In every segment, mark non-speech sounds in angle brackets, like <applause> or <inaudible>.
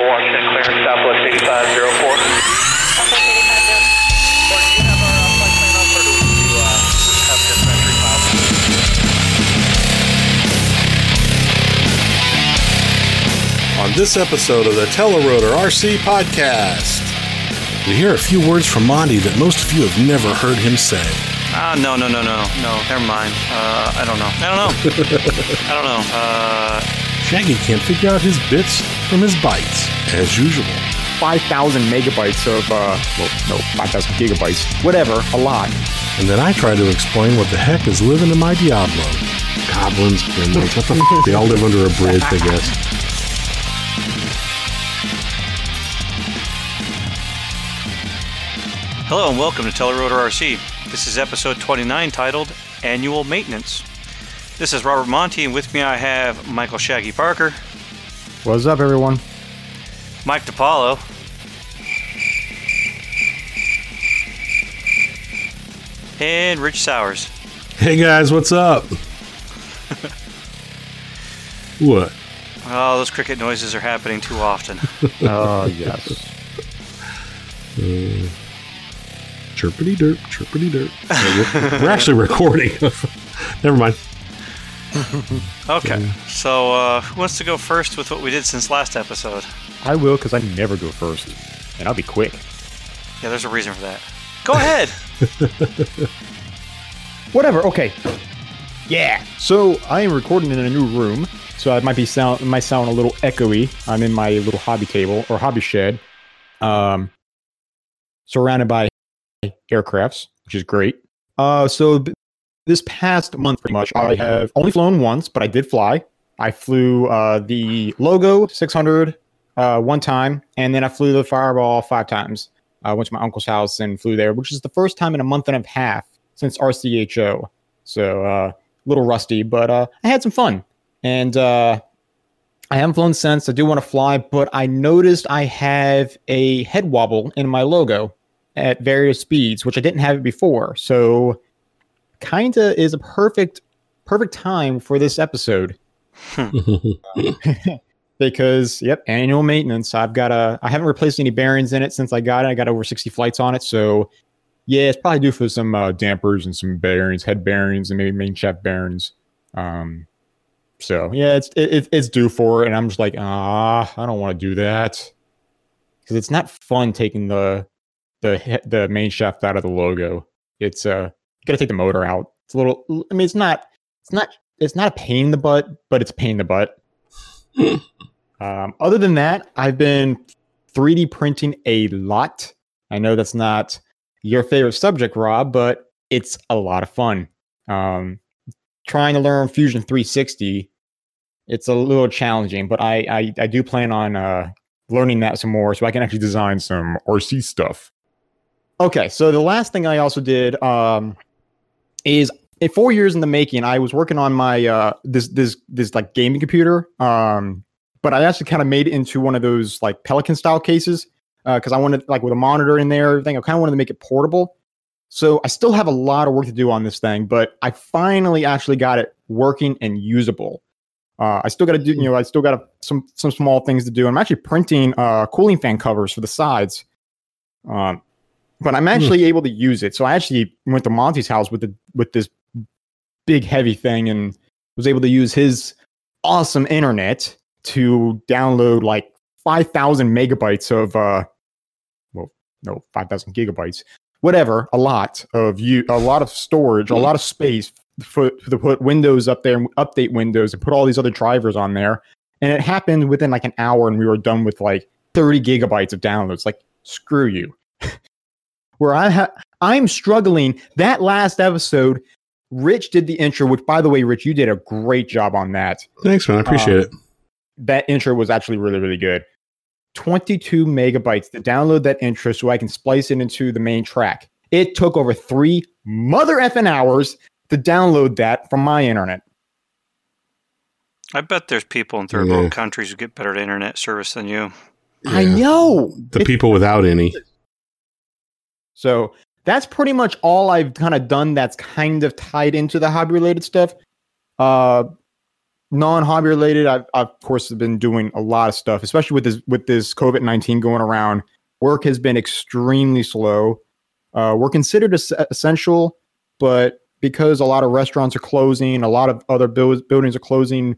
Washington clearance, Southwest 8504. On this episode of the Telerotor RC podcast, we hear a few words from Monty that most of you have never heard him say. Ah, no, no, no, no, no. Never mind. Uh, I don't know. I don't know. <laughs> I don't know. Uh, Shaggy can't figure out his bits from his bytes, as usual. 5,000 megabytes of, uh, well, no, 5,000 gigabytes, whatever, a lot. And then I try to explain what the heck is living in my Diablo. Goblins, gremlins, what the f? They all live under a bridge, I guess. hello and welcome to Telerotor RC. This is episode 29 titled Annual Maintenance. This is Robert Monty, and with me I have Michael Shaggy Parker, What's up, everyone? Mike DiPaolo, and Rich Sowers. Hey guys, what's up? <laughs> what? Oh, those cricket noises are happening too often. <laughs> Oh, yes. Uh, chirpity derp, chirpity derp. <laughs> we're, we're actually recording. Never mind. <laughs> Okay, so uh, who wants to go first with what we did since last episode? I will, because I never go first. And I'll be quick. Yeah, there's a reason for that. Go ahead. <laughs> Whatever, okay. Yeah. So, I am recording in a new room, so I might be sound, it might sound a little echoey. I'm in my little hobby table, or hobby shed, um, surrounded by aircrafts, which is great. Uh, so, this past month, pretty much, I have only flown once, but I did fly. I flew uh, the Logo 600 uh, one time, and then I flew the Fireball five times. I went to my uncle's house and flew there, which is the first time in a month and a half since RCHO. So uh, a little rusty, but uh, I had some fun. And uh, I haven't flown since. I do want to fly, but I noticed I have a head wobble in my logo at various speeds, which I didn't have it before. So kinda is a perfect perfect time for this episode. <laughs> because yep, annual maintenance. I've got a I haven't replaced any bearings in it since I got it. I got over 60 flights on it, so yeah, it's probably due for some uh, dampers and some bearings, head bearings, and maybe main shaft bearings. Um, so yeah, it's it, it's due for it, and I'm just like, ah, I don't want to do that because it's not fun taking the the the main shaft out of the logo. It's uh, you got to take the motor out. It's a little. I mean, it's not. It's not. It's not a pain in the butt, but it's a pain in the butt. <laughs> um, other than that, I've been 3D printing a lot. I know that's not your favorite subject, Rob, but it's a lot of fun. Um, trying to learn Fusion 360, it's a little challenging, but I I, I do plan on uh, learning that some more so I can actually design some RC stuff. Okay, so the last thing I also did um, is four years in the making. I was working on my uh, this this this like gaming computer, um, but I actually kind of made it into one of those like Pelican style cases because I wanted like with a monitor in there, everything. I kind of wanted to make it portable. So I still have a lot of work to do on this thing, but I finally actually got it working and usable. Uh, I still got to do, you know, I still got some some small things to do. I'm actually printing uh, cooling fan covers for the sides, um, but I'm actually able to use it. So I actually went to Monty's house with the with this big heavy thing and was able to use his awesome internet to download like 5,000 megabytes of, uh, well, no, 5,000 gigabytes, whatever, a lot of you, a lot of storage, a lot of space for to put Windows up there and update Windows and put all these other drivers on there. And it happened within like an hour, and we were done with like 30 gigabytes of downloads. Like, screw you. <laughs> Where I ha- I'm struggling. That last episode, Rich did the intro, which, by the way, Rich, you did a great job on that Thanks, man. I appreciate Um, it. that intro was actually really, really good. 22 megabytes to download that intro so I can splice it into the main track. It took over three mother effing hours to download that from my internet. I bet there's people in third Yeah. world countries who get better internet service than you. I know. The It- people without any. So that's pretty much all I've kind of done that's kind of tied into the hobby related stuff. Uh, non-hobby related, I've, I've of course been doing a lot of stuff, especially with this with this COVID nineteen going around. Work has been extremely slow. Uh, we're considered es- essential, but because a lot of restaurants are closing, a lot of other build- buildings are closing,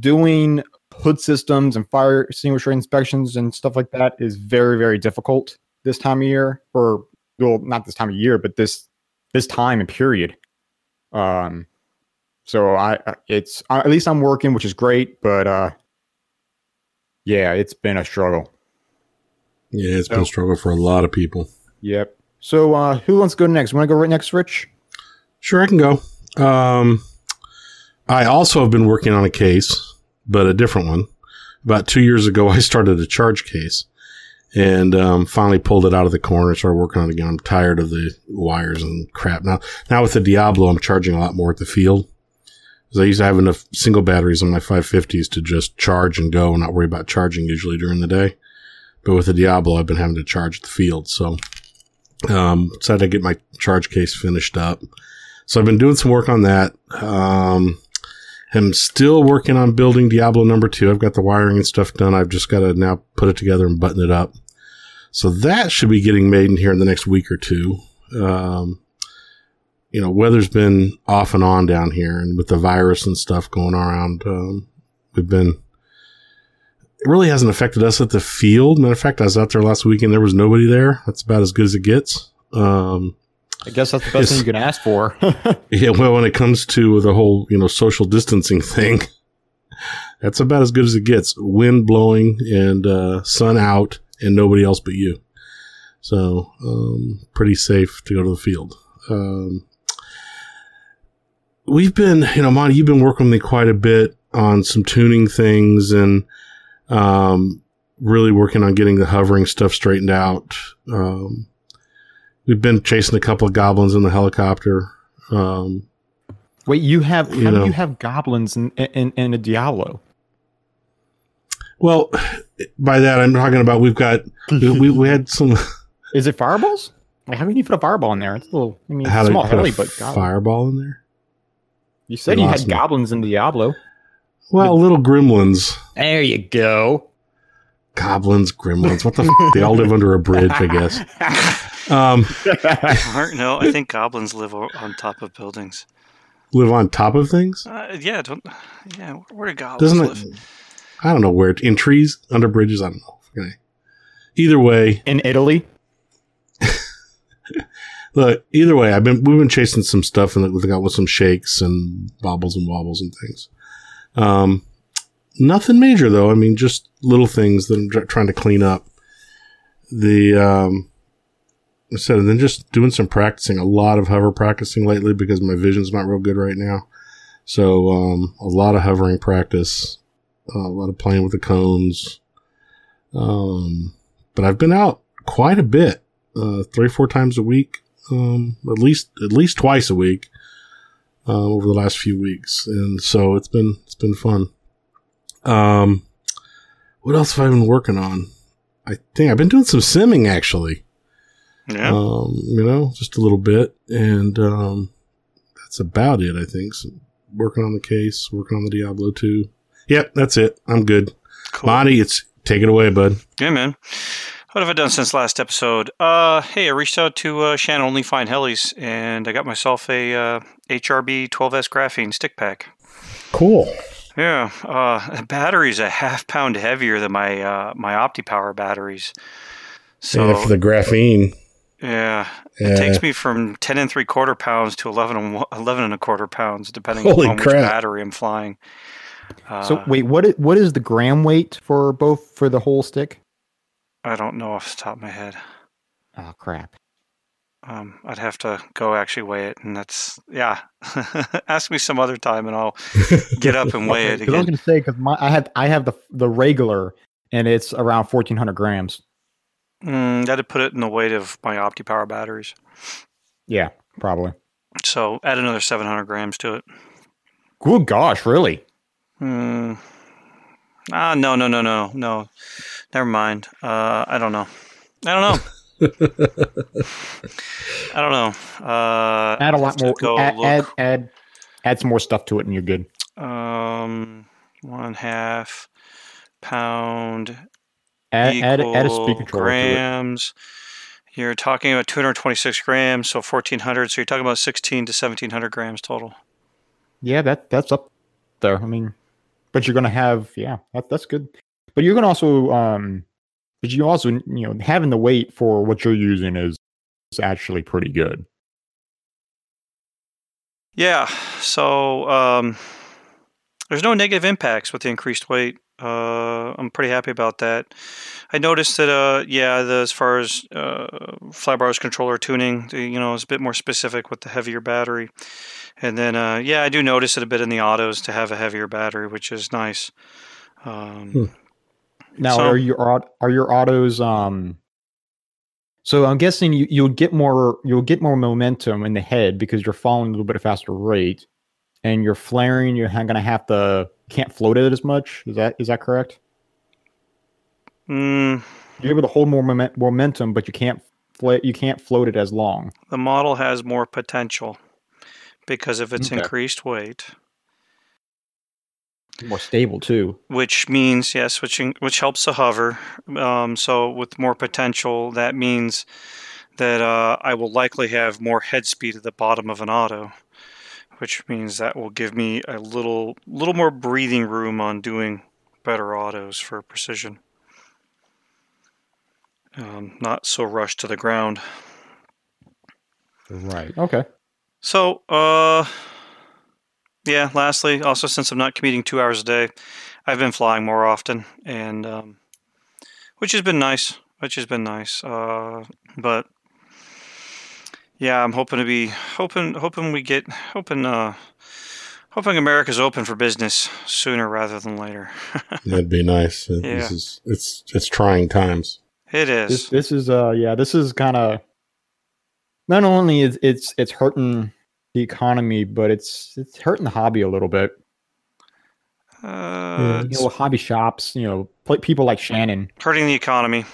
doing hood systems and fire extinguisher inspections and stuff like that is very very difficult this time of year. Or well, not this time of year, but this this time and period. Um, so I it's at least I'm working, which is great, but uh, yeah, it's been a struggle. Yeah, it's been a struggle for a lot of people. Yep. So uh, who wants to go next? Want to go right next, Rich? Sure, I can go. Um, I also have been working on a case, but a different one. About two years ago, <laughs> I started a charge case and um, finally pulled it out of the corner started working on it again. I'm tired of the wires and crap. Now, now with the Diablo, I'm charging a lot more at the field. Because I used to have enough single batteries on my 550s to just charge and go and not worry about charging usually during the day. But with the Diablo, I've been having to charge at the field. So, um, decided to get my charge case finished up. So I've been doing some work on that. Um, I'm still working on building Diablo number two. I've got the wiring and stuff done. I've just got to now put it together and button it up. So that should be getting made in here in the next week or two. Um, you know, weather's been off and on down here, and with the virus and stuff going around, um, we've been. It really hasn't affected us at the field. Matter of fact, I was out there last weekend. There was nobody there. That's about as good as it gets. Um, I guess that's the best thing you can ask for. <laughs> yeah, well, when it comes to the whole, you know, social distancing <laughs> thing, that's about as good as it gets. Wind blowing and uh, sun out, and nobody else but you. So, um, pretty safe to go to the field. Um, we've been, you know, Monty, you've been working with me quite a bit on some tuning things and um, really working on getting the hovering stuff straightened out. Um, we've been chasing a couple of goblins in the helicopter. Um, Wait, you have You how know. do you have goblins in, in in a Diablo? well, by that I'm talking about we've got we, we, had some <laughs> Is it fireballs? Like, how can you put a fireball in there? It's a little. I mean, how small, heli, but goblin. fireball in there. You said You had me. goblins in Diablo. Well, little gremlins, There you go. goblins, gremlins. What the? F- they all live under a bridge, I guess. <laughs> Um, <laughs> Or, no, I think goblins live on top of buildings. live on top of things. Uh, yeah, don't. Yeah, where do goblins Doesn't live? it? I don't know where in trees, under bridges. I don't know. Okay. Either way, in Italy. <laughs> look. Either way, I've been we've been chasing some stuff and we got with some shakes and bobbles and wobbles and things. Um, nothing major though. I mean, just little things that I'm tr- trying to clean up. The um, I said, and then just doing some practicing. A lot of hover practicing lately because my vision's not real good right now. So um, a lot of hovering practice, uh, a lot of playing with the cones. Um, but I've been out quite a bit, uh, three four times a week, um, at least at least twice a week uh, over the last few weeks, and so it's been it's been fun. Um, what else have I been working on? I think I've been doing some simming actually. Yeah. Um, you know, just a little bit, and um, that's about it. I think. So working on the case, working on the Diablo two. Yep, that's it. I'm good. cool. Monty, it's take it away, bud. Yeah, man. What have I done since last episode? Uh, hey, I reached out to uh, Shannon Only Fine Helis, and I got myself a uh, HRB 12S graphene stick pack. Cool. Yeah, uh, <laughs> the battery's a half pound heavier than my uh, my OptiPower batteries. So yeah, for the graphene. Yeah, Yeah. it takes me from ten and three quarter pounds to 11 and, 11 and a quarter pounds, depending Holy on which crap. battery I'm flying. Uh, So wait, what is, what is the gram weight for both for the whole stick? I don't know off the top of my head. Oh crap. Um, I'd have to go actually weigh it, and that's yeah. <laughs> Ask me some other time, and I'll <laughs> get up and weigh it 'Cause I was going to say because my I have I have the the regular and it's around fourteen hundred grams. Mm, that'd put it in the weight of my OptiPower batteries. Yeah, probably. So add another 700 grams to it. Good gosh, really? Hmm. Ah, no, no, no, no, no. Never mind. Uh, I don't know. I don't know. <laughs> I don't know. Uh, Add a lot more. Add, add add add some more stuff to it, and you're good. um, one half pound Add, add, add a speed controller grams. You're talking about 226 grams, so 1400. So you're talking about 16 to 1700 grams total. Yeah, that that's up there. I mean, but you're gonna have yeah, that, that's good. But you're gonna also um, but you also you know having the weight for what you're using is is actually pretty good. Yeah. So um, there's no negative impacts with the increased weight. Uh, I'm pretty happy about that. I noticed that, uh, yeah, the, as far as uh, Flybarless controller tuning, you know, is a bit more specific with the heavier battery. And then, uh, yeah, I do notice it a bit in the autos to have a heavier battery, which is nice. Um, Hmm. Now, So- are your are your autos um? So I'm guessing you you'll get more you'll get more momentum in the head because you're falling a little bit at a faster rate, and you're flaring. You're ha- gonna have to can't float it as much. Is that is that correct? mm, You're able to hold more moment, momentum, but you can't fla- you can't float it as long. the model has more potential because of its Okay. increased weight. More stable too. which means yes, switching which helps the hover. Um, so with more potential, that means that uh, I will likely have more head speed at the bottom of an auto, which means that will give me a little little more breathing room on doing better autos for precision. Um, not so rushed to the ground. Right. Okay. So, uh, yeah. Lastly, also since I'm not commuting two hours a day, I've been flying more often, and um, which has been nice. Which has been nice. Uh, but yeah, I'm hoping to be hoping hoping we get hoping uh hoping America's open for business sooner rather than later. <laughs> That'd be nice. Uh, Yeah. This is it's it's trying times. it is. This this is uh yeah this is kind of not only is it's it's hurting the economy, but it's it's hurting the hobby a little bit. uh, you know, hobby shops, you know, people like Shannon. hurting the economy.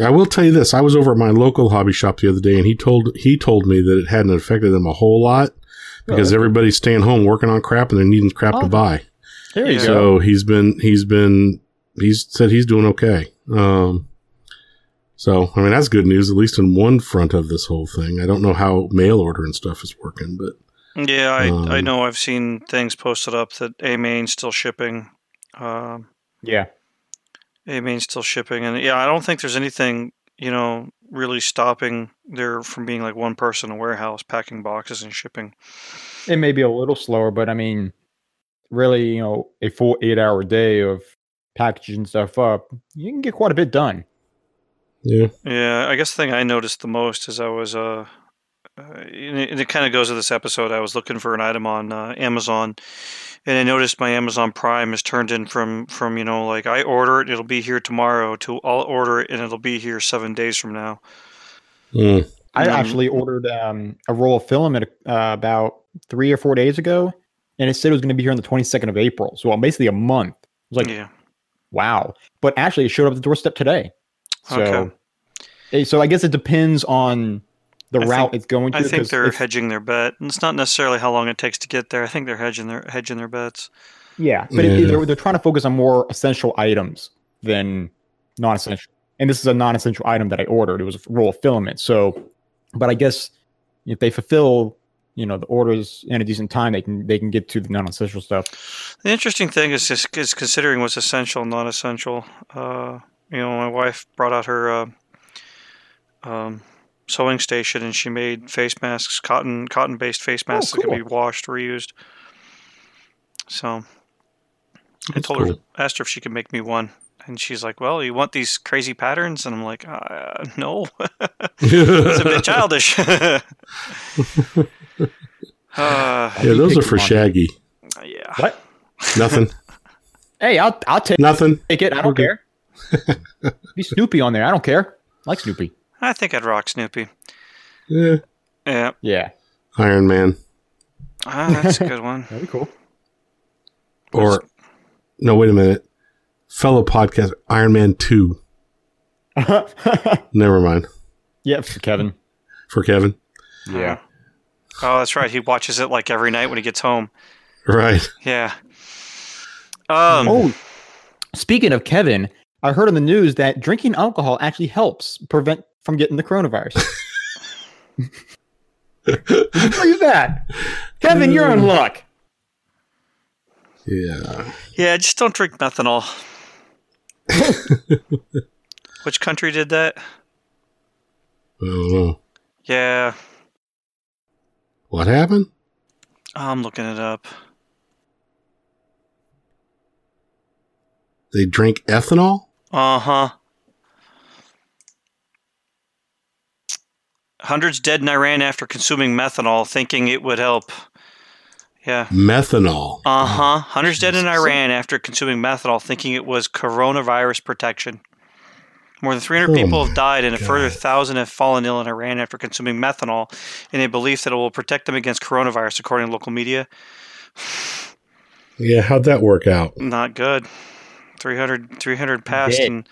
I will tell you this: I was over at my local hobby shop the other day, and he told he told me that it hadn't affected them a whole lot because Oh, everybody's staying home working on crap and they're needing crap Oh, to buy. There you you go. go. So he's been he's been he's said he's doing okay. Um, so I mean that's good news at least in one front of this whole thing. I don't know how mail order and stuff is working, but Yeah, I, I Um, know I've seen things posted up that A Main's still shipping. Um, Yeah. A Main's still shipping, and yeah, I don't think there's anything you know really stopping there from being like one person in a warehouse packing boxes and shipping. It may be a little slower, but I mean, really, you know, a full eight hour day of packaging stuff up, you can get quite a bit done. yeah, Yeah, I guess the thing I noticed the most is I was uh, uh and it, it kind of goes to this episode. I was looking for an item on uh, Amazon, and I noticed my Amazon Prime is turned in from from you know like I order it, it'll be here tomorrow, to I'll order it and it'll be here seven days from now. Mm. I Mm. actually ordered um, a roll of filament uh, about three or four days ago, and it said it was going to be here on the 22nd of April. So basically a month. I was like, yeah, wow. But actually, it showed up at the doorstep today. So, Okay. eh, so I guess it depends on the I route think- it's going to. I think they're if- hedging their bet. And it's not necessarily how long it takes to get there. I think they're hedging their hedging their bets. Yeah, but it- they're, they're trying to focus on more essential items than non-essential. And this is a non-essential item that I ordered. It was a roll of filament. So, but I guess if they fulfill, you know, the orders in a decent time, they can they can get to the non-essential stuff. The interesting thing is just is considering what's essential and non-essential. Uh, you know, my wife brought out her uh, um, sewing station, and she made face masks, cotton cotton-based face Oh, masks that can be washed, reused. So I That's told her, cool. asked her if she could make me one, and she's like, "Well, you want these crazy patterns?" And I'm like, uh, "No, <laughs> it's a bit childish." <laughs> uh, yeah, those are for Pick one. Shaggy. yeah. What? Nothing, <laughs> Hey, I'll I'll take nothing. Take it. I don't Okay. care. Be Snoopy on there. I don't care. I like Snoopy. I think I'd rock Snoopy. Yeah, Yeah, Yeah, Iron Man ah, that's a good one. <laughs> that'd be cool. or no, wait a minute. Fellow podcast Iron Man Two. <laughs> Never mind yep, for Kevin. for Kevin. Yeah. Oh, that's right. He watches it like every night when he gets home. Right. Yeah. Um, Oh, speaking of Kevin, I heard on the news that drinking alcohol actually helps prevent from getting the coronavirus. <laughs> Did I you that? Kevin, you're in luck. Yeah. yeah, just don't drink methanol. <laughs> Which country did that? I don't know. Yeah, What happened? I'm looking it up. They drink ethanol? Uh huh. Hundreds dead in Iran after consuming methanol, thinking it would help. Yeah. Methanol. Uh huh. Hundreds dead in Iran after consuming methanol, thinking it was coronavirus protection. More than 300 Oh people have died, and a further thousand have fallen ill in Iran after consuming methanol in a belief that it will protect them against coronavirus, according to local media. Yeah, how'd that work out? Not good. 300, 300 passed Dead. and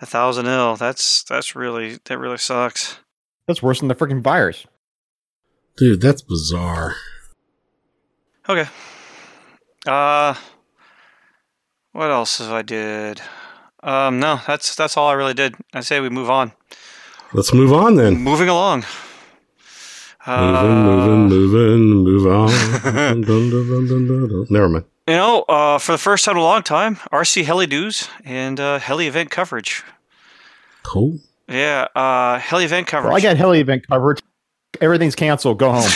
a thousand ill. That's that's really that really sucks. That's worse than the freaking virus. Dude, that's bizarre. Okay. Uh what else have I did? Um no, that's that's all I really did. I say we move on. Let's move on then. Moving along. moving, moving, Uh, moving, move on. <laughs> Dun, dun, dun, dun, dun, dun, dun. Never mind. You know, uh, for the first time in a long time, RC heli news and uh, heli event coverage. Cool. Yeah, uh, heli event coverage. Well, I got heli event coverage. Everything's canceled. Go home.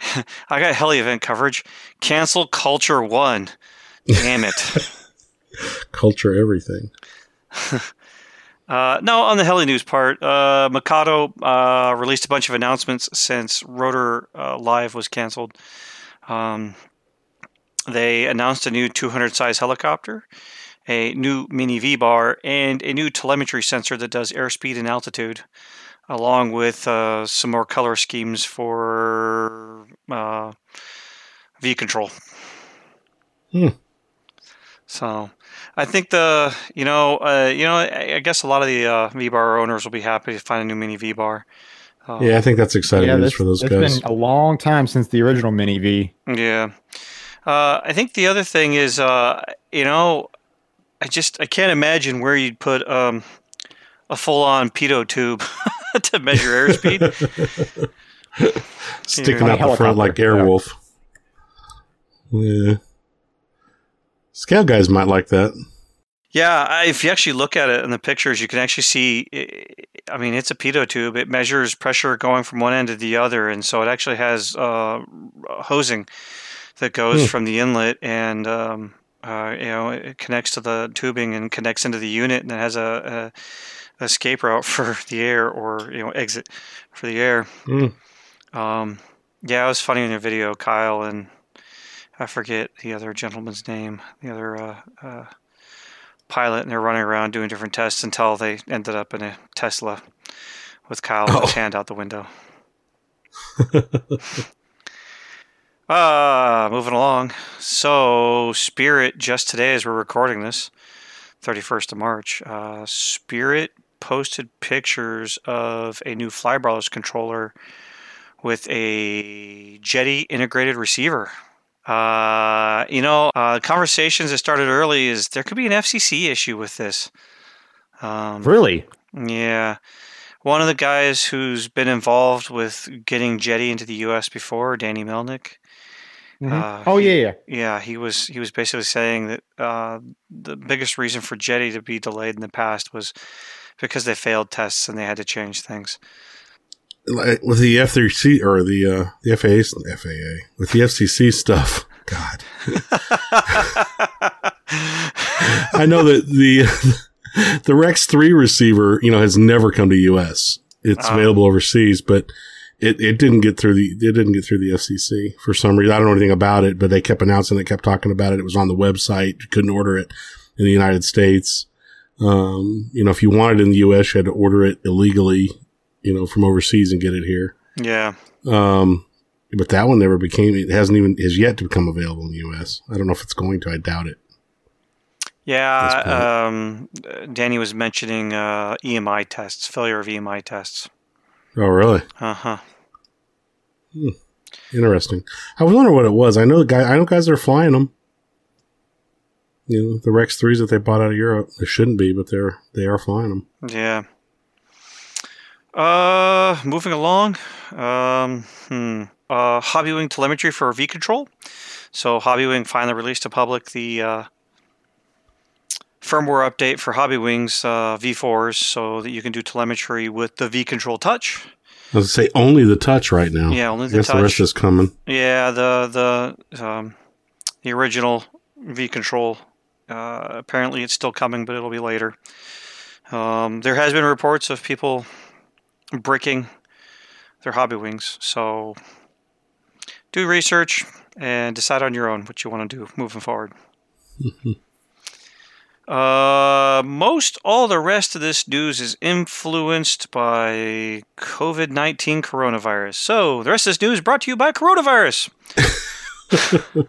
<laughs> I got heli event coverage. Cancel culture one. Damn it. <laughs> Culture everything. <laughs> Uh, no, on the heli news part, uh, Mikado uh, released a bunch of announcements since Rotor uh, Live was canceled. Um, they announced a new 200 size helicopter, a new mini V bar, and a new telemetry sensor that does airspeed and altitude, along with uh, some more color schemes for uh, V control. Hmm. So, I think the you know uh, you know I, I guess a lot of the uh, V bar owners will be happy to find a new mini V bar. Uh, Yeah, I think that's exciting news for those it's guys. been a long time since the original Mini V. Yeah. Uh, I think the other thing is, uh, you know, I just I can't imagine where you'd put um, a full-on pitot tube <laughs> to measure airspeed. <laughs> Sticking out the front like Helicopter, yeah. Airwolf. Yeah. Scale guys might like that. yeah, I- if you actually look at it in the pictures, you can actually see. i- I mean, it's a pitot tube. It measures pressure going from one end to the other, and so it actually has uh, hosing that goes Hmm. from the inlet and. Um, uh, you know, it connects to the tubing and connects into the unit, and it has a, a escape route <laughs> for the air or you know exit for the air. Mm. Um, yeah, it was funny in your video, Kyle, and I forget the other gentleman's name, the other uh, uh, pilot, and they're running around doing different tests until they ended up in a Tesla with Kyle with his Oh. hand out the window. <laughs> Uh, moving along. So, Spirit, just today as we're recording this, 31st of March, uh, Spirit posted pictures of a new Flybarless controller with a Jeti integrated receiver. Uh, you know, uh, conversations that started early is there could be an FCC issue with this. Um, Really? yeah. One of the guys who's been involved with getting Jeti into the U.S. before, Danny Melnick, Mhm. Uh, oh he- yeah, yeah. yeah, he was he was basically saying that uh, the biggest reason for Jeti to be delayed in the past was because they failed tests and they had to change things. Like, with the F3C or the uh, the FAA, FAA with the FCC stuff. <laughs> God, <laughs> I know that the <laughs> the Rex three receiver, you know, has never come to U.S. It's Ah. available overseas, but it, it didn't get through the it didn't get through the FCC for some reason. I don't know anything about it, but they kept announcing it, kept talking about it. It was on the website. You couldn't order it in the United States. Um, you know, if you wanted it in the U.S., you had to order it illegally, you know, from overseas and get it here. yeah, Um, but that one never became. It hasn't even is yet to become available in the U.S. I don't know if it's going to. I doubt it. yeah. Um, Danny was mentioning uh, EMI tests, failure of EMI tests. Oh, really? Uh huh. Interesting. I was wondering what it was. I know the guy. I know guys that are flying them. You know, the Rex threes that they bought out of Europe, they shouldn't be, but they're they are flying them. Yeah. Uh, moving along. Um, hmm. Uh, Hobbywing telemetry for V control. So Hobbywing finally released to public the uh, firmware update for Hobbywing's uh, V4s, so that you can do telemetry with the V control touch. I was gonna say only the touch right now. Yeah, only I the guess the rest touch. is coming. Yeah, the the um, the original V control. Uh, apparently, it's still coming, but it'll be later. Um, there has been reports of people breaking their hobby wings, so do research and decide on your own what you want to do moving forward. <laughs> Uh, most all the rest of this news is influenced by COVID 19 coronavirus. So, the rest of this news is brought to you by coronavirus. <laughs>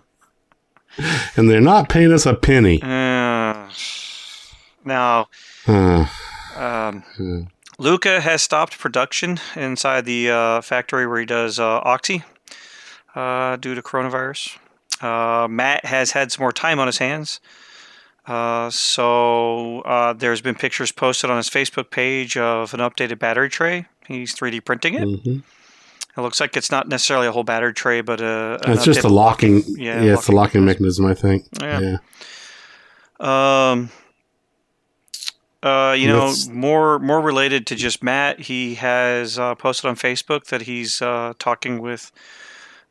And they're not paying us a penny. Uh, now, Uh, um, Hmm. Luca has stopped production inside the uh, factory where he does uh, Oxy uh, due to coronavirus. Uh, Matt has had some more time on his hands. Uh, so uh, there's been pictures posted on his Facebook page of an updated battery tray. He's 3D printing it. mhm. It looks like it's not necessarily a whole battery tray, but a, an It's just a updated locking. yeah, Yeah, it's the locking locking mechanism. I think. Yeah. Yeah. Um, uh, you know, That's- more more related to just Matt. He has uh, posted on Facebook that he's uh, talking with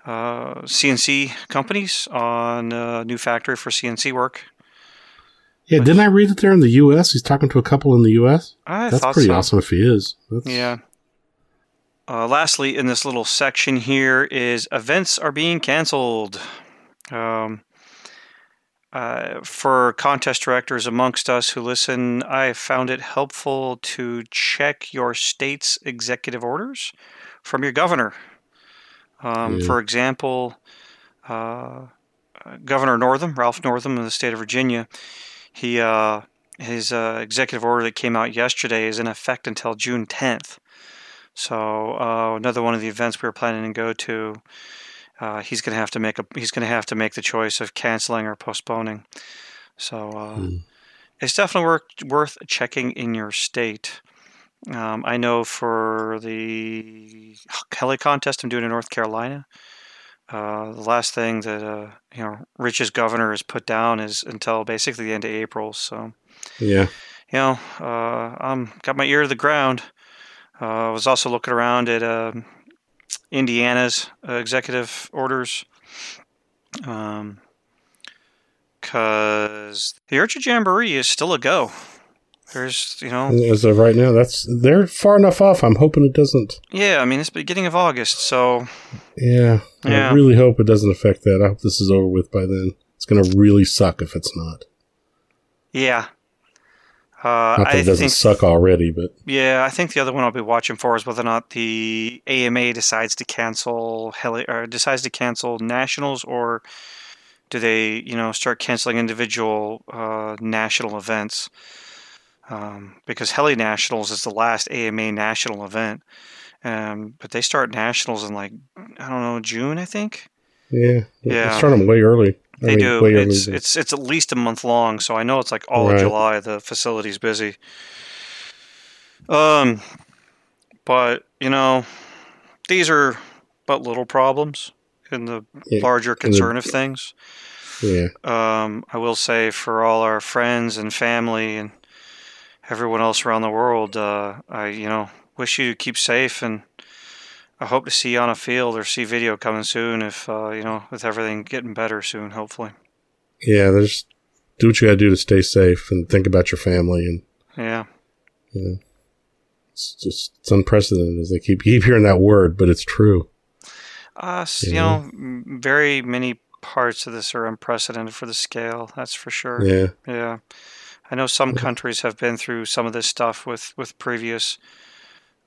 uh, CNC companies on a new factory for CNC work. Yeah, didn't I read that they're in the U.S.? He's talking to a couple in the U.S. I That's pretty so. awesome if he is. That's, Yeah. Uh, lastly, in this little section here is events are being canceled. Um, uh, for contest directors amongst us who listen, I found it helpful to check your state's executive orders from your governor. Um, Yeah. For example, uh, Governor Northam, Ralph Northam of the state of Virginia, he uh, his uh, executive order that came out yesterday is in effect until June 10th. So uh, another one of the events we were planning to go to, uh, he's gonna have to make a he's gonna have to make the choice of canceling or postponing. So uh, Hmm. it's definitely worth worth checking in your state. Um, I know for the heli contest I'm doing in North Carolina, uh, the last thing that uh, you know Rich's governor has put down is until basically the end of April. So yeah. you know, uh, I'm got my ear to the ground. Uh, I was also looking around at um Indiana's uh, executive orders, because the IRCHA Jamboree is still a go. You know, As of right now, that's they're far enough off. I'm hoping it doesn't. yeah. I mean, it's beginning of August, so Yeah, Yeah. I really hope it doesn't affect that. I hope this is over with by then. It's going to really suck if it's not. yeah. Uh, Not that I it doesn't think, suck already, but yeah, I think the other one I'll be watching for is whether or not the AMA decides to cancel heli- or decides to cancel nationals, or do they, you know, start canceling individual uh, national events? Um, because Heli Nationals is the last AMA national event, um, but they start nationals in like I don't know June, I think. yeah, Yeah. They start them way early. I They mean, do. way early It's it's it's at least a month long, so I know it's like all of July. The facility's busy. Um, but you know, these are but little problems in the Yeah, larger concern of things. yeah, Um, I will say for all our friends and family and everyone else around the world, uh, I you know wish you to keep safe and. I hope to see you on a field or see video coming soon if uh, you know with everything getting better soon, hopefully. yeah. There's do what you got to do to stay safe and think about your family, and Yeah. you know, it's just it's unprecedented. As they keep keep hearing that word, but it's true. Uh, you know, very many parts of this are unprecedented for the scale. That's for sure. Yeah, Yeah. I know some countries have been through some of this stuff with with previous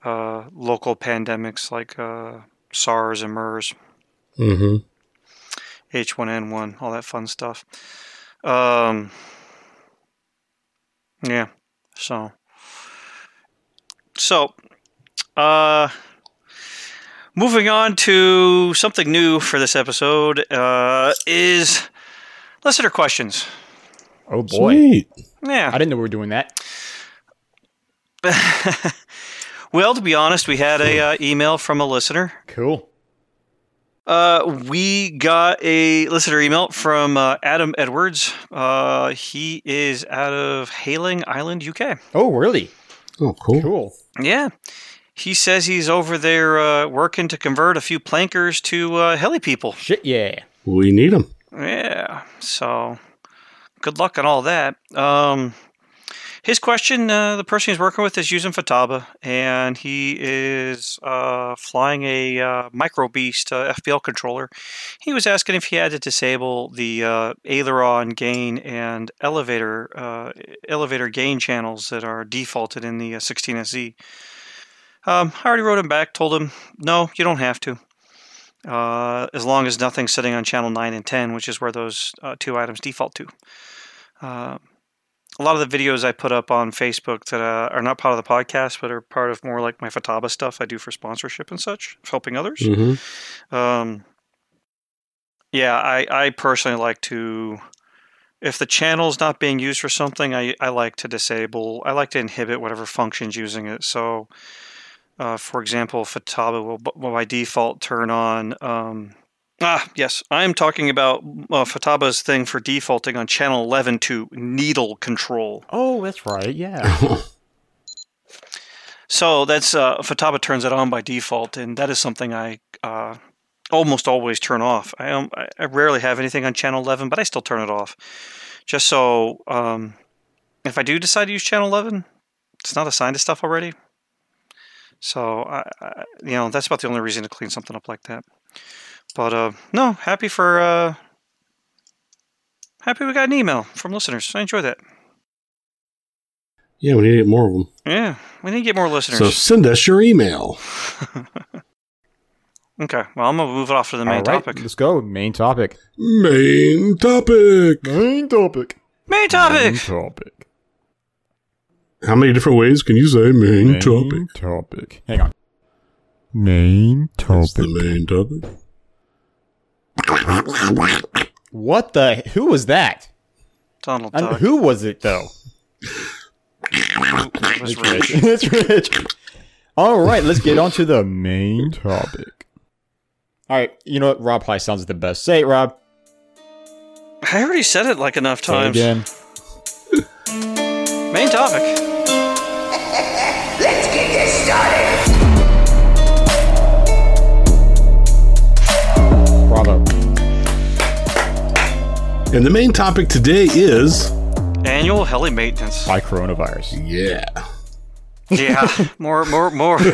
uh, local pandemics like uh, SARS and MERS, mm-hmm. H1N1, all that fun stuff. Um, yeah. So. So. Uh. Moving on to something new for this episode uh, is listener questions. Oh boy, Sweet. Yeah. I didn't know we were doing that. <laughs> well, to be honest, we had a uh, email from a listener. Cool. Uh, we got a listener email from uh, Adam Edwards. Uh, he is out of Hayling Island, UK. Oh really? Oh, cool. Cool. Yeah. He says he's over there uh, working to convert a few plankers to uh, heli people. Shit yeah. We need them. Yeah. So good luck on all that. Um, his question uh, the person he's working with is using Futaba, and he is uh, flying a uh, Micro Beast uh, FBL controller. He was asking if he had to disable the uh, aileron gain and elevator uh, elevator gain channels that are defaulted in the uh, 16SZ. Um, I already wrote him back, told him, no, you don't have to. Uh, as long as nothing's sitting on channel 9 and 10, which is where those uh, two items default to. Uh, a lot of the videos I put up on Facebook that uh, are not part of the podcast, but are part of more like my Futaba stuff I do for sponsorship and such, helping others. hmm Um, yeah, I, I personally like to, if the channel's not being used for something, I, I like to disable, I like to inhibit whatever function's using it. So, uh, for example, Futaba will, will by default turn on. Um, ah, yes, I'm talking about uh, Futaba's thing for defaulting on channel 11 to needle control. Oh, that's right. Yeah. <laughs> So that's uh, Futaba turns it on by default, and that is something I uh, almost always turn off. I, um, I I rarely have anything on channel 11, but I still turn it off, just so um, if I do decide to use channel 11, it's not assigned to stuff already. So I, I, you know, that's about the only reason to clean something up like that. But uh, no, happy for uh, happy we got an email from listeners. I enjoy that. Yeah, we need to get more of them. Yeah, we need to get more listeners. So send us your email. <laughs> Okay, well, I'm gonna move it off to the main All right, topic. Let's go. Main topic. Main topic. Main topic. Main topic. Main topic. How many different ways can you say main, topic? topic. Hang on. Main That's the main topic. What the? Who was that? Donald And Duck. who was it though? It was Rich. <laughs> it's Rich. All right, let's get on to the main topic. All right, you know what? Rob High sounds the best. Say it, Rob. I already said it like enough Say it times. again. Main topic. And the main topic today is Annual heli maintenance. By coronavirus. yeah. Yeah, <laughs> more, more, more. <laughs>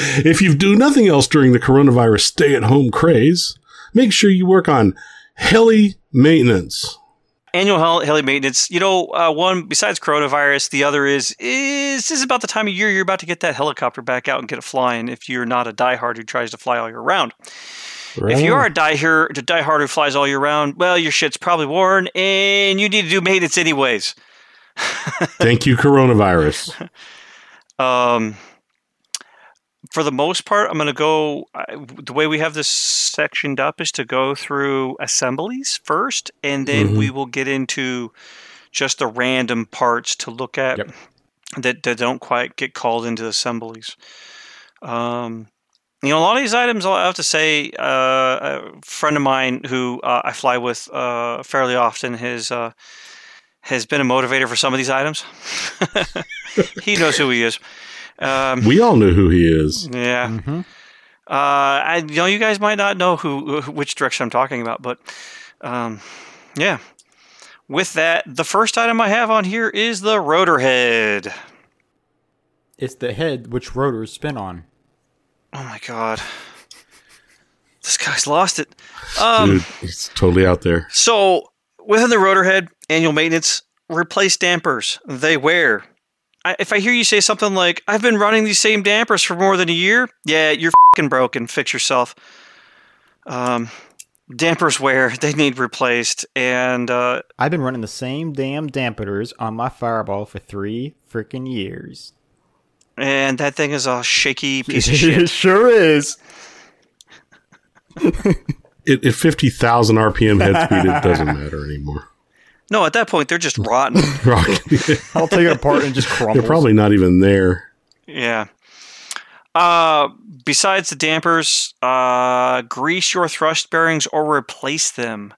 If you do nothing else during the coronavirus stay at home craze, make sure you work on heli maintenance. Annual hel- heli maintenance. You know, uh, one besides coronavirus, the other is is this is about the time of year you're about to get that helicopter back out and get it flying. If you're not a diehard who tries to fly all year round. If you are a diehard, a diehard who flies all year round, well, your shit's probably worn, and you need to do maintenance anyways. <laughs> Thank you, coronavirus. Um, for the most part, I'm going to go. I- The way we have this sectioned up is to go through assemblies first, and then we will get into just the random parts to look at Yep. that, that don't quite get called into assemblies. Um, you know, a lot of these items, I have to say, uh, a friend of mine who uh, I fly with uh, fairly often has uh, has been a motivator for some of these items. <laughs> he knows who he is. Um, We all know who he is. yeah. Mm-hmm. Uh, I you know you guys might not know who which direction I'm talking about, but um, yeah. With that, the first item I have on here is the rotor head. It's the head which rotors spin on. Oh my god, this guy's lost it. Um, Dude, he's totally out there. So within the rotor head, annual maintenance, replace dampers. They wear. I, if I hear you say something like, "I've been running these same dampers for more than a year," yeah, you're fucking broken. Fix yourself. Um, dampers wear. They need replaced, and uh, I've been running the same damn dampeners on my fireball for three freaking years. And that thing is a shaky <laughs> piece of shit. it sure is. <laughs> It, at 50,000 RPM head speed, it doesn't matter anymore. No, at that point they're just rotten. <laughs> Rock. I'll take it apart and just crumble. They're probably not even there. yeah. Uh, besides the dampers, uh, grease your thrust bearings or replace them,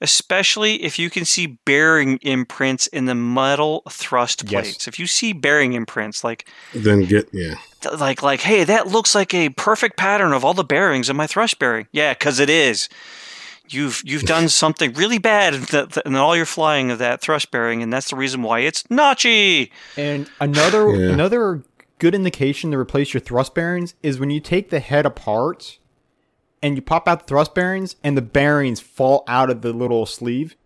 especially if you can see bearing imprints in the metal thrust Yes. plates. If you see bearing imprints, like Then get yeah. th- like like hey that looks like a perfect pattern of all the bearings in my thrust bearing yeah because it is you've you've done <laughs> something really bad in, the, in all your flying of that thrust bearing and that's the reason why it's notchy And another Yeah. another good indication to replace your thrust bearings is when you take the head apart and you pop out the thrust bearings and the bearings fall out of the little sleeve.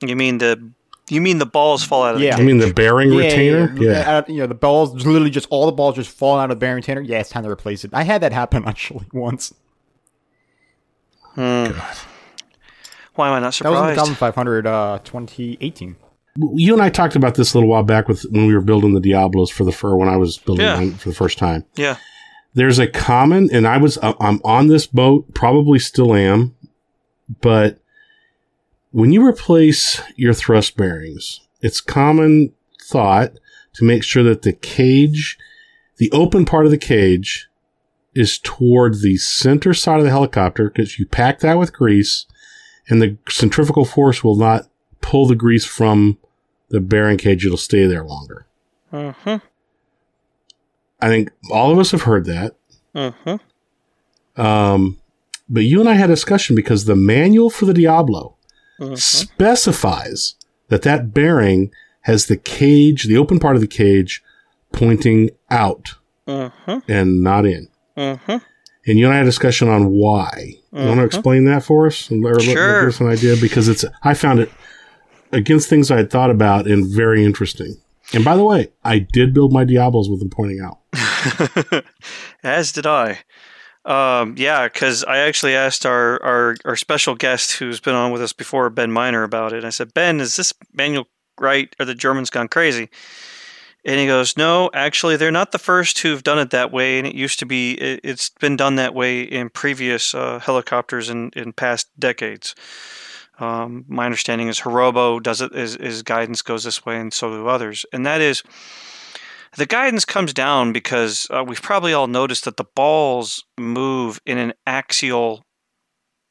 you mean the you mean the balls fall out of Yeah. the I cage. mean the bearing retainer. Yeah, Yeah. Uh, you know the balls literally just all the balls just fall out of the bearing retainer. Yeah, it's time to replace it. I had that happen <laughs> actually once. Hmm. why am i not surprised? That was in the surprised Goblin 500 uh 2018. You and I talked about this a little while back with when we were building the Diablos for the fur when I was building Yeah. mine for the first time. yeah There's a common, and I was I- I'm on this boat, probably still am, but when you replace your thrust bearings, it's common thought to make sure that the cage, the open part of the cage, is toward the center side of the helicopter because you pack that with grease, and the centrifugal force will not pull the grease from the bearing cage. It'll stay there longer. mm-hmm I think all of us have heard that. mm-hmm Um, but you and I had a discussion because the manual for the Diablo Mm-hmm. specifies that that bearing has the cage, the open part of the cage, pointing out mm-hmm and not in. mm-hmm And you and I had a discussion on why. You want to Mhm. explain that for us? Or Sure. Give us an idea because it's. I found it against things I had thought about and very interesting. And by the way, I did build my Diablos with them pointing out. <laughs> As did I. Um, yeah, because I actually asked our, our, our special guest who's been on with us before, Ben Miner, about it. I said, Ben, is this manual right? Are the Germans gone crazy? And he goes, No, actually, they're not the first who've done it that way. And it used to be, it, it's been done that way in previous uh, helicopters in, in past decades. Um, my understanding is Hirobo does it, his, his guidance goes this way, and so do others. And that is, the guidance comes down because uh, we've probably all noticed that the balls move in an axial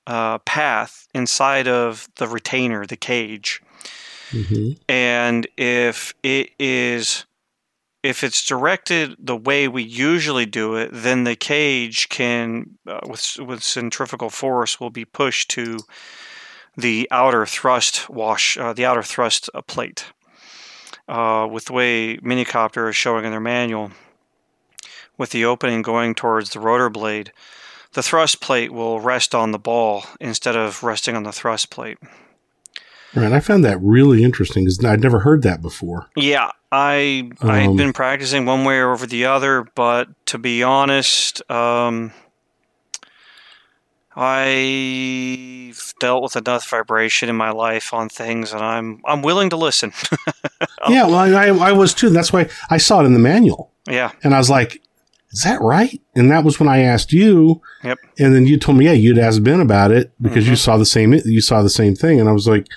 uh, path inside of the retainer, the cage. hmm And if it is, if it's directed the way we usually do it, then the cage can, uh, with with centrifugal force, will be pushed to the outer thrust wash, uh, the outer thrust uh, plate. Uh, with the way Minicopter is showing in their manual, with the opening going towards the rotor blade, the thrust plate will rest on the ball instead of resting on the thrust plate. Right. I found that really interesting because I'd never heard that before. Yeah, I I've Um, been practicing one way or over the other, but to be honest, um, I've dealt with enough vibration in my life on things, and I'm I'm willing to listen. <laughs> Yeah, well, I, I was too. That's why I saw it in the manual, yeah, and I was like, "Is that right?" And that was when I asked you. Yep. And then you told me, "Yeah, you'd asked Ben about it because you Mhm. saw the same. You saw the same thing." And I was like,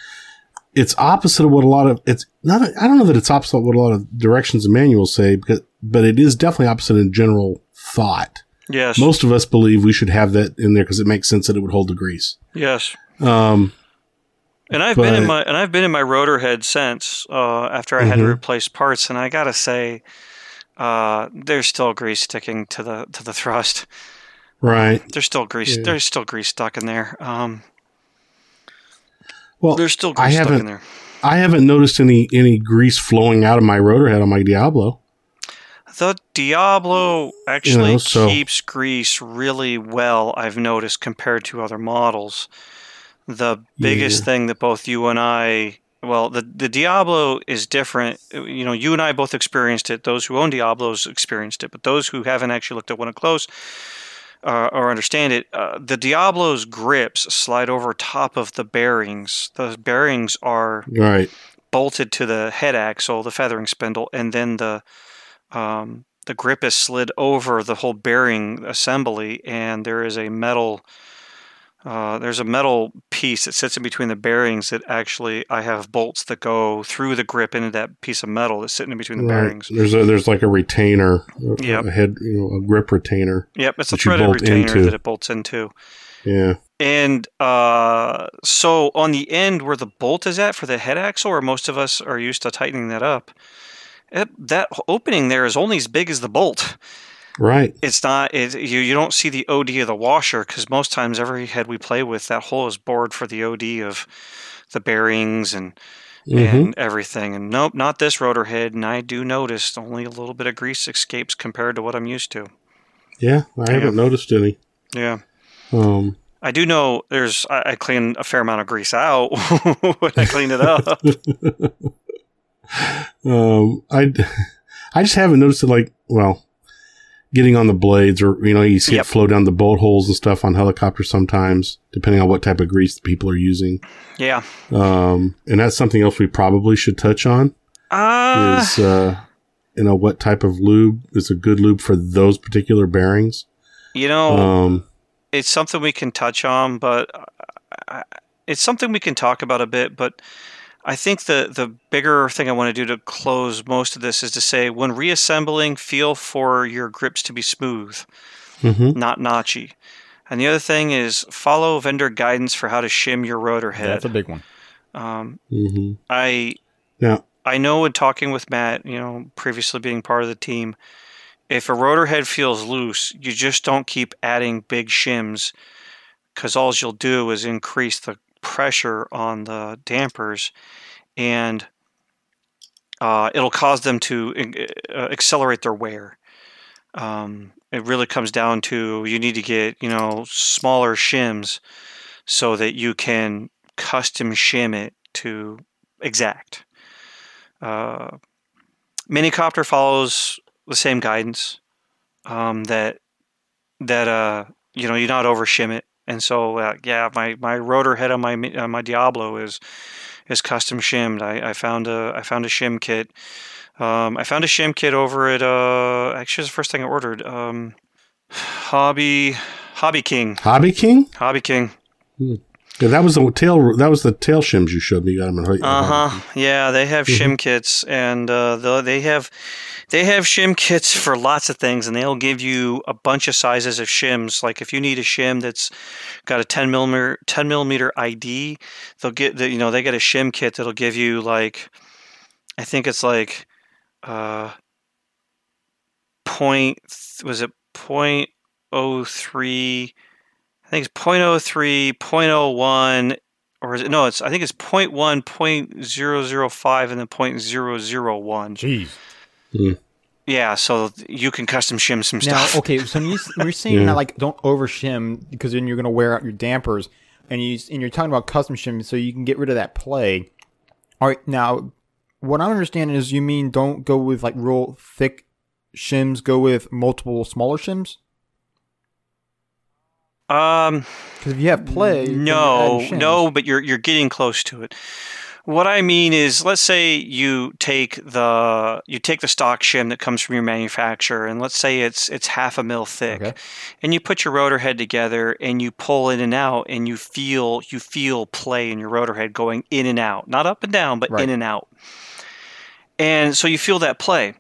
"It's opposite of what a lot of it's not. I don't know that it's opposite of what a lot of directions and manuals say, because but it is definitely opposite in general thought. Yes, Most of us believe we should have that in there because it makes sense that it would hold the grease. yes. Um, And I've been in my and I've been in my rotor head since uh, after I had to Mhm. replace parts, and I gotta say, uh, there's still grease sticking to the to the thrust. right. There's still grease. Yeah. There's still grease stuck in there. Um, Well, there's still I grease stuck in haven't- there. I haven't noticed any any grease flowing out of my rotor head on my Diablo. The Diablo actually so- keeps grease really well, I've noticed, compared to other models. The biggest Yeah. thing that both you and I, well, the, the Diablo is different. You know, you and I both experienced it. Those who own Diablos experienced it, but those who haven't actually looked at one up close uh, or understand it, uh, the Diablo's grips slide over top of the bearings. The bearings are Right. bolted to the head axle, the feathering spindle, and then the um, the grip is slid over the whole bearing assembly, and there is a metal uh, there's a metal piece that sits in between the bearings that actually I have bolts that go through the grip into that piece of metal that's sitting in between the Right. bearings. There's a there's like a retainer, a, Yep. a head, you know, a grip retainer. Yep, it's a threaded retainer into. that it bolts into. Yeah. And uh, so on the end where the bolt is at for the head axle, where most of us are used to tightening that up, it, that opening there is only as big as the bolt. Right. It's not. It, you you don't see the OD of the washer because most times every head we play with, that hole is bored for the OD of the bearings and mm-hmm. and everything. And nope, not this rotor head. And I do notice only a little bit of grease escapes compared to what I'm used to. Yeah. I haven't noticed any. Yeah. Um. I do know there's I, I clean a fair amount of grease out <laughs> when I clean it up. <laughs> Um. I. I just haven't noticed it. Like, well, getting on the blades, or you know, you see Yep. it flow down the bolt holes and stuff on helicopters sometimes, depending on what type of grease the people are using. yeah. Um. And that's something else we probably should touch on. Uh, is uh, you know what type of lube is a good lube for those particular bearings. you know, Um, it's something we can touch on, but I, it's something we can talk about a bit. But I think the the bigger thing I want to do to close most of this is to say when reassembling, feel for your grips to be smooth, mhm. not notchy. And the other thing is follow vendor guidance for how to shim your rotor head. That's a big one. um, hmm I Now, I know in talking with Matt, you know, previously being part of the team, if a rotor head feels loose, you just don't keep adding big shims because all you'll do is increase the pressure on the dampers and uh, it'll cause them to uh, accelerate their wear. Um, it really comes down to you need to get, you know, smaller shims so that you can custom shim it to exact. Uh, Minicopter follows the same guidance um, that that uh, you know you not over shim it, and so uh, yeah, my, my rotor head on my Mi- uh, my Diablo is is custom shimmed. I, I found a I found a shim kit. Um, I found a shim kit over at uh actually it's the first thing I ordered. Um, Hobby Hobby King Hobby King. Hobby King. Yeah, that was the tail. That was the tail shims you showed me. You got them in Uh huh. Yeah, they have shim kits, and uh, the, they have they have shim kits for lots of things, and they'll give you a bunch of sizes of shims. Like if you need a shim that's got a ten millimeter ten millimeter ID, they'll get the you know they get a shim kit that'll give you like I think it's like uh point was it point oh three. I think it's 0.03, 0.01, or is it no? It's I think it's 0.1, 0.005, and then 0.001. Jeez. Yeah, so you can custom shim some Now, stuff. okay, so you, <laughs> when you're saying Yeah. that, like, don't over shim because then you're going to wear out your dampers, and you and you're talking about custom shim so you can get rid of that play. All right, now, what I'm understanding is you mean don't go with like real thick shims, go with multiple smaller shims. Um, Because if you have play, no, no, but you're you're getting close to it. What I mean is, let's say you take the you take the stock shim that comes from your manufacturer, and let's say it's it's half a mil thick, Okay. and you put your rotor head together, and you pull in and out, and you feel you feel play in your rotor head going in and out, not up and down, but Right. in and out, and so you feel that play.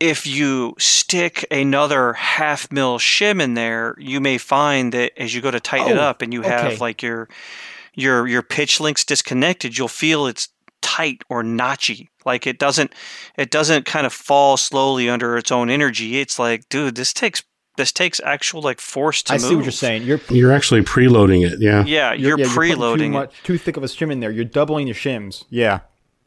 If you stick another half mil shim in there, you may find that as you go to tighten it Oh, up, and you have okay. like your your your pitch links disconnected, you'll feel it's tight or notchy. Like it doesn't it doesn't kind of fall slowly under its own energy. It's like, dude, this takes this takes actual like force to I move. see what you're saying. You're You're actually preloading it. Yeah. Yeah, you're, yeah, putting preloading too, it. much, too thick of a shim in there. You're doubling your shims. Yeah.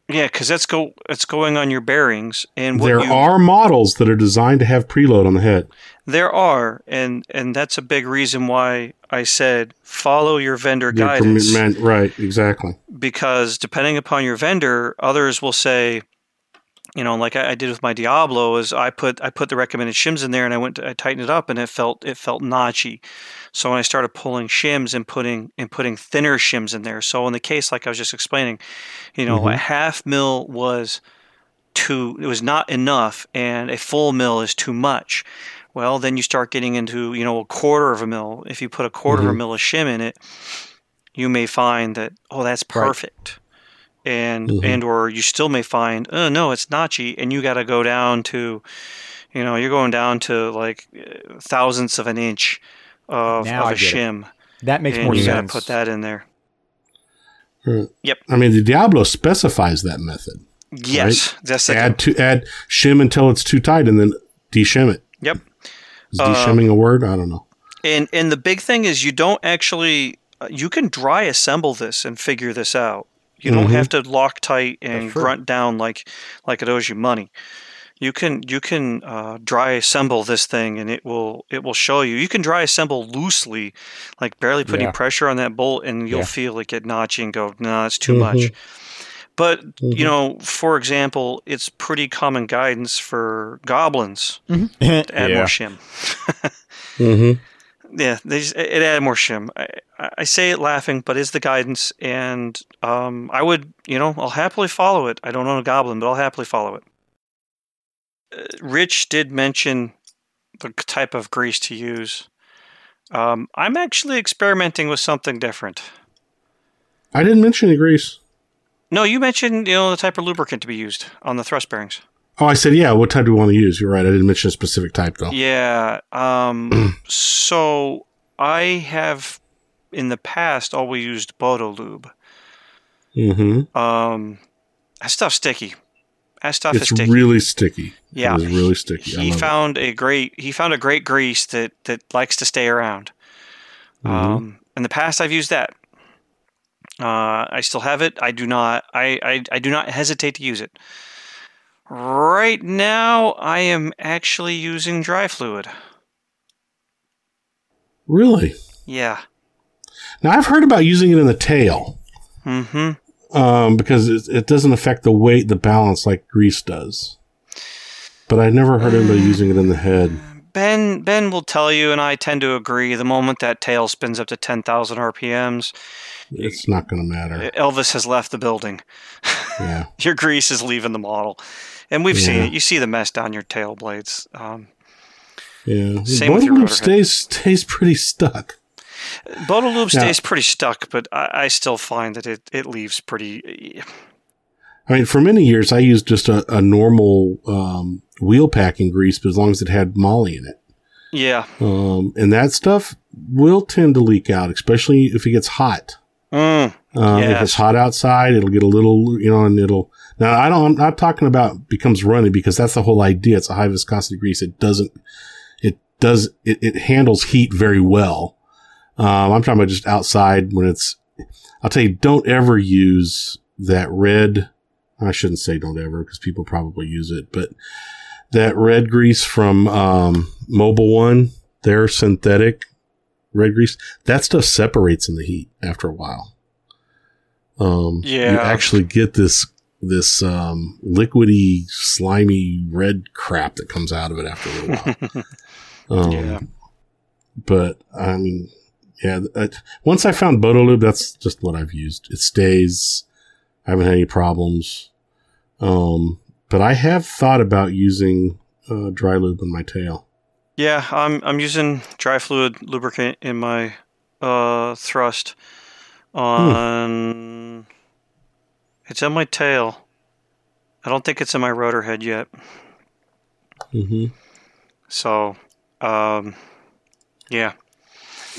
Yeah, because that's go it's going on your bearings and There you, are models that are designed to have preload on the head. there are and and that's a big reason why I said follow your vendor Your guidance. permi- man- right. Exactly. because depending upon your vendor, others will say, you know, like I, I did with my Diablo, is I put I put the recommended shims in there and I went to, I tightened it up and it felt it felt notchy. So when I started pulling shims and putting and putting thinner shims in there, so in the case like I was just explaining, you know, a half mil was too it was not enough and a full mil is too much. Well, then you start getting into you know a quarter of a mil. If you put a quarter of a Mhm. mil of shim in it, you may find that oh that's Right. Perfect, and Mhm. and or you still may find oh no it's notchy, and you got to go down to, you know you're going down to like uh, thousandths of an inch of, Now of I a get it. shim, That makes and more you got to put that in there. Yep. I mean, the Diablo specifies that method. Yes, that's the add to add shim until it's too tight, and then deshim it. Yep. Is Uh, deshimming a word? I don't know. And and the big thing is you don't actually uh, you can dry assemble this and figure this out. You don't Mhm. have to Loctite and That's true. grunt down like like it owes you money. You can you can uh, dry assemble this thing and it will it will show you. You can dry assemble loosely, like barely putting Yeah. pressure on that bolt, and you'll Yeah. feel it get notchy and go, no, that's too much. Mhm. But Mhm. you know, for example, it's pretty common guidance for goblins to add <laughs> Yeah. more shim. <laughs> Mm-hmm. Yeah, they just, it added more shim. I, I say it laughing, but it's the guidance, and um, I would, you know, I'll happily follow it. I don't own a goblin, but I'll happily follow it. Uh, Rich did mention the type of grease to use. Um, I'm actually experimenting with something different. I didn't mention any grease. No, you mentioned you know the type of lubricant to be used on the thrust bearings. Oh, I said, yeah. What type do we want to use? You're right. I didn't mention a specific type though. Yeah. Um, <clears throat> so I have in the past always used Bodo lube. Mm-hmm. Um, that stuff's sticky. That stuff It's is sticky. really sticky. yeah, It is really sticky. He it. found a great he found a great grease that that likes to stay around. Mhm. Um, in the past, I've used that. Uh, I still have it. I do not. I, I I do not hesitate to use it. Right now, I am actually using dry fluid. Really? Yeah. Now I've heard about using it in the tail Mm-hmm. um, because it, it doesn't affect the weight, the balance like grease does. But I've never heard anybody using it in the head. Ben Ben will tell you, and I tend to agree. The moment that tail spins up to ten thousand RPMs, It's not going to matter. Elvis has left the building. <laughs> Yeah. your grease is leaving the model, and we've seen it. You see the mess down your tail blades. Um, Yeah. Same with your head. stays stays pretty stuck. Lube Yeah. stays pretty stuck, but I, I still find that it, it leaves pretty. I mean, for many years, I used just a, a normal um, wheel packing grease, but as long as it had moly in it. Yeah. Um, and that stuff will tend to leak out, especially if it gets hot. Mm, Um, If it's hot outside, it'll get a little, you know, and it'll. Now, I don't. I'm not talking about becomes runny because that's the whole idea. It's a high viscosity grease. It doesn't. It does. It, it handles heat very well. Um, I'm talking about just outside when it's. I'll tell you, don't ever use that red. I shouldn't say don't ever because people probably use it, but that red grease from um, Mobil One, their synthetic red grease, that stuff separates in the heat after a while. Um, you actually get this this um, liquidy, slimy red crap that comes out of it after a little while. <laughs> Um, Yeah. But I mean, yeah. I, once I found Botolube, that's just what I've used. It stays. I haven't had any problems. Um, but I have thought about using uh, dry lube on my tail. yeah, I'm I'm using dry fluid lubricant in my uh, thrust on. It's on my tail. I don't think it's in my rotor head yet. hmm So, um, yeah.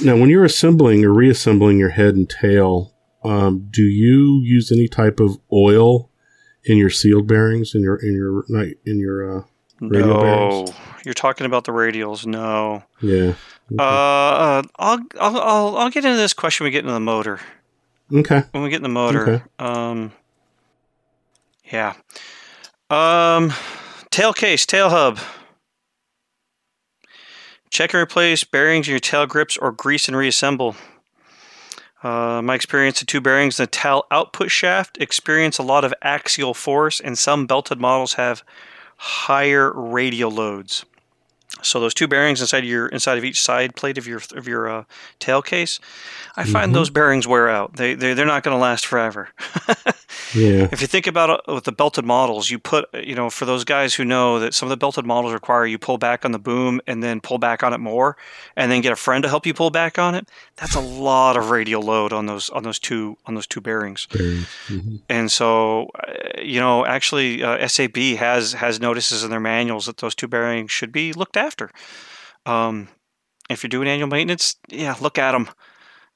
Now, when you're assembling or reassembling your head and tail, um, do you use any type of oil in your sealed bearings in your in your in your uh, Radial no, bearings? you're talking about the radials. No. yeah? Uh, uh, I'll, I'll I'll I'll get into this question when we get into the motor. Okay. When we get in the motor, Okay. um, yeah. Um, tail case, tail hub. Check and replace bearings in your tail grips or grease and reassemble. Uh, my experience, the two bearings in the tail output shaft experience a lot of axial force, and some belted models have higher radial loads. So those two bearings inside of your inside of each side plate of your of your uh, tail case, I find Mhm. those bearings wear out. They they they're not going to last forever. Yeah. <laughs> If you think about it with the belted models, you put, you know, for those guys who know that some of the belted models require you pull back on the boom and then pull back on it more, and then get a friend to help you pull back on it. That's a lot of radial load on those on those two on those two bearings. Mhm. And so, uh, you know, actually, uh, SAB has has notices in their manuals that those two bearings should be looked after. Um, if you're doing annual maintenance, yeah, look at them.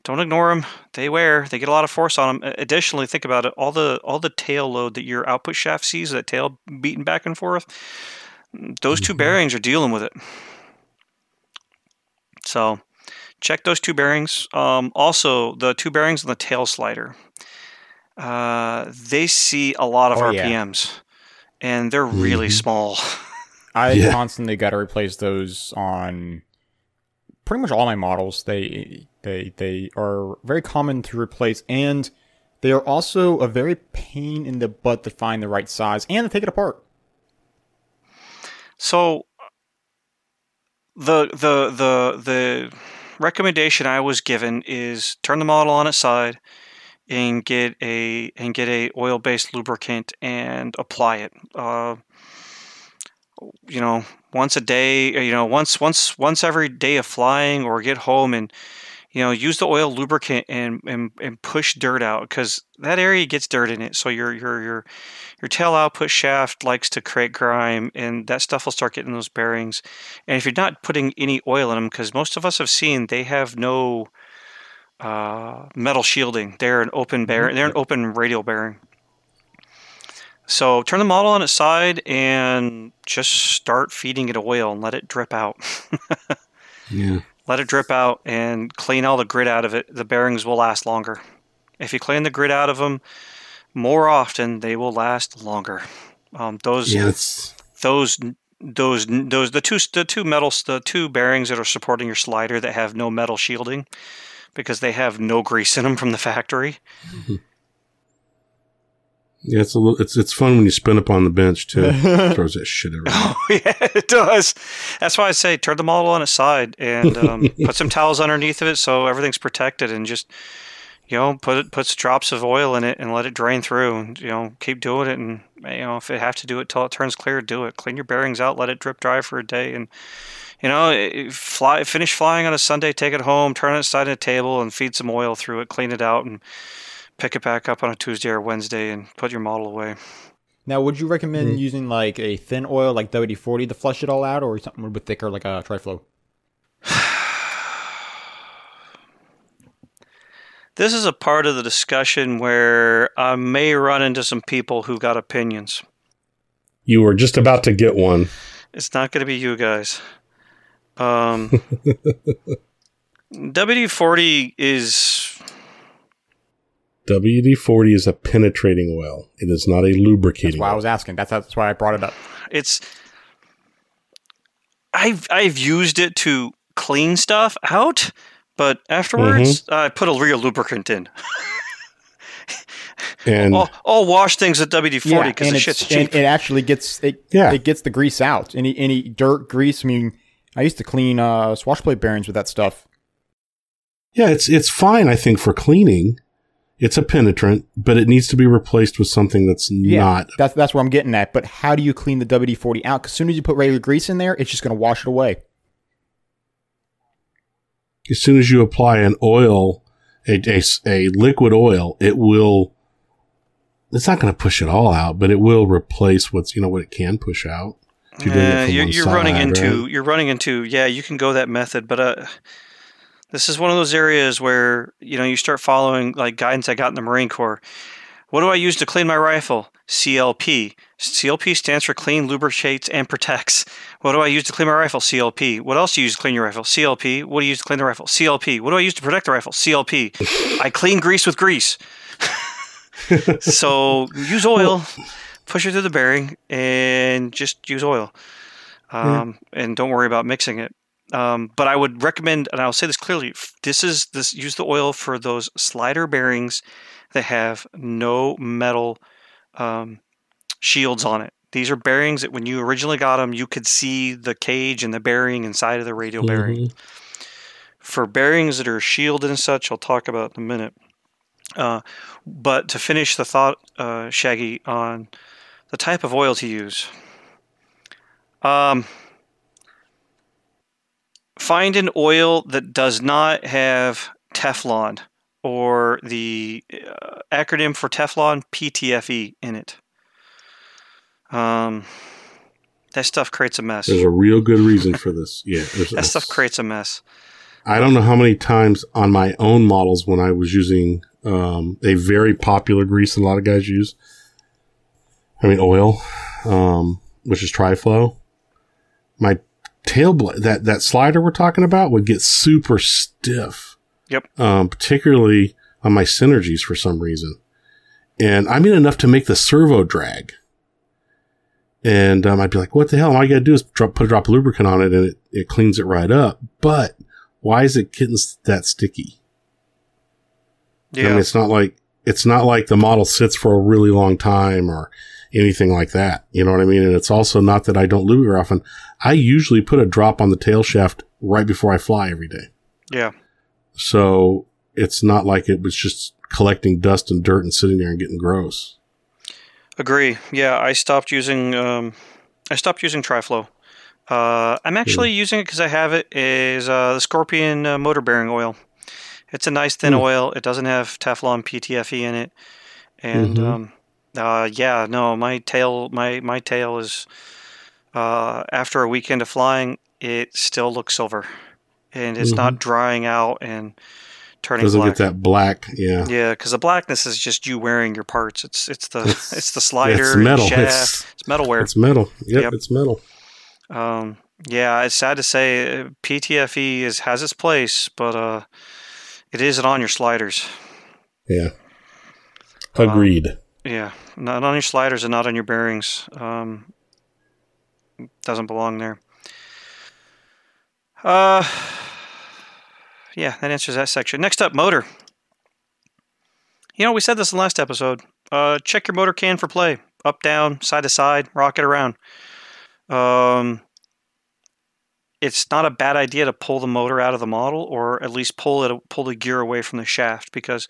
Don't ignore them. They wear. They get a lot of force on them. Additionally, think about it. All the all the tail load that your output shaft sees, that tail beating back and forth, those two Mhm. bearings are dealing with it. So, check those two bearings. Um, also, the two bearings on the tail slider. Uh, they see a lot of Oh, yeah. RPMs, and they're really Mhm. small. I Yeah. constantly got to replace those on pretty much all my models. They they they are very common to replace, and they are also a very pain in the butt to find the right size and to take it apart. So the the the the recommendation I was given is turn the model on its side and get a and get a oil based lubricant and apply it. Uh, you know, once a day. You know, once once once every day of flying, or get home and you know use the oil lubricant and and, and push dirt out because that area gets dirt in it. So your your your your tail output shaft likes to create grime and that stuff will start getting those bearings and if you're not putting any oil in them because most of us have seen they have no uh, metal shielding they're an open bearing they're an open radial bearing so turn the model on its side and just start feeding it oil and let it drip out <laughs> Yeah. let it drip out and clean all the grit out of it the bearings will last longer if you clean the grit out of them more often they will last longer um, those Yeah. Those those those the two the two metals the two bearings that are supporting your slider that have no metal shielding because they have no grease in them from the factory. Yeah. It's a little. It's it's fun when you spin up on the bench too. <laughs> Throws that shit everywhere. Oh <laughs> yeah, it does. That's why I say turn the model on its side and um, <laughs> put some towels underneath of it so everything's protected and just you know put it puts drops of oil in it and let it drain through and you know keep doing it and you know if it have to do it till it turns clear, do it. Clean your bearings out, let it drip dry for a day and. You know, fly, finish flying on a Sunday, take it home, turn it side of the table, and feed some oil through it, clean it out, and pick it back up on a Tuesday or Wednesday, and put your model away. Now, would you recommend Mhm. using like a thin oil like WD forty to flush it all out, or something a little bit thicker like a Triflow? <sighs> This is a part of the discussion where I may run into some people who got opinions. You were just about to get one. It's not going to be you guys. Um, <laughs> WD 40 is. WD forty is a penetrating oil. It is not a lubricating That's lubricating. why I was asking. That's that's why I brought it up. It's. I've, I've used it to clean stuff out, but afterwards I put a real lubricant in. and I'll, I'll wash things with WD 40 because and the it's- shit's and cheap. it actually gets it. Yeah. it gets the grease out. Any any dirt, grease. I mean, I used to clean uh, swash plate bearings with that stuff. yeah, it's it's fine. I think for cleaning, it's a penetrant, but it needs to be replaced with something that's Yeah, not. that's that's where I'm getting at. But how do you clean the WD forty out? Because as soon as you put regular grease in there, it's just going to wash it away. As soon as you apply an oil, a a, a liquid oil, it will. It's not going to push it all out, but it will replace what's you know what it can push out. if you're doing it Yeah, you're, you're running into right? you're running into yeah you can go that method but uh this is one of those areas where you know you start following like guidance i got in the marine corps. What do i use to clean my rifle? Clp clp stands for clean lubricates and protects. What do i use to clean my rifle? Clp what else do you use to clean your rifle? Clp what do you use to clean the rifle? Clp what do i use to protect the rifle? Clp i clean grease with grease. <laughs> So use oil. Push it through the bearing and just use oil. Um, and don't worry about mixing it um, but i would recommend and i'll say this clearly this is this use the oil for those slider bearings that have no metal um, shields on it. These are bearings that when you originally got them you could see the cage and the bearing inside of the radial bearing. Mhm. for bearings that are shielded and such i'll talk about in a minute. Uh, but to finish the thought, uh, Shaggy, on the type of oil to use, um, find an oil that does not have Teflon or the uh, acronym for Teflon PTFE in it. Um, that stuff creates a mess. There's a real good reason for this. Yeah, <laughs> That stuff creates a mess. I don't know how many times on my own models when I was using um, a very popular grease that a lot of guys use. I mean oil, um, which is Triflow. My tail bla- that that slider we're talking about would get super stiff. Yep. Um, particularly on my synergies for some reason, and I mean enough to make the servo drag. And um, I'd be like, "What the hell? All you gotta do is drop, put a drop of lubricant on it, and it, it cleans it right up." But why is it getting that sticky? I Yeah. mean, it's not like it's not like the model sits for a really long time or anything like that. You know what I mean? And it's also not that I don't lube very often. I usually put a drop on the tail shaft right before I fly every day, yeah. so it's not like it was just collecting dust and dirt and sitting there and getting gross. Agree. Yeah, I stopped using um, I stopped using Triflow. Uh, I'm actually using it because I have it is uh, the Scorpion uh, motor bearing oil. It's a nice thin Hmm. oil. It doesn't have Teflon PTFE in it, and Mhm. um, uh, yeah, no, my tail my my tail is uh, after a weekend of flying, it still looks silver, and it's not drying out and turning Mm-hmm. Doesn't black. get that black. Yeah. Yeah, because the blackness is just you wearing your parts. It's it's the It's- <laughs> it's, the slider, it's metal. shaft. It's- It's, metal wear. It's metal. Yep, Yep. it's metal. Um, yeah, it's sad to say uh, PTFE is has its place, but uh, it isn't on your sliders. Yeah. Um, Agreed. Yeah, not on your sliders and not on your bearings. Um, doesn't belong there. Uh, yeah, that answers that section. Next up, motor. You know, we said this in the last episode. Uh, check your motor can for play. Up, down, side to side, rock it around. Um, it's not a bad idea to pull the motor out of the model, or at least pull it, pull the gear away from the shaft, because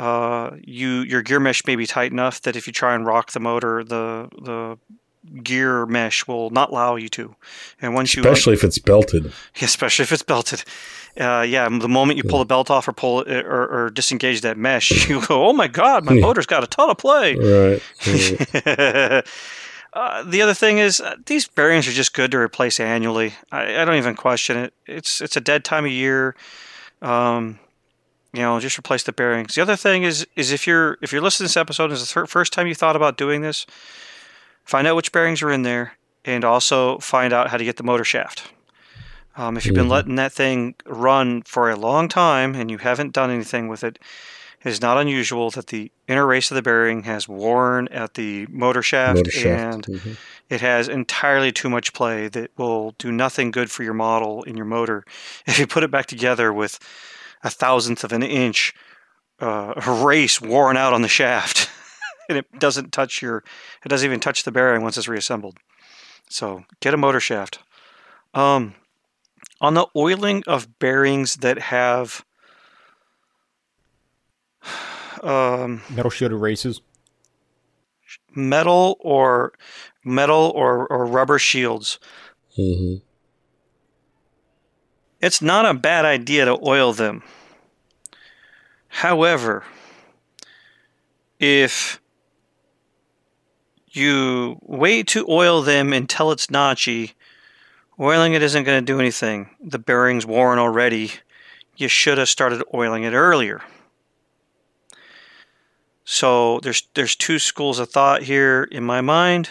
uh, you your gear mesh may be tight enough that if you try and rock the motor, the the gear mesh will not allow you to. And once you Especially if it's belted. especially if it's belted. Uh, yeah, the moment you pull the belt off or pull it or, or disengage that mesh, <laughs> you go, "Oh my god, my Yeah. motor's got a ton of play." Right. right. <laughs> uh, the other thing is uh, these bearings are just good to replace annually. I, I don't even question it. It's it's a dead time of year. Um, you know, just replace the bearings. The other thing is is if you're if you're listening to this episode and it's the thir- first time you thought about doing this, find out which bearings are in there, and also find out how to get the motor shaft. Um, if you've been Mhm. letting that thing run for a long time and you haven't done anything with it, it is not unusual that the inner race of the bearing has worn at the motor shaft, Motor shaft. and Mhm. it has entirely too much play that will do nothing good for your model in your motor <laughs> if you put it back together with a thousandth of an inch uh, race worn out on the shaft <laughs> and it doesn't touch your it doesn't even touch the bearing once it's reassembled so get a motor shaft um, on the oiling of bearings that have <sighs> um, Metal shielded races. metal or metal or, or rubber shields Mhm. It's not a bad idea to oil them. However, if you wait to oil them until it's notchy, oiling it isn't going to do anything. The bearing's worn already. You should have started oiling it earlier. So there's there's two schools of thought here in my mind,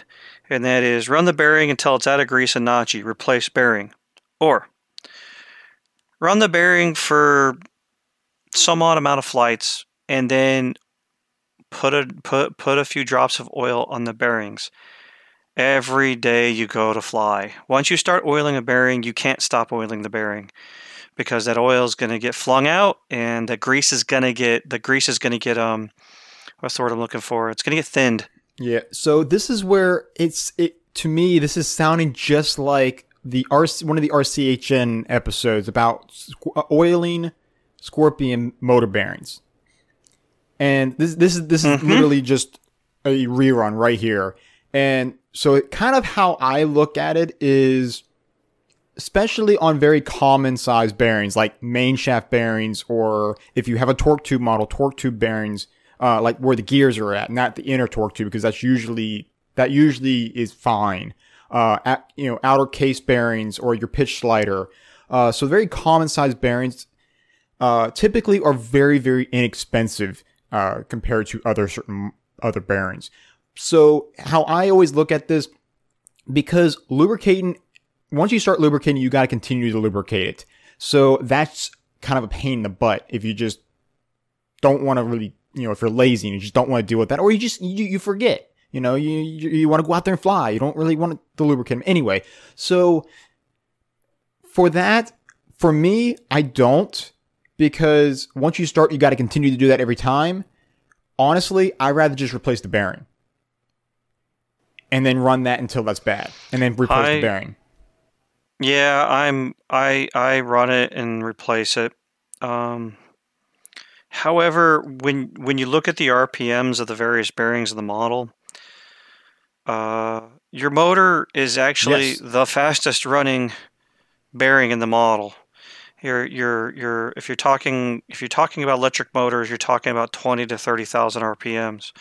and that is run the bearing until it's out of grease and notchy, replace bearing. Or run the bearing for some odd amount of flights and then put a put put a few drops of oil on the bearings every day you go to fly. Once you start oiling a bearing, you can't stop oiling the bearing because that oil is going to get flung out and the grease is going to get the grease is going to get um what's the word I'm looking for? It's going to get thinned. Yeah. So this is where it's it to me. This is sounding just like the RC, one of the RCHN episodes about uh, oiling scorpion motor bearings. And this this is this is Mhm. literally just a rerun right here. And so it kind of how I look at it is especially on very common size bearings like main shaft bearings or if you have a torque tube model, torque tube bearings, uh, like where the gears are at, not the inner torque tube, because that's usually that usually is fine. Uh, at, you know, outer case bearings or your pitch slider. Uh, so very common size bearings uh, typically are very very inexpensive uh, compared to other certain other bearings. So how I always look at this, because lubricating, once you start lubricating, you got to continue to lubricate it. So that's kind of a pain in the butt if you just don't want to really, you know, if you're lazy and you just don't want to deal with that, or you just you, you forget. You know, you you, you want to go out there and fly. You don't really want to lubricate them anyway. So for that, for me, I don't because once you start, you got to continue to do that every time. Honestly, I'd rather just replace the bearing and then run that until that's bad, and then replace I- the bearing. Yeah, I'm I I run it and replace it. Um, however, when when you look at the RPMs of the various bearings of the model, uh, your motor is actually Yes. the fastest running bearing in the model. You're you're you're if you're talking if you're talking about electric motors, you're talking about twenty to thirty thousand RPMs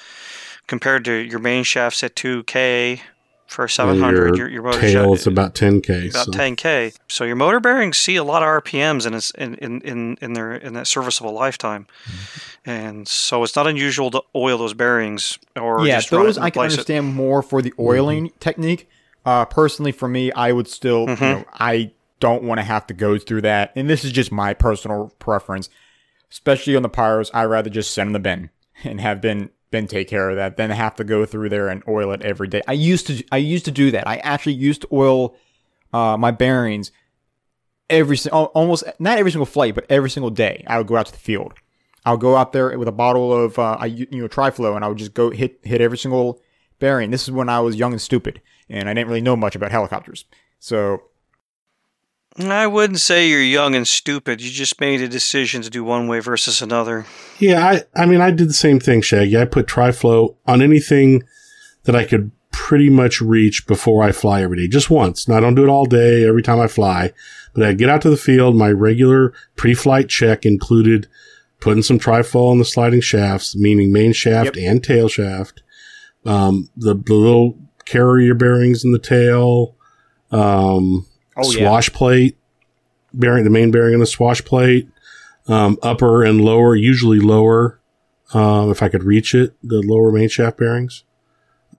compared to your main shafts at two K for seven hundred. your Your your motor Tail, shaft- it's about 10k. about so. 10k. So your motor bearings see a lot of RPMs in its in in in, in their in that serviceable lifetime, Mm-hmm. and so it's not unusual to oil those bearings or yeah, just run it those and I can replace it. understand more for the oiling technique. Uh, personally, for me, I would still, Mhm. you know, I don't want to have to go through that. And this is just my personal preference, especially on the pyros. I rather just send them the bin and have Ben Ben take care of that then have to go through there and oil it every day. I used to, I used to do that. I actually used to oil uh, my bearings every almost not every single flight, but every single day. I would go out to the field. I'll go out there with a bottle of uh, I you know Triflow, and I would just go hit hit every single bearing. This is when I was young and stupid, and I didn't really know much about helicopters. So I wouldn't say you're young and stupid. You just made a decision to do one way versus another. Yeah, I, I mean, I did the same thing, Shaggy. I put TriFlow on anything that I could pretty much reach before I fly every day, just once. Now, I don't do it all day every time I fly, but I get out to the field. My regular pre-flight check included putting some TriFlow on the sliding shafts, meaning main shaft and tail shaft. Um, the, the little carrier bearings in the tail, um, oh yeah, swash plate bearing, the main bearing on the swash plate, um, upper and lower, usually lower, um, if I could reach it, the lower main shaft bearings.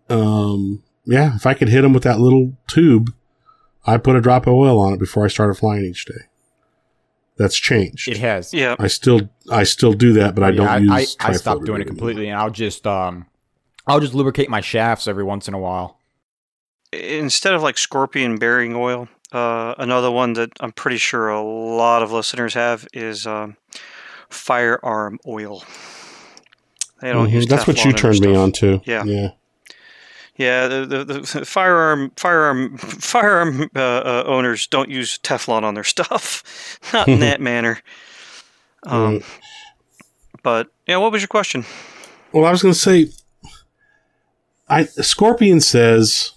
Um, yeah, if I could hit them with that little tube, I put a drop of oil on it before I started flying each day. That's changed. it has. Yeah, I still, I still do that, but I don't Yeah, use. I, I stopped doing it anymore. completely, and I'll just um, I'll just lubricate my shafts every once in a while. instead of like scorpion bearing oil, uh, another one that I'm pretty sure a lot of listeners have is um, firearm oil. They don't Mhm. use That's what you turned me on to. Yeah. yeah. Yeah, the, the, the firearm firearm <laughs> firearm uh, uh, owners don't use Teflon on their stuff, <laughs> not in <laughs> that manner. Um, But yeah, what was your question? Well, I was going to say, I Scorpion says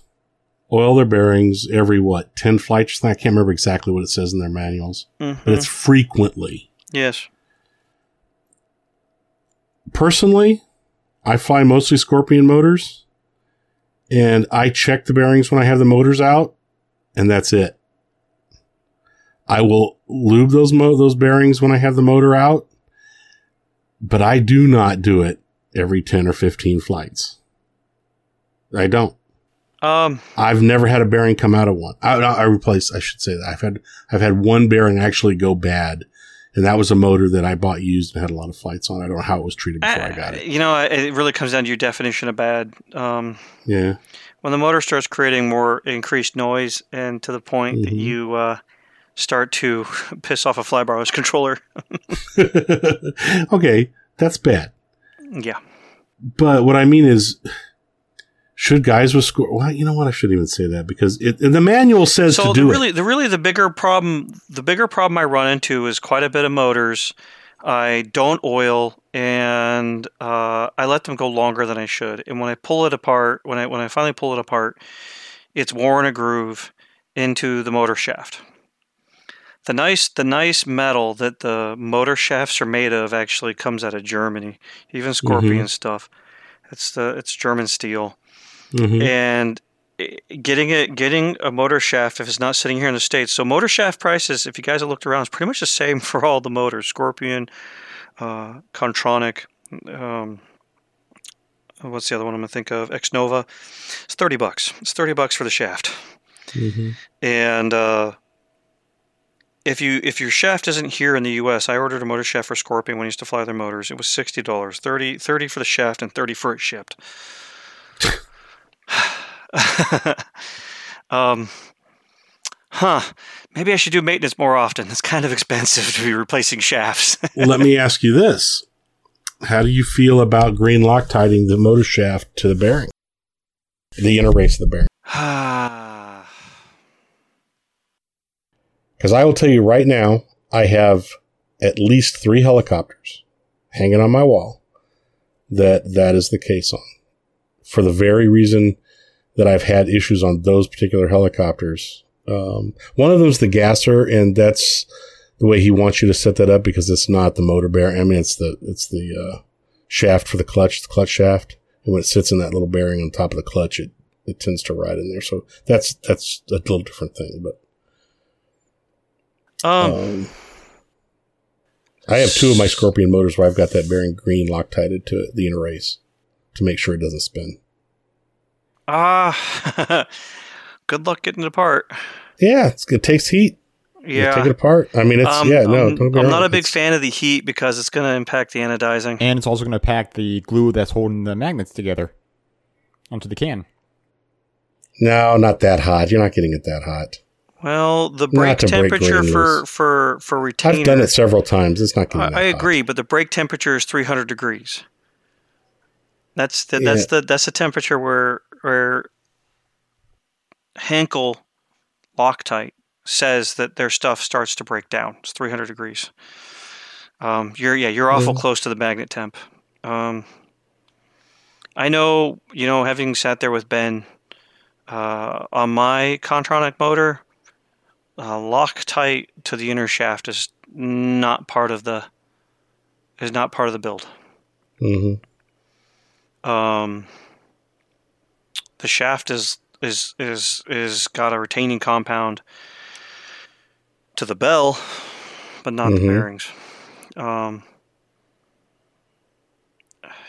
oil their bearings every what ten flights. I can't remember exactly what it says in their manuals, Mhm. but it's frequently. Yes. Personally, I fly mostly Scorpion motors, and I check the bearings when I have the motors out, and that's it. I will lube those mo- those bearings when I have the motor out, but I do not do it every ten or fifteen flights. I don't. Um, I've never had a bearing come out of one. I, I replaced. I should say that I've had I've had one bearing actually go bad, and that was a motor that I bought used and had a lot of flights on. I don't know how it was treated before I, got it. You know, it really comes down to your definition of bad. Um, Yeah, when the motor starts creating more increased noise, and to the point that Mhm. you uh, start to <laughs> piss off a flybarless <laughs> controller. <laughs> okay, that's bad. Yeah. But what I mean is, should guys with score? Well, you know what? I shouldn't even say that because it, the manual says so to do really, it. the really the bigger problem, the bigger problem I run into is quite a bit of motors. I don't oil and uh, I let them go longer than I should. And when I pull it apart, when I when I finally pull it apart, it's worn a groove into the motor shaft. The nice the nice metal that the motor shafts are made of actually comes out of Germany, even Scorpion stuff. It's the it's German steel, Mhm. and getting it getting a motor shaft if it's not sitting here in the states. So motor shaft prices, if you guys have looked around, is pretty much the same <laughs> for all the motors. Scorpion, uh, Kontronik, um, what's the other one I'm gonna think of? Xnova. It's thirty bucks. It's thirty bucks for the shaft. Mhm. And uh, if you if your shaft isn't here in the U.S., I ordered a motor shaft for Scorpion when I used to fly their motors. It was sixty dollars, 30, 30 for the shaft and thirty for it shipped. <laughs> <sighs> um, huh? Maybe I should do maintenance more often. It's kind of expensive to be replacing shafts. <laughs> Let me ask you this: How do you feel about green Loctiting the motor shaft to the bearing, the inner race of the bearing? <sighs> Because I will tell you right now, I have at least three helicopters hanging on my wall that that is the case on. For the very reason that I've had issues on those particular helicopters. Um, one of them is the gasser, and that's the way he wants you to set that up because it's not the motor bearing. I mean, it's the it's the uh, shaft for the clutch, the clutch shaft, and when it sits in that little bearing on top of the clutch, it it tends to ride in there. So that's that's a little different thing, but. um, Um, I have two of my Scorpion motors where I've got that bearing green Loctited to the inner race to make sure it doesn't spin. Ah. <laughs> Good luck getting it apart. Yeah, it's, it takes heat. You Yeah. take it apart. I mean, it's Um, yeah, no. I'm, don't I'm not a big it's- fan of the heat because it's going to impact the anodizing. And it's also going to pack the glue that's holding the magnets together onto the can. No, not that hot. You're not getting it that hot. Well, the break to break temperature for loose. for for retainer. I've done it several times. It's not getting I, that I hot. agree, but the break temperature is 300 degrees. That's the, that's the that's the temperature where where Henkel Loctite says that their stuff starts to break down. It's 300 degrees. Um, you're yeah, you're awful close to the magnet temp. Um, I know, you know, having sat there with Ben uh, on my Kontronik motor, uh, Loctite to the inner shaft is not part of the is not part of the build. Mm-hmm. Um, the shaft is is is is got a retaining compound to the bell, but not the Mhm. bearings. Um,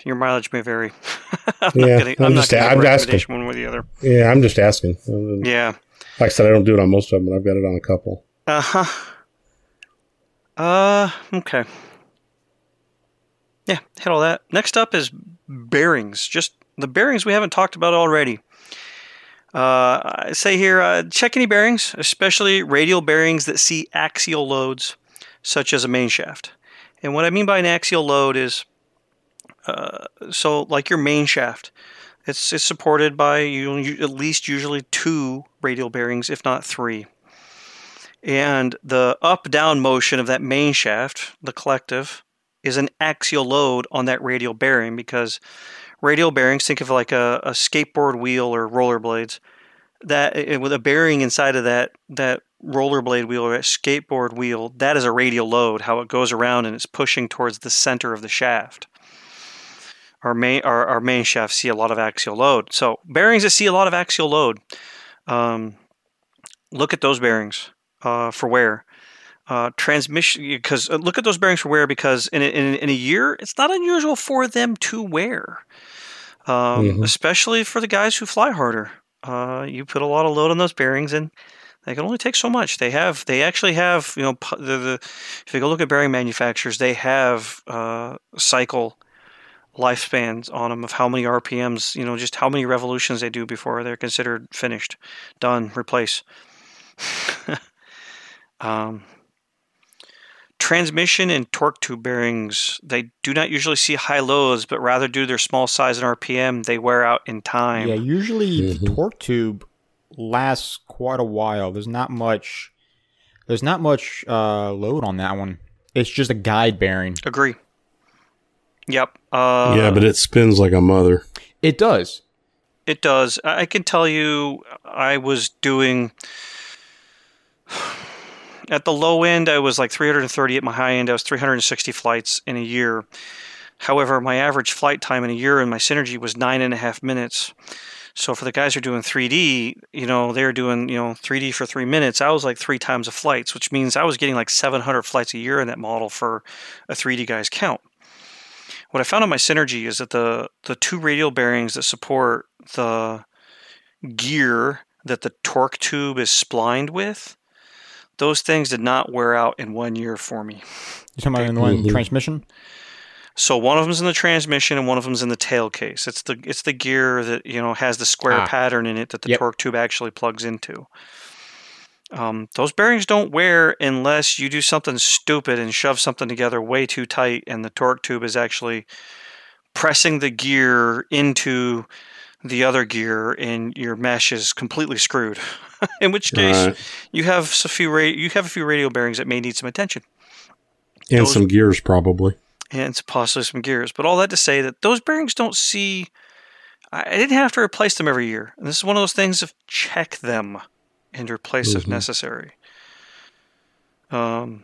your mileage may vary. <laughs> I'm Yeah, not gonna, I'm I'm just- I'm asking. one way or the other. Yeah, I'm just asking. Uh, Yeah. Like I said, I don't do it on most of them, but I've got it on a couple. Uh huh. Uh, okay. Yeah, hit all that. Next up is bearings. Just the bearings we haven't talked about already. Uh, I say here, uh, check any bearings, especially radial bearings that see axial loads, such as a main shaft. And what I mean by an axial load is, uh, so like your main shaft, it's it's supported by you, at least usually two radial bearings, if not three. And the up down motion of that main shaft, the collective, is an axial load on that radial bearing because radial bearings, think of like a, a skateboard wheel or rollerblades. That eh, with a bearing inside of that that rollerblade wheel or that skateboard wheel, that is a radial load, how it goes around and it's pushing towards the center of the shaft. Our main our, our main shafts see a lot of axial load. So bearings that see a lot of axial load, um, look at those bearings uh, for wear. Uh, transmission, because uh, look at those bearings for wear because in in, in a year, it's not unusual for them to wear, um, Mhm. especially for the guys who fly harder. Uh, you put a lot of load on those bearings and they can only take so much. They have, they actually have, you know, the, the if you go look at bearing manufacturers, they have uh, cycle lifespans on them of how many RPMs, you know, just how many revolutions they do before they're considered finished, done, replace. <laughs> um, transmission and torque tube bearings, they do not usually see high loads, but rather due to their small size and RPM, they wear out in time. Yeah, usually the Mhm. torque tube lasts quite a while. There's not much. There's not much uh, load on that one. It's just a guide bearing. Agree. Yep. Uh, yeah, but it spins like a mother. It does. It does. I I can tell you, I was doing at the low end. I was like 330. At my high end, I was 360 flights in a year. However, my average flight time in a year in my synergy was nine and a half minutes. So for the guys who are doing 3D, you know, they're doing you know 3D for three minutes. I was like three times the flights, which means I was getting like 700 flights a year in that model for a 3D guy's count. What I found on my synergy is that the the two radial bearings that support the gear that the torque tube is splined with, those things did not wear out in one year for me. You're talking about in the one Mhm. transmission? So one of them's in the transmission and one of them's in the tail case. It's the it's the gear that you know has the square Ah. pattern in it that the Yep. torque tube actually plugs into. Um, those bearings don't wear unless you do something stupid and shove something together way too tight, and the torque tube is actually pressing the gear into the other gear, and your mesh is completely screwed. <laughs> in which case, Right. you have a few ra- you have a few radial bearings that may need some attention And Those- some gears, probably. and possibly some gears. But all that to say that those bearings don't see. I didn't have to replace them every year. And this is one of those things of check them and replace if Mhm. necessary. Um,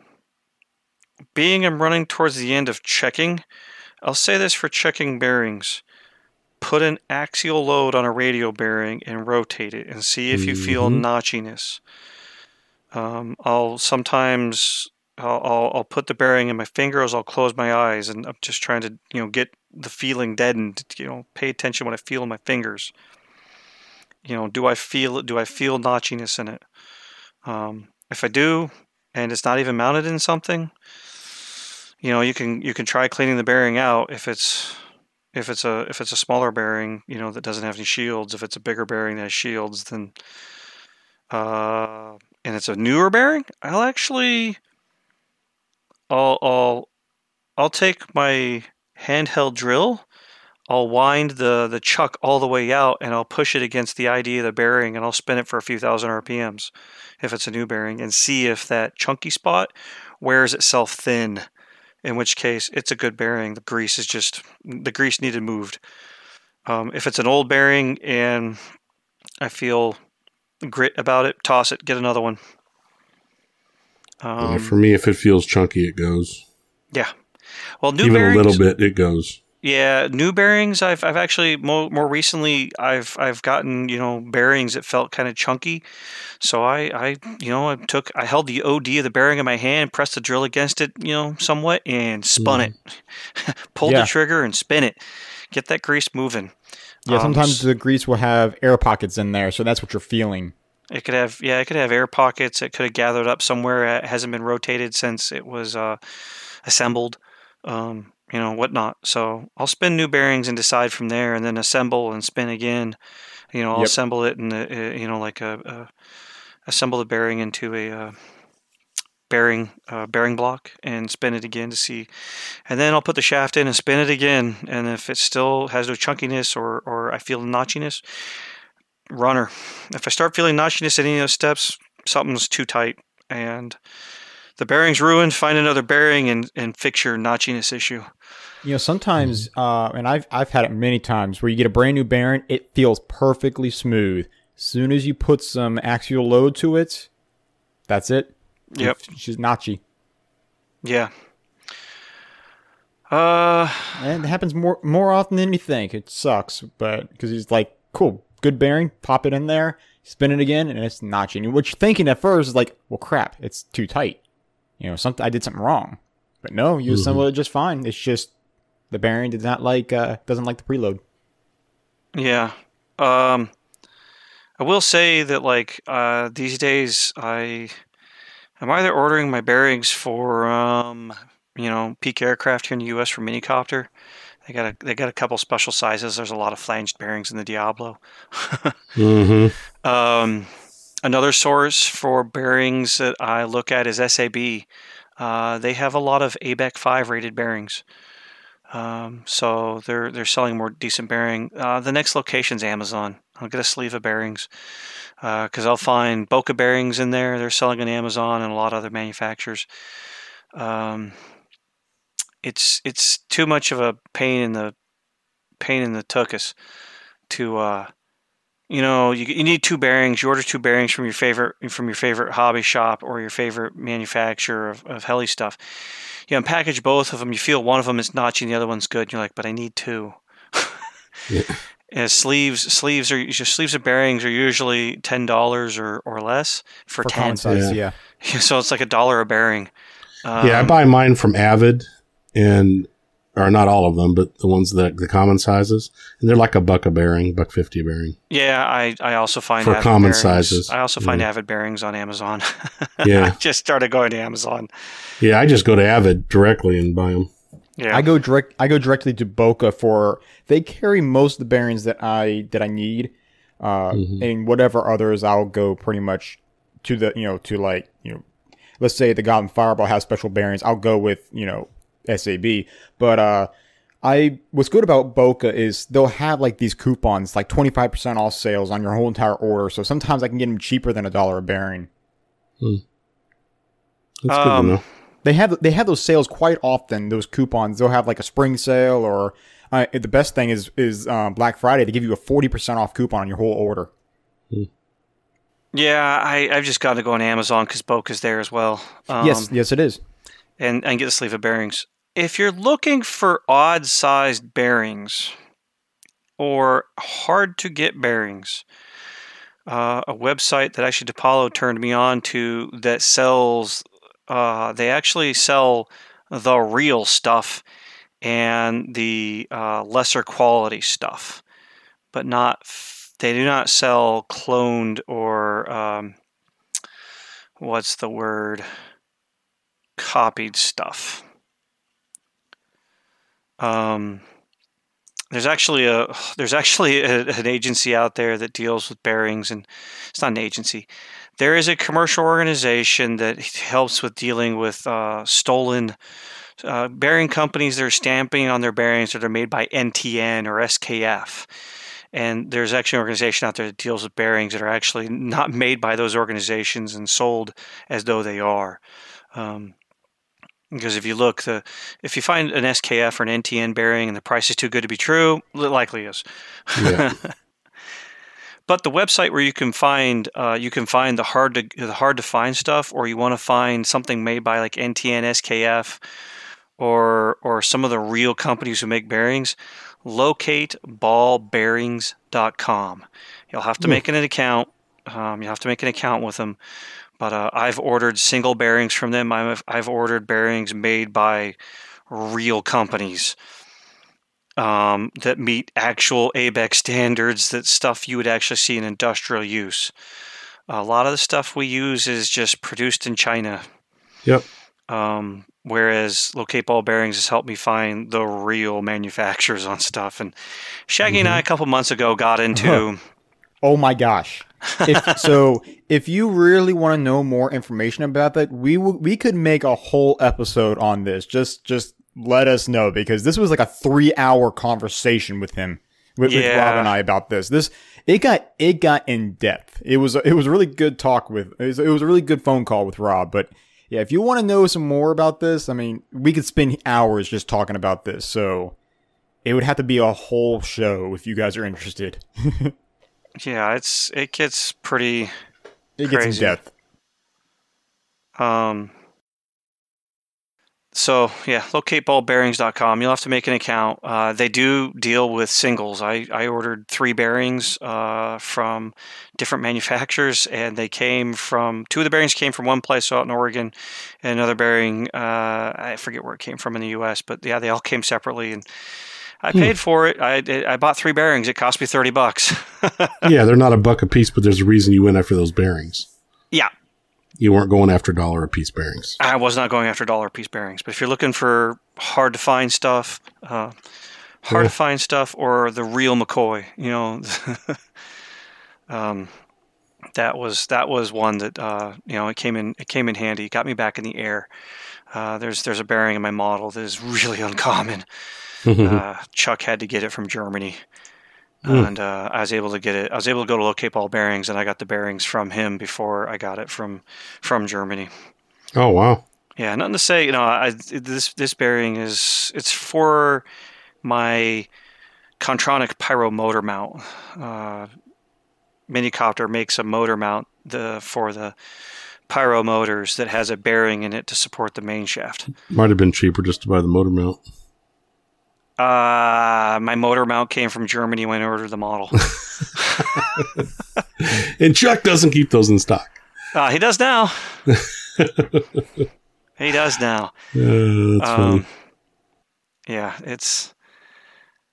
being I'm running towards the end of checking, I'll say this for checking bearings. Put an axial load on a radio bearing and rotate it and see if you feel Mhm. notchiness. Um, I'll sometimes I'll, I'll I'll put the bearing in my fingers. I'll close my eyes, and I'm just trying to you know get the feeling deadened. You know, pay attention when I feel in my fingers. You know, do I feel it? Do I feel notchiness in it? Um, if I do, and it's not even mounted in something, you know, you can you can try cleaning the bearing out if it's if it's a if it's a smaller bearing, you know, that doesn't have any shields. If it's a bigger bearing that has shields, then uh, and it's a newer bearing, I'll actually I'll I'll I'll take my handheld drill, I'll wind the the chuck all the way out and I'll push it against the ID of the bearing and I'll spin it for a few thousand RPMs if it's a new bearing and see if that chunky spot wears itself thin. In which case it's a good bearing. The grease is just the grease needed moved. Um, if it's an old bearing and I feel grit about it, toss it, get another one. Yeah, Um, for me, if it feels chunky, it goes. Yeah. Well, new Even bearings, a little bit, it goes. Yeah, new bearings. I've I've actually more more recently I've I've gotten you know bearings that felt kind of chunky, so I I you know I took I held the OD of the bearing in my hand, pressed the drill against it you know somewhat, and spun it, <laughs> pulled Yeah. the trigger and spin it, get that grease moving. Yeah, Um, sometimes the grease will have air pockets in there, so that's what you're feeling. It could have yeah, it could have air pockets. It could have gathered up somewhere. It hasn't been rotated since it was uh, assembled, um, you know, whatnot. So I'll spin new bearings and decide from there, and then assemble and spin again. You know, I'll Yep. assemble it and uh, you know like a, a assemble the bearing into a uh, bearing uh, bearing block and spin it again to see, and then I'll put the shaft in and spin it again. And if it still has no chunkiness or or I feel notchiness, runner. If I start feeling notchiness at any of those steps, something's too tight and the bearing's ruined, find another bearing and, and fix your notchiness issue. You know, sometimes, uh, and I've I've had it many times where you get a brand new bearing, it feels perfectly smooth. As soon as you put some axial load to it, that's it. Yep. she's notchy, Yeah. Uh and it happens more more often than you think. It sucks, but because he's like, cool, good bearing, pop it in there, spin it again, and it's notchy. And what you're thinking at first is like, well, crap, it's too tight. You know, something I did something wrong, but no, you assemble it just fine. It's just the bearing does not like uh, doesn't like the preload. yeah. Um I will say that like uh these days I I'm either ordering my bearings for um you know peak aircraft here in the US for minicopter. They got a they got a couple special sizes. There's a lot of flanged bearings in the Diablo. <laughs> Mm-hmm. Um, another source for bearings that I look at is SAB. Uh, they have a lot of ABEC 5 rated bearings. Um, so they're they're selling more decent bearing. Uh, the next location's Amazon. I'll get a sleeve of bearings because I'll find Boca bearings in there. They're selling on Amazon and a lot of other manufacturers. Um, it's it's too much of a pain in the pain in the tuchus to uh, you know you, you need two bearings. You order two bearings from your favorite from your favorite hobby shop or your favorite manufacturer of, of heli stuff. You unpackage both of them. You feel one of them is notchy and the other one's good. And you're like, but I need two. Yeah. <laughs> And sleeves sleeves are just sleeves of bearings are usually ten dollars or, or less for, For ten. size, Yeah. yeah. <laughs> So it's like a dollar a bearing. Um, yeah, I buy mine from Avid, and or not all of them, but the ones that the common sizes, and they're like a buck a bearing, buck fifty a bearing. Yeah, I, I also find For Avid common bearings- sizes. I also find Yeah. Avid bearings on Amazon. <laughs> Yeah. I just started going to Amazon. Yeah, I just go to Avid directly and buy them. Yeah, I go direct. I go directly to Boca for they carry most of the bearings that I that I need, uh, Mhm. and whatever others I'll go pretty much to the you know to like you know, let's say the Goblin Fireball has special bearings. I'll go with you know SAB, but uh, I what's good about Boca is they'll have like these coupons like twenty five percent off sales on your whole entire order. So sometimes I can get them cheaper than a dollar a bearing. That's Um, good to know. They have they have those sales quite often. Those coupons they'll have like a spring sale or uh, the best thing is is um, Black Friday. They give you a forty percent off coupon on your whole order. yeah. I, I've just got to go on Amazon because Boca's there as well. Um, yes, yes, it is. And and get the sleeve of bearings. If you're looking for odd sized bearings or hard to get bearings, uh, a website that actually DePaulo turned me on to that sells, uh, they actually sell the real stuff and the uh, lesser quality stuff, but not they do not sell cloned or um, what's the word? Copied stuff. Um, there's actually a there's actually a, an agency out there that deals with bearings, and it's not an agency. There is a commercial organization that helps with dealing with uh, stolen uh, bearing companies that are stamping on their bearings that are made by NTN or SKF. And there's actually an organization out there that deals with bearings that are actually not made by those organizations and sold as though they are. Um, because if you look, the if you find an SKF or an NTN bearing and the price is too good to be true, it likely is. Yeah. <laughs> but the website where you can find uh, you can find the hard to the hard to find stuff, or you want to find something made by like NTN, SKF, or or some of the real companies who make bearings, locateballbearings.com. You'll have to Hmm. make an account. Um, you have to make an account with them. But uh, I've ordered single bearings from them. I've, I've ordered bearings made by real companies um, that meet actual ABEC standards, that stuff you would actually see in industrial use. A lot of the stuff we use is just produced in China. Yep. Um, whereas Locate Ball Bearings has helped me find the real manufacturers on stuff. And Shaggy and I, a couple months ago, got into. Oh my gosh! If, <laughs> so if you really want to know more information about that, we w- we could make a whole episode on this. Just just let us know because this was like a three hour conversation with him with, with Rob and I about this. This it got it got in depth. It was it was a really good talk with it was, it was a really good phone call with Rob. But yeah, if you want to know some more about this, I mean, we could spend hours just talking about this. So it would have to be a whole show if you guys are interested. <laughs> Yeah, it's it gets pretty. It gets Crazy. in depth. Um, so yeah, locateballbearings.com. You'll have to make an account. Uh, they do deal with singles. I, I ordered three bearings uh, from different <laughs> manufacturers, and they came from two of the bearings came from one place out in Oregon, and another bearing uh, I forget where it came from in the U.S. But yeah, they all came separately, and I Hmm. paid for it. I I bought three bearings. It cost me thirty bucks. <laughs> yeah, they're not a buck a piece, but there's a reason you went after those bearings. yeah, You weren't going after dollar a piece bearings. I was not going after dollar a piece bearings, but if you're looking for hard to find stuff, uh, hard Yeah. to find stuff, or the real McCoy, you know, <laughs> um, that was that was one that uh, you know it came in it came in handy. It got me back in the air. Uh, there's there's a bearing in my model that is really <laughs> uncommon. Uh, Chuck had to get it from Germany. Hmm. And uh, I was able to get it. I was able to go to locate ball bearings, and I got the bearings from him before I got it from from Germany. oh wow. Yeah, nothing to say. You know, I, this this bearing is it's for my Kontronik Pyro motor mount. Uh, Minicopter makes a motor mount the for the Pyro motors that has a bearing in it to support the main shaft. Might have been cheaper just to buy the motor mount. Uh, my motor mount came from Germany when I ordered the model. <laughs> <laughs> And Chuck doesn't keep those in stock. uh, he does now. <laughs> he does now. Uh. Um, yeah, it's.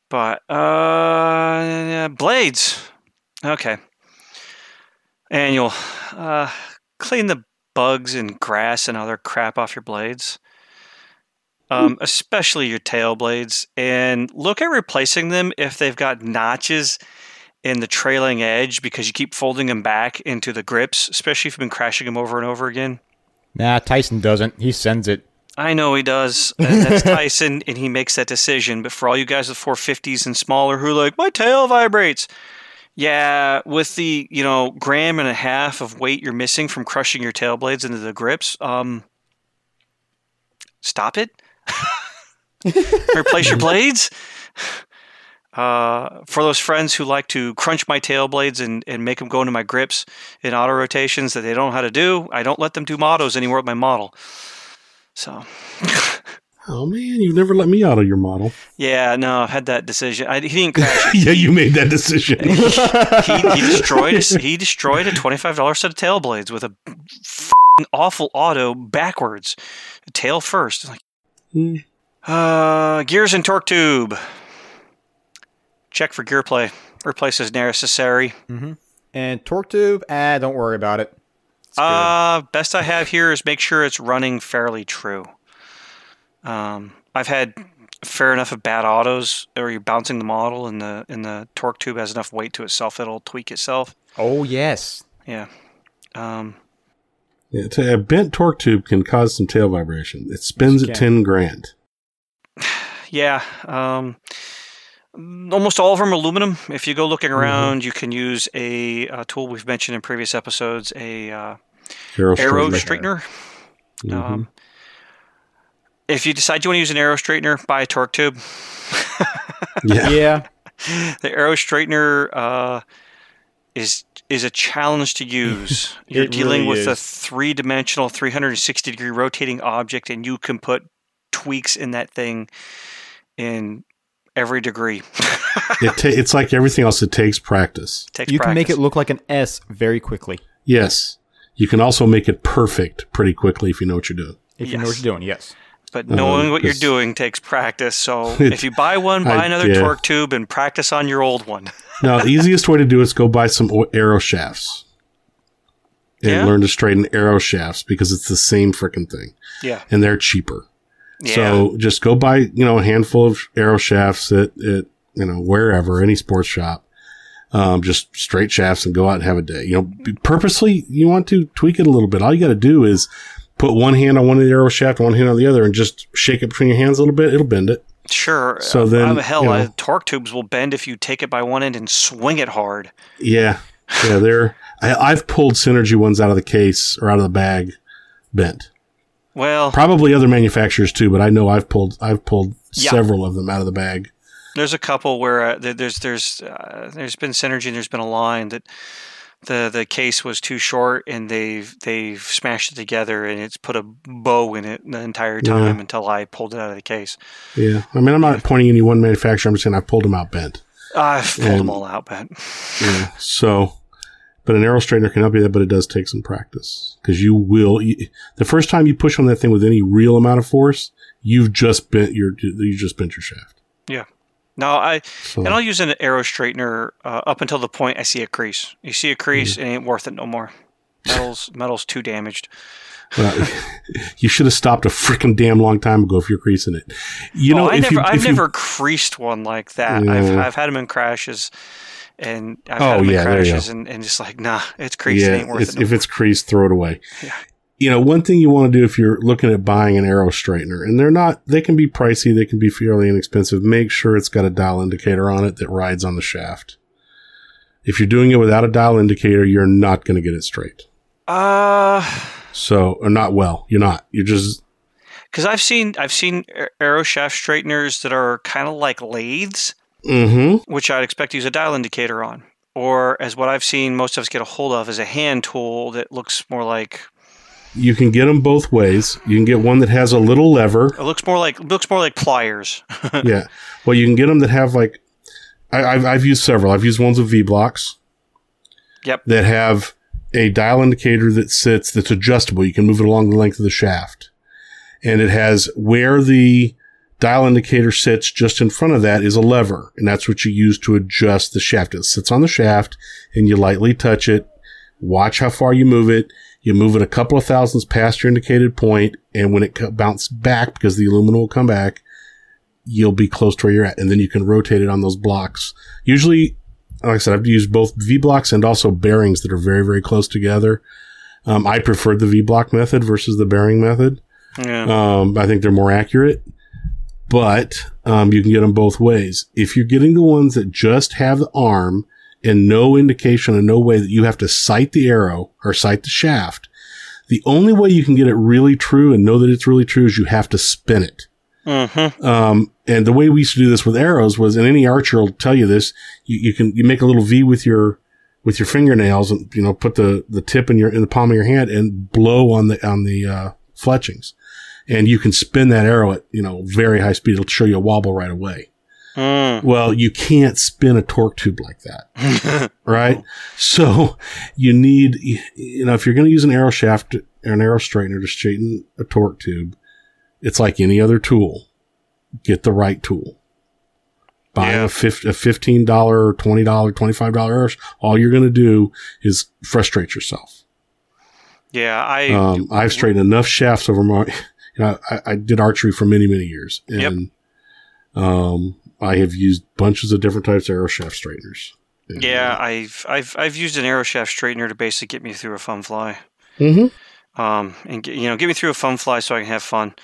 But uh, blades. Okay. Annual. Uh, clean the bugs and grass and other crap off your blades. Um, especially your tail blades, and look at replacing them if they've got notches in the trailing edge because you keep folding them back into the grips, especially if you've been crashing them over and over again. Nah, Tyson doesn't. He sends it. I know he does. <laughs> And that's Tyson, and he makes that decision. But for all you guys with 450s and smaller who are like, my tail vibrates. Yeah, with the you know gram and a half of weight you're missing from crushing your tail blades into the grips, um, stop it. <laughs> Replace your blades. Uh, for those friends who like to crunch my tail blades and, and make them go into my grips in auto rotations that they don't know how to do, I don't let them do mottos anymore with my model. So, <laughs> oh man, you've never let me out of your model. yeah, no, I've had that decision. I, he didn't crash. <laughs> yeah, you made that decision. he, he destroyed a, he destroyed a twenty five dollar set of tail blades with a f***ing awful auto backwards, tail first. Like, Uh, gears and torque tube. Check for gear play. Replaces necessary. And torque tube, ah, don't worry about it. It's good. Uh, best I have here is make sure it's running fairly true. Um, I've had fair enough of bad autos, or you're bouncing the model, and the and the torque tube has enough weight to itself it'll tweak itself. oh yes. Yeah. Um, Yeah, t- a bent torque tube can cause some tail vibration. It spins Yes, at ten grand. <sighs> yeah. Um, almost all of them are aluminum. If you go looking around, you can use a, uh tool we've mentioned in previous episodes, a uh, Arrow, arrow straightener. straightener. Um, if you decide you want to use an arrow straightener, buy a torque tube. <laughs> Yeah. Yeah. the arrow straightener uh, is is a challenge to use. <laughs> You're dealing really with a three dimensional, 360 degree rotating object, and you can put tweaks in that thing in every degree. <laughs> It ta- it's like everything else. It takes practice. Takes You can make it look like an S very quickly. Yes, you can also make it perfect pretty quickly if you know what you're doing. If you know what you're doing, yes. But knowing Um, what you're doing takes practice. So <laughs> if you buy one, buy I- another yeah. torque tube and practice on your old one. <laughs> Now, the easiest way to do it is go buy some arrow shafts and Yeah? learn to straighten arrow shafts because it's the same freaking thing, Yeah. and they're cheaper. Yeah. So just go buy, you know, a handful of arrow shafts at, at you know, wherever, any sports shop. Um, just straight shafts and go out and have a day. You know, purposely, you want to tweak it a little bit. All you got to do is put one hand on one of the arrow shaft, one hand on the other, and just shake it between your hands a little bit. It'll bend it. Sure. So uh, then, uh, hell, you know- uh, torque tubes will bend if you take it by one end and swing it hard. Yeah. Yeah. They're, I, I've pulled Synergy ones out of the case or out of the bag bent. Well, Probably other manufacturers too, but I know I've pulled, I've pulled Yeah. several of them out of the bag. there's a couple where uh, there- there's there's uh, there's been synergy and there's been a line that the the case was too short and they've they've smashed it together and it's put a bow in it the entire Yeah. time until I pulled it out of the case. Yeah. I mean, I'm not pointing any one manufacturer. I'm just saying I've pulled them out bent. I've pulled them all out, bent. Yeah. So, but an arrow straightener can help you that, but it does take some practice because you will, you, the first time you push on that thing with any real amount of force, you've just bent your, you just bent your shaft. No, I So, and I'll use an arrow straightener uh, up until the point I see a crease. You see a crease, Mm. it ain't worth it no more. Metal's metal's too damaged. well, <laughs> you should have stopped a freaking damn long time ago if you're creasing it. You know, oh, I if never, you, I've you- never creased one like that. I've, I've had them in crashes, and I've Oh, had them yeah, in crashes, and, and just like, nah, it's creased. it ain't worth it's- it. no if it's creased, throw it away. Yeah. You know, one thing you want to do if you're looking at buying an arrow straightener, and they're not, they can be pricey, they can be fairly inexpensive. Make sure it's got a dial indicator on it that rides on the shaft. If you're doing it without a dial indicator, you're not going to get it straight. Uh, So, or not well. You're not. You're just, because I've seen I've seen arrow shaft straighteners that are kind of like lathes, Mm-hmm. which I'd expect to use a dial indicator on, or as what I've seen most of us get a hold of is a hand tool that looks more like You can get them both ways. You can get one that has a little lever. it looks more like looks more like pliers. <laughs> yeah. Well, you can get them that have like, I, I've, I've used several. I've used ones with V blocks. Yep. That have a dial indicator that sits that's adjustable. You can move it along the length of the shaft, and it has where the dial indicator sits just in front of that is a lever, and that's what you use to adjust the shaft. It sits on the shaft, and you lightly touch it. Watch how far you move it. You move it a couple of thousandths past your indicated point, and when it co- bounces back, because the aluminum will come back, you'll be close to where you're at, and then you can rotate it on those blocks. Usually, like I said, I've used both V blocks and also bearings that are very, very close together. Um, I preferred the V block method versus the bearing method. yeah. Um, I think they're more accurate, but um, you can get them both ways. If you're getting the ones that just have the arm and no indication and no way that you have to sight the arrow or sight the shaft, the only way you can get it really true and know that it's really true is you have to spin it. Mm-hmm. Um, and the way we used to do this with arrows was, and any archer will tell you this, you, you can, you make a little V with your, with your fingernails and, you know, put the, the tip in your, in the palm of your hand and blow on the, on the, uh, fletchings. And you can spin that arrow at, you know, very high speed. It'll show you a wobble right away. Mm. Well, you can't spin a torque tube like that <laughs> right? So you need, you know, if you're going to use an arrow shaft or an arrow straightener to straighten a torque tube, it's like any other tool. Get the right tool. Buy Yeah. a, fif- a $15, $20, $25 arrow, all you're going to do is frustrate yourself. yeah, I Um, I've straightened enough shafts over my, <laughs> you know, I, I did archery for many, many years. Yep. And, um, I have used bunches of different types of arrow shaft straighteners. And, yeah I've I've I've used an arrow shaft straightener to basically get me through a fun fly. Mhm. Um, and get, you know, get me through a fun fly so I can have fun.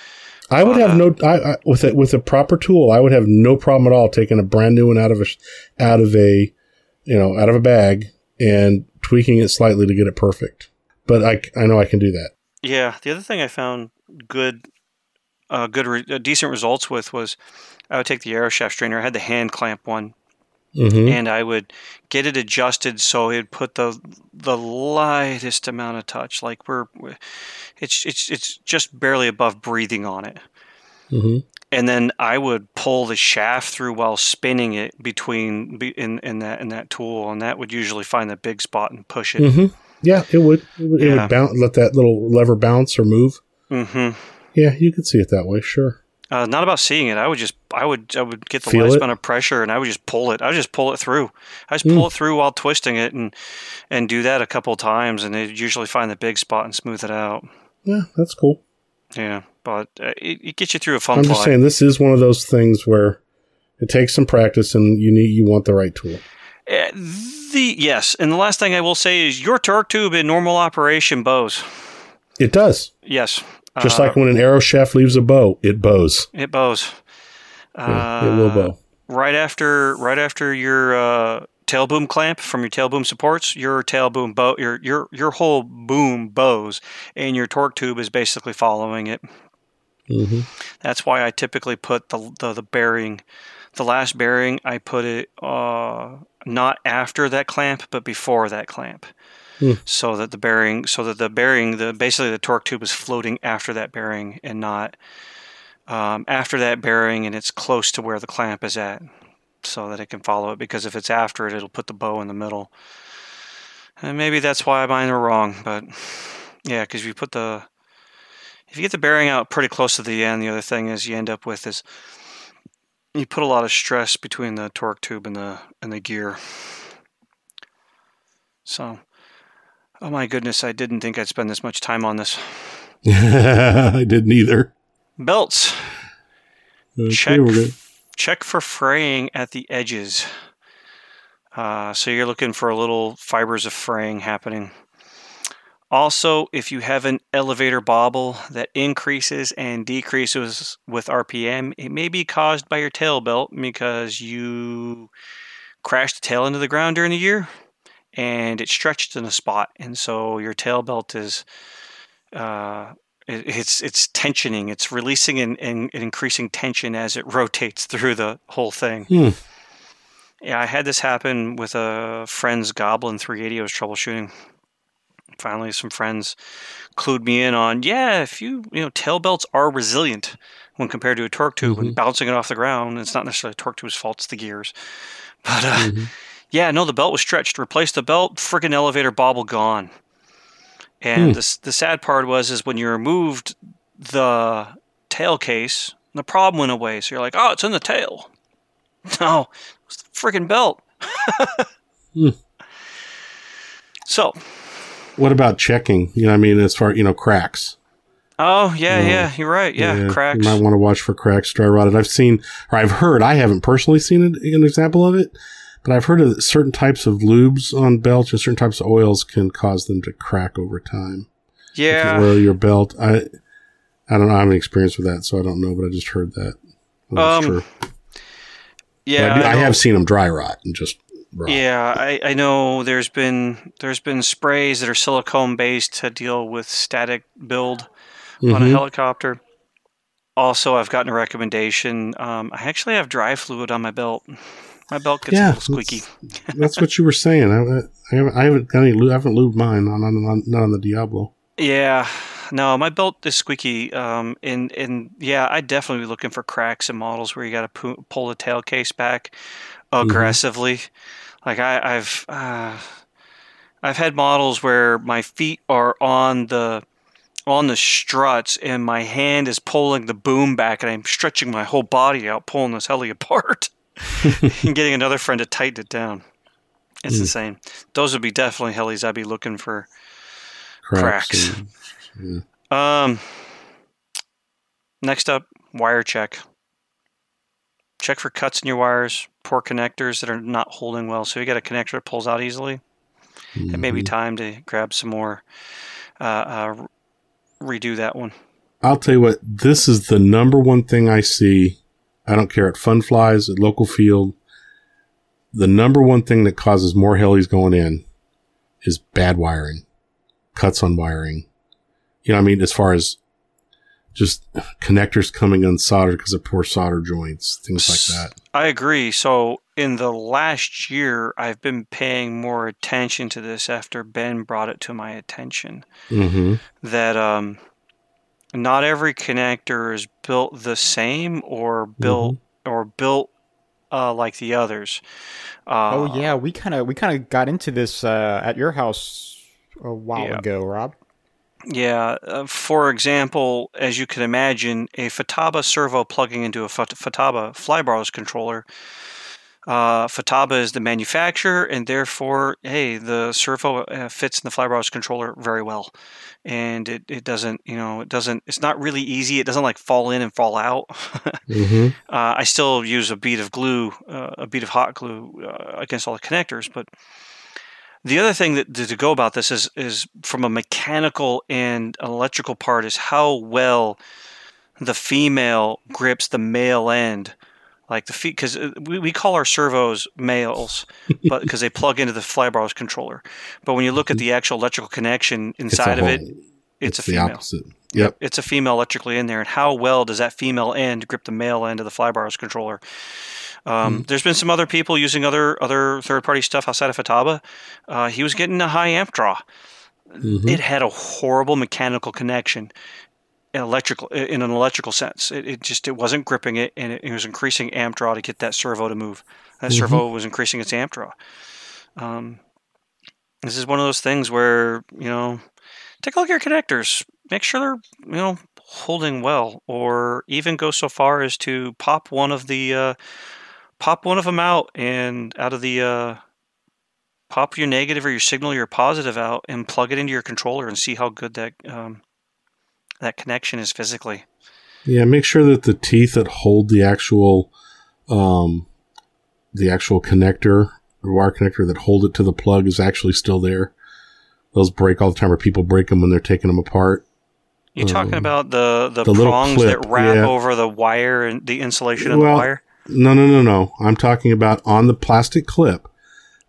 I would Uh, have no I, I, with a with a proper tool. I would have no problem at all taking a brand new one out of a out of a you know out of a bag and tweaking it slightly to get it perfect. But I I know I can do that. Yeah, the other thing I found good, uh, good, re- uh, decent results with was I would take the arrow shaft strainer. I had the hand clamp one, hmm and I would get it adjusted so it would put the the lightest amount of touch, like we're, it's it's it's just barely above breathing on it. hmm And then I would pull the shaft through while spinning it between be- in in that in that tool, and that would usually find the big spot and push it. hmm Yeah, it would. It would, it would bounce. Let that little lever bounce or move. hmm Yeah, you could see it that way. Sure. Uh, not about seeing it. I would just, I would, I would get the Feel amount of pressure, and I would just pull it. I would just pull it through. I just Mm. pull it through while twisting it, and and do that a couple of times, and they usually find the big spot and smooth it out. Yeah, that's cool. Yeah, but uh, it, it gets you through a fun I'm fly. just saying this is one of those things where it takes some practice and you need you want the right tool. Uh, the yes, and the last thing I will say is your torque tube in normal operation bows. It does. Yes, Just uh, like when an arrow shaft leaves a bow, it bows. it bows. Yeah, it will Uh, bow. right after right after your uh, tail boom clamp from your tail boom supports, your tail boom bow your your your whole boom bows, and your torque tube is basically following it. hmm That's why I typically put the the, the bearing, the last bearing, I put it uh, not after that clamp, but before that clamp. Hmm. So that the bearing, so that the bearing, the basically the torque tube is floating after that bearing and not um, after that bearing, and it's close to where the clamp is at, so that it can follow it. Because if it's after it, it'll put the bow in the middle. And maybe that's why mine are wrong, but yeah, because if you put the if you get the bearing out pretty close to the end, the other thing is you end up with is you put a lot of stress between the torque tube and the and the gear. So, oh my goodness, I didn't think I'd spend this much time on this. <laughs> I didn't either. Belts. Okay, Check check for fraying at the edges. Uh, so you're looking for a little fibers of fraying happening. Also, if you have an elevator bobble that increases and decreases with RPM, it may be caused by your tail belt because you crashed the tail into the ground during the year and it stretched in a spot. And so your tail belt is uh, it, it's it's tensioning. It's releasing and, and, and increasing tension as it <laughs> rotates through the whole thing. Hmm. Yeah, I had this happen with a friend's Goblin 380 I was troubleshooting. Finally, some friends clued me in on, yeah, if you, you know, tail belts are resilient when compared to a torque tube when Mhm. bouncing it off the ground. It's not necessarily a torque tube's fault, it's the gears. <laughs> But uh, Mhm. Yeah, no, the belt was stretched. Replaced the belt, friggin' elevator bobble gone. And Hmm. the, the sad part was is when you removed the tail case, the problem went away. So you're like, oh, it's in the tail. <laughs> No, it's the friggin' belt. <laughs> Hmm. So, What about checking? You know, I mean, as far you know, cracks. oh yeah, Yeah. yeah, you're right. Yeah, cracks. You might want to watch for cracks, dry rotted. I've seen, or I've heard. I haven't personally seen an example of it, but I've heard that certain types of lubes on belts and certain types of oils can cause them to crack over time. If yeah, you oil your belt, I, I don't know. I haven't experienced with that, so I don't know. But I just heard that. I'm Um. Yeah. I, do, I know- have seen them dry rot and just rot. Yeah, I, I know there's been there's been sprays that are silicone based to deal with static build on a Mhm. helicopter. Also, I've gotten a recommendation. Um, I actually have dry fluid on my belt. My belt gets Yeah, a little squeaky. That's what you were saying. I, I haven't, I haven't got any. I haven't lubed mine on, on, on not on the Diablo. Yeah, no, my belt is squeaky. Um, and and yeah, I definitely be looking for cracks in models where you got to pu- pull the tail case back aggressively. Like I, I've uh, I've had models where my feet are on the on the struts and my hand is pulling the boom back and I'm stretching my whole body out, pulling this heli <laughs> apart <laughs> and getting another friend to tighten it down. It's Mm. insane. Those would be definitely helis I'd be looking for. Cracks. Cracks. and- Um, next up, wire check. Check for cuts in your wires, poor connectors that are not holding well. So you got a connector that pulls out easily. It may be Mhm. time to grab some more. Uh, uh, redo that one. I'll tell you what, this is the number one thing I see. I don't care at fun flies, at local field. The number one thing that causes more helis going in is bad wiring, cuts on wiring. You know, I mean, as far as just connectors coming unsoldered because of poor solder joints, things like that. I agree. So in the last year, I've been paying more attention to this after Ben brought it to my attention. Mm-hmm. that um, not every connector is built the same or built or built uh, like the others. Uh, oh yeah, we kind of we kind of got into this uh, at your house a while Yeah. ago, Rob. Yeah. Uh, for example, as you can imagine, a Futaba servo plugging into a Fat- Futaba flybarless controller. Uh, Futaba is the manufacturer, and therefore, hey, the servo uh, fits in the flybarless controller very well, and it, it doesn't, you know, it doesn't. It's not really easy. It doesn't like fall in and fall out. Mm-hmm. <laughs> Uh, I still use a bead of glue, uh, a bead of hot glue uh, against all the connectors. But the other thing that to go about this is is from a mechanical and electrical part is how well the female grips the male end. Like the feet, because we, we call our servos males, <laughs> but because they plug into the flybarless controller. But when you look at the actual electrical connection inside of it, it's, a the female. opposite. Yep. It's a female electrically in there, and how well does that female end grip the male end of the flybars controller? Um, There's been some other people using other other third party stuff outside of Futaba. Uh, he was getting a high amp draw. Mhm. It had a horrible mechanical connection, electrical in an electrical sense. It, it just it wasn't gripping it, and it, it was increasing amp draw to get that servo to move. That Mhm. servo was increasing its amp draw. Um, this is one of those things where you know, take a look at your connectors. Make sure they're you know holding well, or even go so far as to pop one of the uh, pop one of them out and out of the uh, pop your negative or your signal, your positive out, and plug it into your controller and see how good that um, that connection is physically. Yeah, make sure that the teeth that hold the actual, um, the actual connector, the wire connector that hold it to the plug is actually still there. Those break all the time, or people break them when they're taking them apart. You talking Um, about the the, the prongs that wrap yeah. over the wire and the insulation of the wire? No, no, no, no. I'm talking about on the plastic clip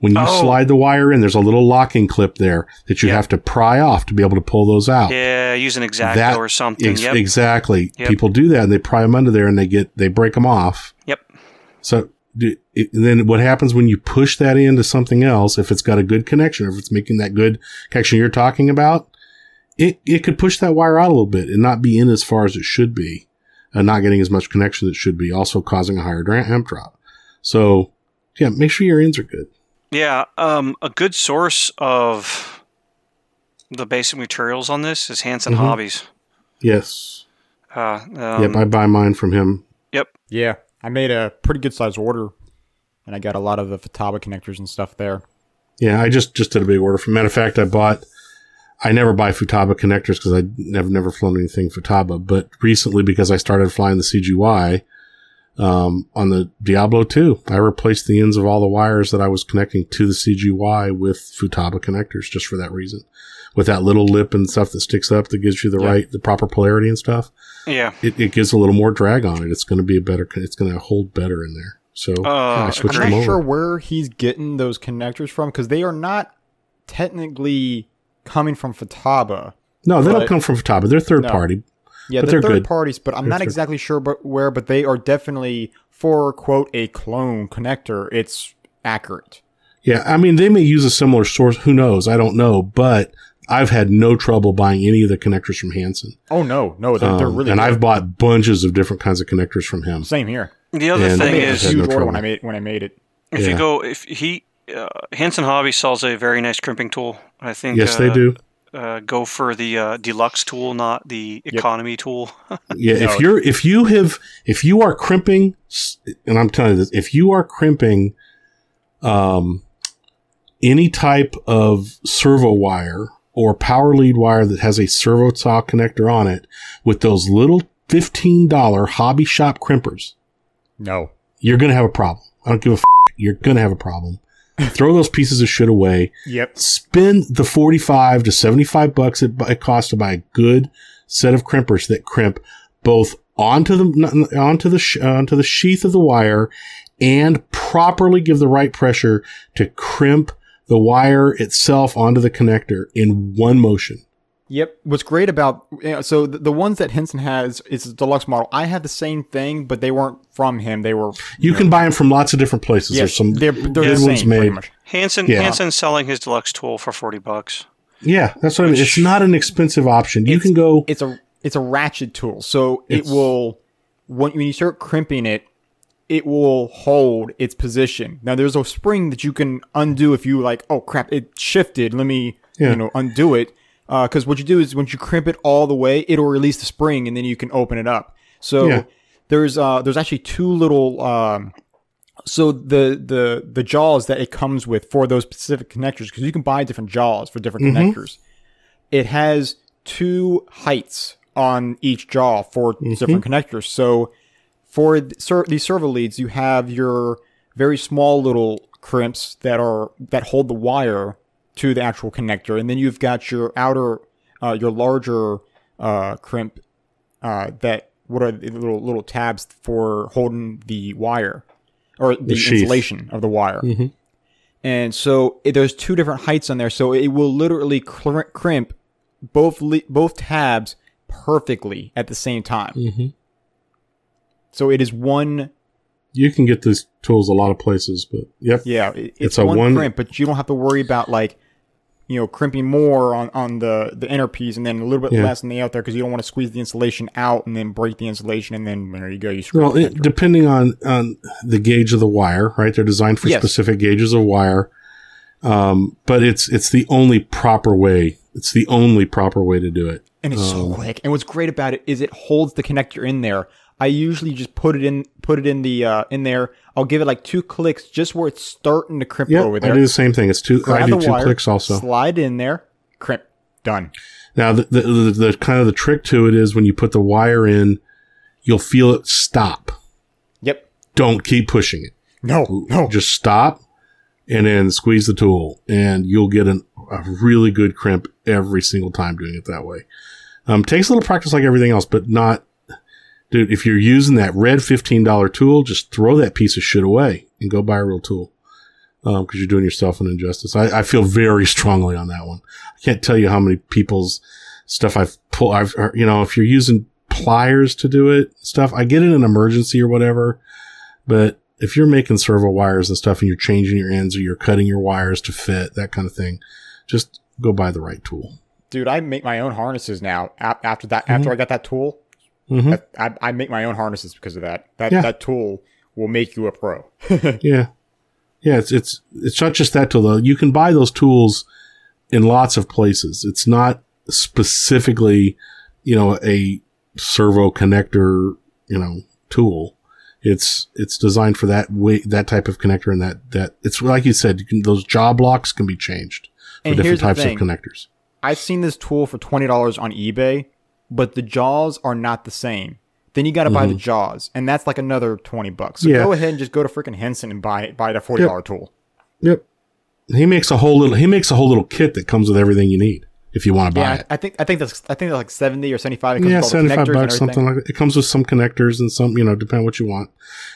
When you Oh. slide the wire in, there's a little locking clip there that you Yeah. have to pry off to be able to pull those out. Yeah, use an exacto That- or something. Ex- yep. Exactly. Yep. People do that and they pry them under there and they get they break them off. Yep. So do, it, then what happens when you push that into something else? If it's got a good connection, or if it's making that good connection you're talking about, it it could push that wire out a little bit and not be in as far as it should be, and not getting as much connection as it should be, also causing a higher amp drop. So yeah, make sure your ends are good. Yeah, um, a good source of the basic materials on this is Hansen Mhm. Hobbies. Yes. Uh, um, yep. I buy mine from him. Yep. Yeah, I made a pretty good size order, and I got a lot of the Futaba connectors and stuff there. Yeah, I just just did a big order. For matter of fact, I bought. I never buy Futaba connectors because I have never flown anything Futaba. But recently, because I started flying the CGY um, on the Diablo 2, I replaced the ends of all the wires that I was connecting to the CGY with Futaba connectors, just for that reason. With that little lip and stuff that sticks up that gives you the Yeah. right, the proper polarity and stuff, yeah. it, it gives a little more drag on it. It's going to be a better. It's going to hold better in there. So yeah, I Uh, switched I'm not sure where he's getting those connectors from because they are not technically coming from Futaba. No, they don't come from Futaba. They're third No. party. Yeah, But they're, they're third good. parties, but I'm They're not third- exactly sure but where, but they are definitely for quote a clone connector. It's accurate. Yeah, I mean, they may use a similar source. Who knows? I don't know. But I've had no trouble buying any of the connectors from Hansen. Oh no, no, they're, they're Um, really and good. I've bought bunches of different kinds of connectors from him. same here. The other And- thing made a I've is, had huge no order when I made when I made it. if Yeah. you go, if he, uh, Hansen Hobby sells a very nice crimping tool. I think. Yes, uh, they do. Uh, go for the uh, deluxe tool, not the economy tool. <laughs> Yeah, if you're if you have if you are crimping, and I'm telling you this, if you are crimping, um, any type of servo wire or power lead wire that has a servo saw connector on it with those little fifteen dollar hobby shop crimpers, No, you're gonna have a problem. I don't give a. F- you're gonna have a problem. Throw those pieces of shit away. yep, Spend the forty-five to seventy-five bucks it, it costs to buy a good set of crimpers that crimp both onto the onto the sh- uh, onto the sheath of the wire and properly give the right pressure to crimp the wire itself onto the connector in one motion. Yep. What's great about you know, so the, the ones that Hansen has is a deluxe model. I had the same thing, but they weren't from him. They were You can buy them from lots of different places. yes, There's some they're, they're good the ones same, made. much. Hansen Yeah. Hansen's selling his deluxe tool for forty bucks. Yeah, that's what I mean. It's not an expensive option. You can go. It's a it's a ratchet tool, so it will when when you start crimping it, it will hold its position. Now there's a spring that you can undo if you like. Oh crap! It shifted. Let me Yeah. you know undo it. Because what you do is once you crimp it all the way, it'll release the spring, and then you can open it up. So Yeah. there's uh there's actually two little um so the the the jaws that it comes with for those specific connectors because you can buy different jaws for different connectors it has two heights on each jaw for different connectors so for these servo leads you have your very small little crimps that are that hold the wire to the actual connector and then you've got your outer uh, your larger uh, crimp uh, that what are the little little tabs for holding the wire or the, sheath. insulation of the wire. And so it, there's two different heights on there, so it will literally cr- crimp both li- both tabs perfectly at the same time. Mhm. So it is one, You can get these tools a lot of places, but yep. yeah, it- it's, It's a one, one- crimp, but you don't have to worry about like, you know, crimping more on, on the the inner piece and then a little bit Yeah. less on the outer because you don't want to squeeze the insulation out and then break the insulation and then there you go, you screw Well, it, depending on on the gauge of the wire, right? They're designed for Yes. specific gauges of wire. Um, but it's it's the only proper way. It's the only proper way to do it. and it's so quick. And what's great about it is it holds the connector in there. I usually just put it in, put it in the uh, in there. I'll give it like two clicks just where it's starting to crimp over there. I do the same thing. It's two. I do two wire, clicks also. Slide in there, crimp, done. Now, the, the, the, the kind of the trick to it is when you put the wire in, you'll feel it stop. Yep. Don't keep pushing it. No, no. Just stop and then squeeze the tool and you'll get an, a really good crimp every single time doing it that way. Um, takes a little practice like everything else, but not, dude, if you're using that red $15 tool, just throw that piece of shit away and go buy a real tool. Um, because you're doing yourself an injustice. I, I feel very <laughs> strongly on that one. I can't tell you how many people's stuff I've pulled. I've you know if you're using pliers to do it stuff, I get it in an emergency or whatever, but if you're making servo wires and stuff and you're changing your ends or you're cutting your wires to fit that kind of thing, just go buy the right tool. Dude, I make my own harnesses now. After that, after mm-hmm. I got that tool, hmm I, I make my own harnesses because of that. That Yeah. that tool will make you a pro. <laughs> Yeah. Yeah, it's it's it's not just that tool though. You can buy those tools in lots of places. It's not specifically, you know, a servo connector, you know, tool. It's it's designed for that way that type of connector and that that it's like you said, you can, those jaw blocks can be changed for And different types of connectors. I've seen this tool for twenty dollars on eBay, but the jaws are not the same. Then you got to buy the jaws, and that's like another twenty bucks. So Mm-hmm. Yeah. go ahead and just go to freaking Hansen and buy buy the forty dollar tool. Yep. He makes a whole little he makes a whole little kit that comes with everything you need if you want to buy Yeah, it. I, I think I think that's I think that's like seventy or seventy five. yeah, seventy five bucks, something like that. It comes with some connectors and some, you know, depending on what you want.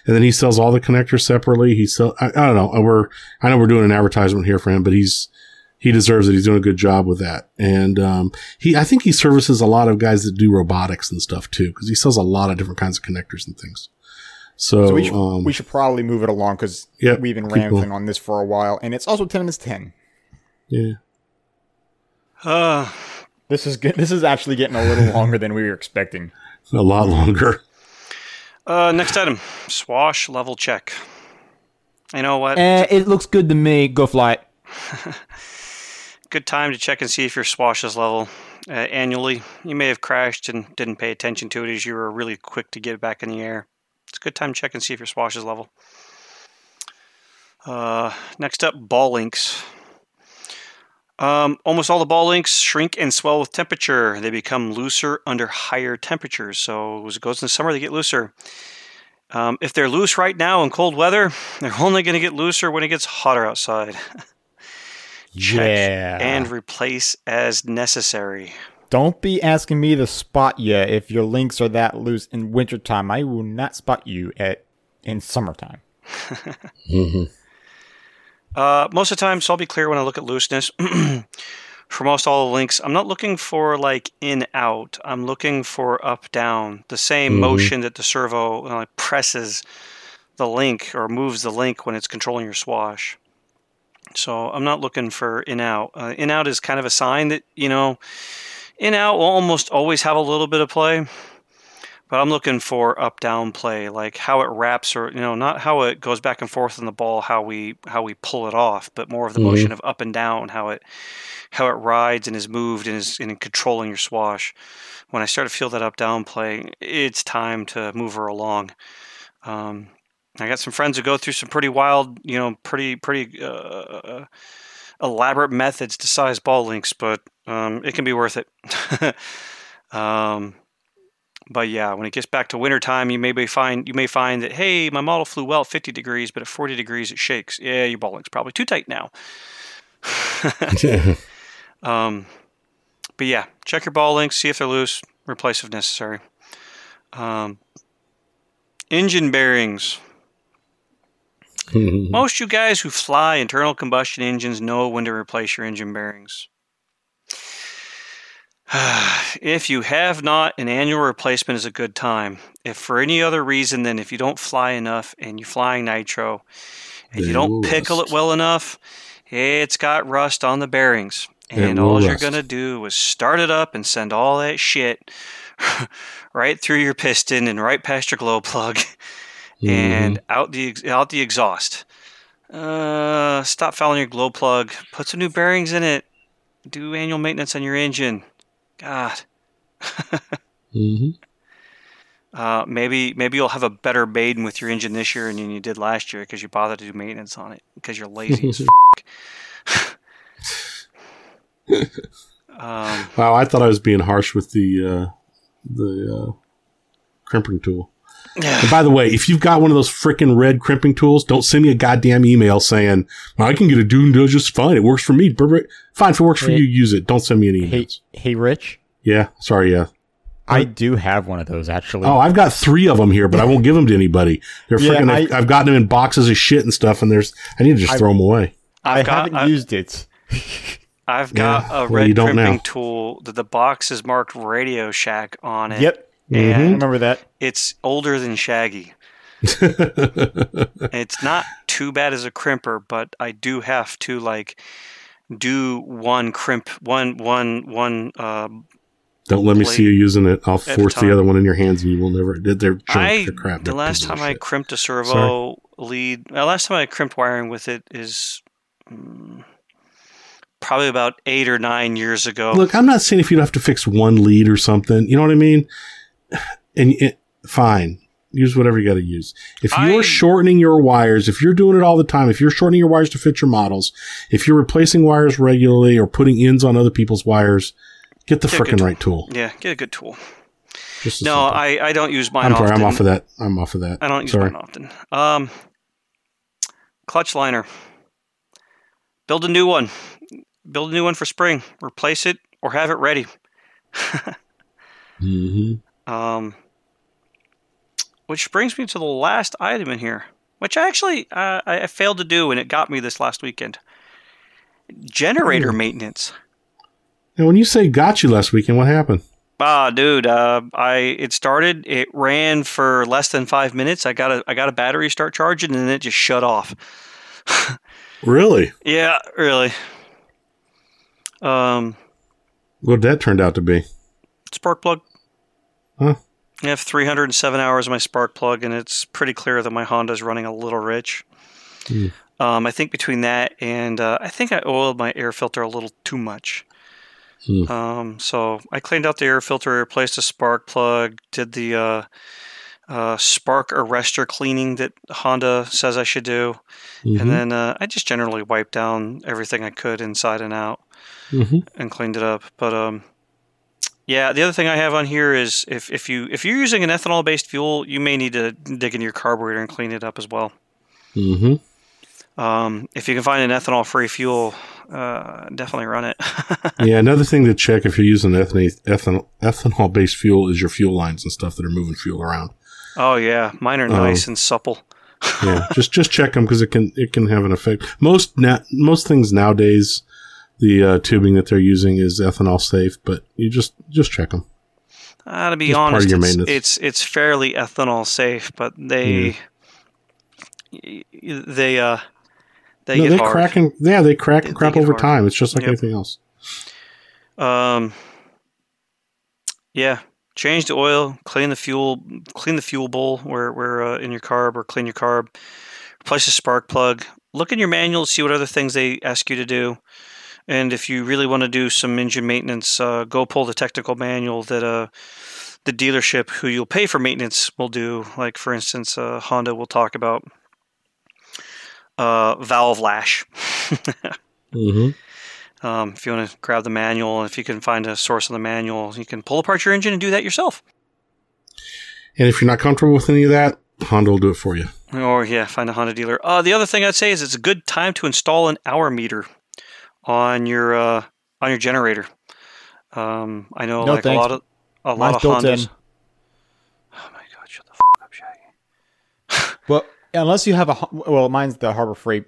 And then he sells all the connectors separately. He sell, I, I don't know. We're, I know we're doing an advertisement here for him, but he's, he deserves it. He's doing a good job with that. And, um, he, I think he services a lot of guys that do robotics and stuff too, because he sells a lot of different kinds of connectors and things. So, So we should, um, we should probably move it along because Yeah, we've been rambling going. on this for a while, and it's also ten minutes ten. yeah. Uh, This is good. This is actually getting a little <laughs> longer than we were expecting. A lot longer. uh, next item swash level check. You know what? Eh, it looks good to me. Go fly it. <laughs> Good time to check and see if your swash is level. Uh, annually, you may have crashed and didn't pay attention to it as you were really quick to get back in the air. It's a good time to check and see if your swash is level. Uh, next up, ball links. Um, almost all the ball links shrink and swell with temperature. They become looser under higher temperatures. So as it goes in the summer, they get looser. Um, if they're loose right now in cold weather, <laughs> they're only going to get looser when it gets hotter outside. <laughs> Check Yeah. and replace as necessary. Don't be asking me to spot you if your links are that loose in wintertime. I will not spot you at in summertime. <laughs> Uh, most of the time, so I'll be clear when I look at looseness. <clears throat> for most all the links, I'm not looking for like in out. I'm looking for up down. The same Mhm. motion that the servo uh, like presses the link or moves the link when it's controlling your swash. So I'm not looking for in out. Uh, in out is kind of a sign that you know, in out will almost always have a little bit of play. But I'm looking for up down play, like how it wraps or you know, not how it goes back and forth in the ball, how we how we pull it off, but more of the Mhm. motion of up and down, how it how it rides and is moved and is in controlling your swash. When I start to feel that up down play, it's time to move her along. Um, I got some friends who go through some pretty wild, you know, pretty pretty uh, elaborate methods to size ball links, but um, it can be worth it. <laughs> um, but yeah, when it gets back to wintertime, you may be find you may find that hey, my model flew well at 50 degrees, but at 40 degrees it shakes. Yeah, your ball link's probably too tight now. <laughs> um, but yeah, check your ball links, see if they're loose, replace if necessary. Um, engine bearings. <laughs> Most you guys who fly internal combustion engines know when to replace your engine bearings. <sighs> if you have not, an annual replacement is a good time. If for any other reason than if you don't fly enough and you're flying nitro and They you don't pickle rust. it well enough, it's got rust on the bearings. And all you're going to do is start it up and send all that shit <laughs> right through your piston and right past your glow plug <laughs> and out the out the exhaust. Uh, stop fouling your glow plug. Put some new bearings in it. Do annual maintenance on your engine. God, hmm <laughs> uh, maybe maybe you'll have a better maiden with your engine this year than you did last year because you bothered to do maintenance on it because you're lazy as <laughs> f- <laughs> um, Wow, I thought I was being harsh with the uh, the uh, crimping tool. And by the way, if you've got one of those freaking red crimping tools, don't send me a goddamn email saying I can get a Dune does just fine. It works for me. Fine, if it works for Hey. you, use it. Don't send me any Hey, emails. hey, Rich. Yeah, sorry. Yeah, I do have one of those actually. Oh, I've got three of them here, but I won't give them to anybody. They're Yeah, freaking. I've, I- I've gotten them in boxes of shit and stuff, and there's. I need to just I- throw them away. I I've got haven't I, used it. I've got Yeah, a red you don't crimping now. tool that the box is marked Radio Shack on it. Yep, I And remember that. it's older than Shaggy. <laughs> It's not too bad as a crimper, but I do have to like do one crimp, one one one. Uh, Don't let me see you using it. I'll force the other one in your hands, and you will never. They're. I they're crap. the last time I crimped a servo lead, the last time I crimped wiring with it is mm, probably about eight or nine years ago. Look, I'm not saying if you have to fix one lead or something. You know what I mean? And it, fine, use whatever you got to use. If you're I- shortening your wires, if you're doing it all the time, if you're shortening your wires to fit your models, if you're replacing wires regularly or putting ins on other people's wires, get the Get a good frickin' right tool. yeah, get a good tool. No, simple. I, I don't use mine I'm sorry. often. I'm off of that. I'm off of that. I don't use sorry. mine often. Um, clutch liner. Build a new one. Build a new one for spring. Replace it or have it ready. <laughs> hmm Um, which brings me to the last item in here, which I actually uh, I failed to do, and it got me this last weekend. Generator maintenance. Now, when you say got you last weekend, what happened? Ah, dude, uh, I it started. It ran for less than five minutes. I got a I got a battery start charging, and then it just shut off. <laughs> Really? yeah, really. Um, What that turned out to be? spark plug. Huh. I have 307 hours of my spark plug, and it's pretty clear that my Honda is running a little rich. Hmm. Um, I think between that and uh, I think I oiled my air filter a little too much. Hmm. Um, so I cleaned out the air filter, replaced the spark plug, did the uh, uh, spark arrestor cleaning that Honda says I should do, Mhm. and then uh, I just generally wiped down everything I could inside and out Mhm. and cleaned it up. But um, yeah, the other thing I have on here is if, if you if you're using an ethanol based fuel, you may need to dig into your carburetor and clean it up as well. Mm-hmm. Um, if you can find an ethanol free fuel, uh, definitely run it. <laughs> yeah, another thing to check if you're using ethanol ethanol ethanol based fuel is your fuel lines and stuff that are moving fuel around. oh yeah, mine are Um, nice and supple. Yeah, <laughs> just just check them because it can it can have an effect. Most na- most things nowadays, the uh, tubing that they're using is ethanol safe, but you just just check them. Uh, to be Just honest, it's, it's it's fairly ethanol safe, but they y- they uh they no, get they hard. crack and yeah, they crack They- and crap over hard. time. It's just like Yep. anything else. Um, yeah, change the oil, clean the fuel, clean the fuel bowl where where uh, in your carb or clean your carb. Replace the spark plug. Look in your manual, see what other things they ask you to do. And if you really want to do some engine maintenance, uh, go pull the technical manual that uh, the dealership who you'll pay for maintenance will do. Like for instance, uh, Honda will talk about uh, valve lash. hmm <laughs> Um, if you want to grab the manual, if you can find a source of the manual, you can pull apart your engine and do that yourself. And if you're not comfortable with any of that, Honda will do it for you. Or yeah, find a Honda dealer. Uh, the other thing I'd say is it's a good time to install an hour meter on your uh, on your generator. Um, I know No, like thanks. a lot of a lot Mine's of built Hondas. in. Oh my god, shut the f- up, Shaggy. <laughs> Well, unless you have a well, mine's the Harbor Freight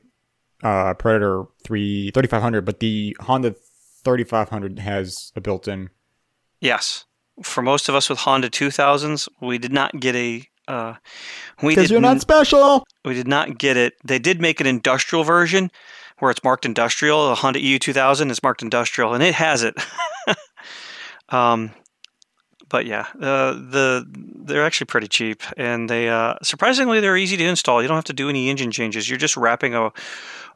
uh, Predator 3 3500, but the Honda 3500 has a built-in. Yes, for most of us with Honda 2000s, we did not get a. Uh, we Because you're not special. We did not get it. They did make an industrial version where it's marked industrial. The Honda EU 2000 is marked industrial, and it has it. <laughs> um, but yeah, uh, the they're actually pretty cheap, and they uh, surprisingly they're easy to install. You don't have to do any engine changes. You're just wrapping a